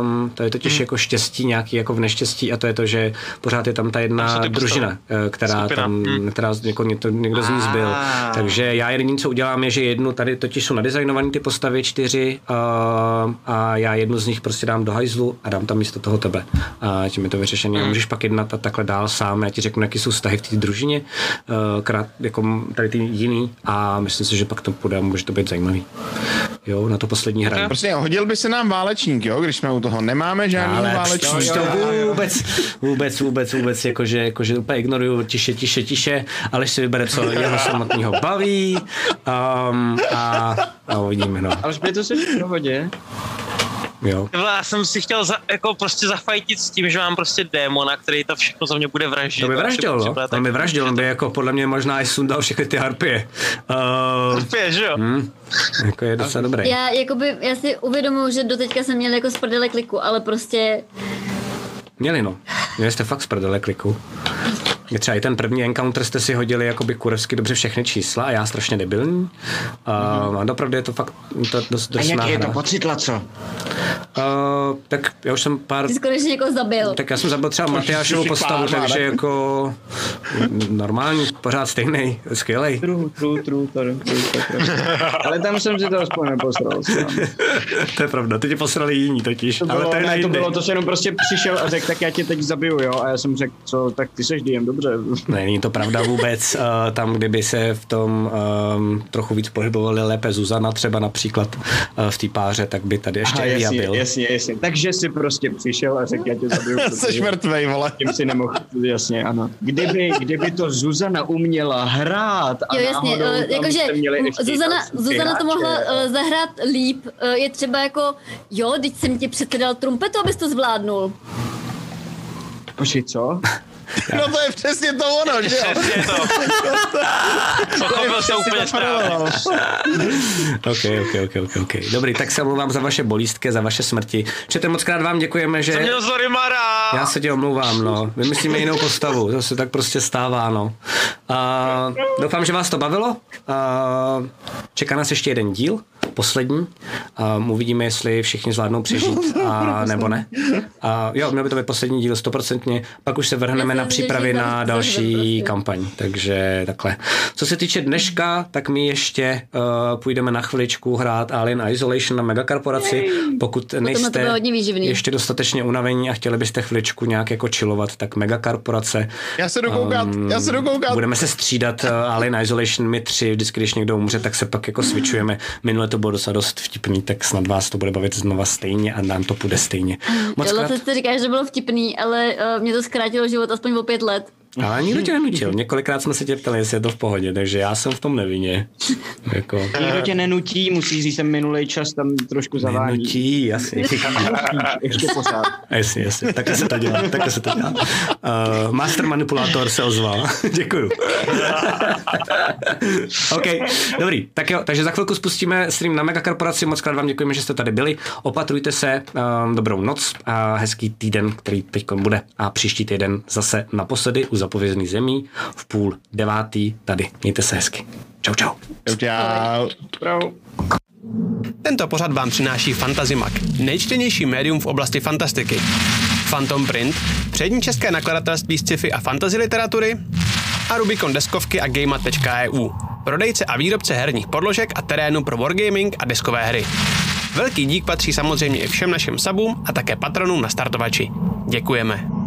Um, to je totiž Hmm. jako štěstí, nějaký jako v neštěstí a to je to, že pořád je tam ta jedna družina, eh, která Skupina. tam, Hmm. která z- jako někdo, někdo z ní zbyl. Ah. Takže já jediný, co udělám, je, že jednu, tady totiž jsou nadizajnované ty postavy čtyři uh, a já jednu z nich prostě dám do hajzlu a dám tam místo toho tebe. A tím je to vyřešené. Hmm. A můžeš pak jednat a takhle dál sám. Já ti řeknu, jaký jsou vztahy v té družině, uh, krát, jako tady ty jiný a myslím si, že pak to půjde a může to být zajímavý. Jo, na to poslední hraní. Prostě hodil by se nám válečník, jo, když jsme u toho. Nemáme žádný Ale válečník. to vůbec, vůbec, vůbec, vůbec, jakože, jakože úplně ignoruju, tiše, tiše, tiše, ale si vybere, co jeho samotného baví um, a, a uvidíme, no. Ale by to se v pohodě. Jo. Já jsem si chtěl za, jako prostě zafajtit s tím, že mám prostě démona, který to všechno za mě bude vraždit. To by A vraždil, no. On by vraždil, on by jako podle mě možná i sundal všechny ty harpie. Uh, Harpie, že jo? hm, jako je docela dobrý. Já, jakoby, já si uvědomuji, že doteďka jsem měl jako z kliku, ale prostě Měli no. Měli jste fakt z prdele kliku. Mě třeba i ten první encounter jste si hodili jakoby kurevsky dobře všechny čísla a já strašně debilní. Uh, a opravdu je to fakt to dost A drsná jaký je to hra. pocitla, co? Uh, tak já už jsem pár... ty jsi konečně někoho zabil. Tak já jsem zabil třeba Matyášovu postavu, pár takže ne? jako normální, pořád stejný, skvělej. True, true, true, true, true, true. Ale tam jsem si to aspoň neposral. to je pravda, ty tě posrali jiní totiž, To ale bylo, to je ne, to bylo, to se jenom prostě přišel a řekl, tak já tě teď zabiju, jo. A já jsem řekl, co, tak ty seš DM, dobře. Ne, není to pravda vůbec. Uh, tam, kdyby se v tom um, trochu víc pohybovali lépe Zuzana třeba například uh, v té páře, tak by tady ještě Aha, jasně, byl. jasně, jasně. Takže si prostě přišel a řekl, já tě zabiju. Jsi mrtvej, vole. Tím si nemohl, jasně, ano. Kdyby, kdyby to Zuzana uměla hrát a Jo, jasně, náhodou jakože jste měli ještě Zuzana, další Zuzana to mohla uh, zahrát líp. Uh, je třeba jako, jo, teď jsem ti přece dal trumpetu, abys to zvládnul. Počkej, co? No to je přesně to ono, že jo? Přesně to. Pochopil jsem úplně správně. Ok, ok, ok, ok, ok. Dobrý, tak se omlouvám za vaše bolístky, za vaše smrti. Čete, moc krát vám děkujeme, že... Jsem měl Zorimara. Já se tě omlouvám, no. Vymyslíme jinou postavu, to se tak prostě stává, no. Uh, doufám, že vás to bavilo. Uh, čeká nás ještě jeden díl, poslední. Um, uvidíme, jestli všichni zvládnou přežít, a, nebo ne. Uh, jo, měl by to být poslední díl, stoprocentně. Pak už se vrhneme Na přípravy na další prostě. kampaň, takže takhle. Co se týče dneška, tak my ještě uh, půjdeme na chviličku hrát Alien Isolation na megakorporaci. Pokud nejste ještě dostatečně unavení a chtěli byste chviličku nějak jako chillovat, tak megakorporace. Já se jdu koukat, já se jdu koukat. Budeme se střídat uh, Alien Isolation, my tři, vždycky, když někdo umře, tak se pak jako switchujeme. Minule to bylo docela dost vtipný, tak snad vás to bude bavit znova stejně a nám to půjde stejně. Moc Jo, krát, to říkáš, že bylo vtipný, ale uh, mě to zkrátilo život aspoň o pět let. Ale nikdo tě nenutil. Několikrát jsme se tě ptali, jestli je to v pohodě, takže já jsem v tom nevině. jako, Nikdo tě nenutí, musíš říct, jsem minulý čas tam trošku zavání. nenutí, asi. Ještě pořád. Jasně, jasně, takhle se to dělá, takhle se to dělá. Uh, master manipulátor se ozval, děkuju. OK, dobrý, tak jo, takže za chvilku spustíme stream na Megakorporaci, moc krát vám děkujeme, že jste tady byli, opatrujte se, um, dobrou noc a hezký týden, který teď bude a příští týden zase naposledy u zapovězných zemí v půl devátý tady, mějte se hezky. Čau, čau. Čau. Tento pořad vám přináší Fantazimak, nejčtenější médium v oblasti fantastiky. Phantom Print, přední české nakladatelství sci-fi a fantasy literatury a Rubicon deskovky a Gamea.eu, prodejce a výrobce herních podložek a terénu pro wargaming a deskové hry. Velký dík patří samozřejmě i všem našim subům a také patronům na startovači. Děkujeme.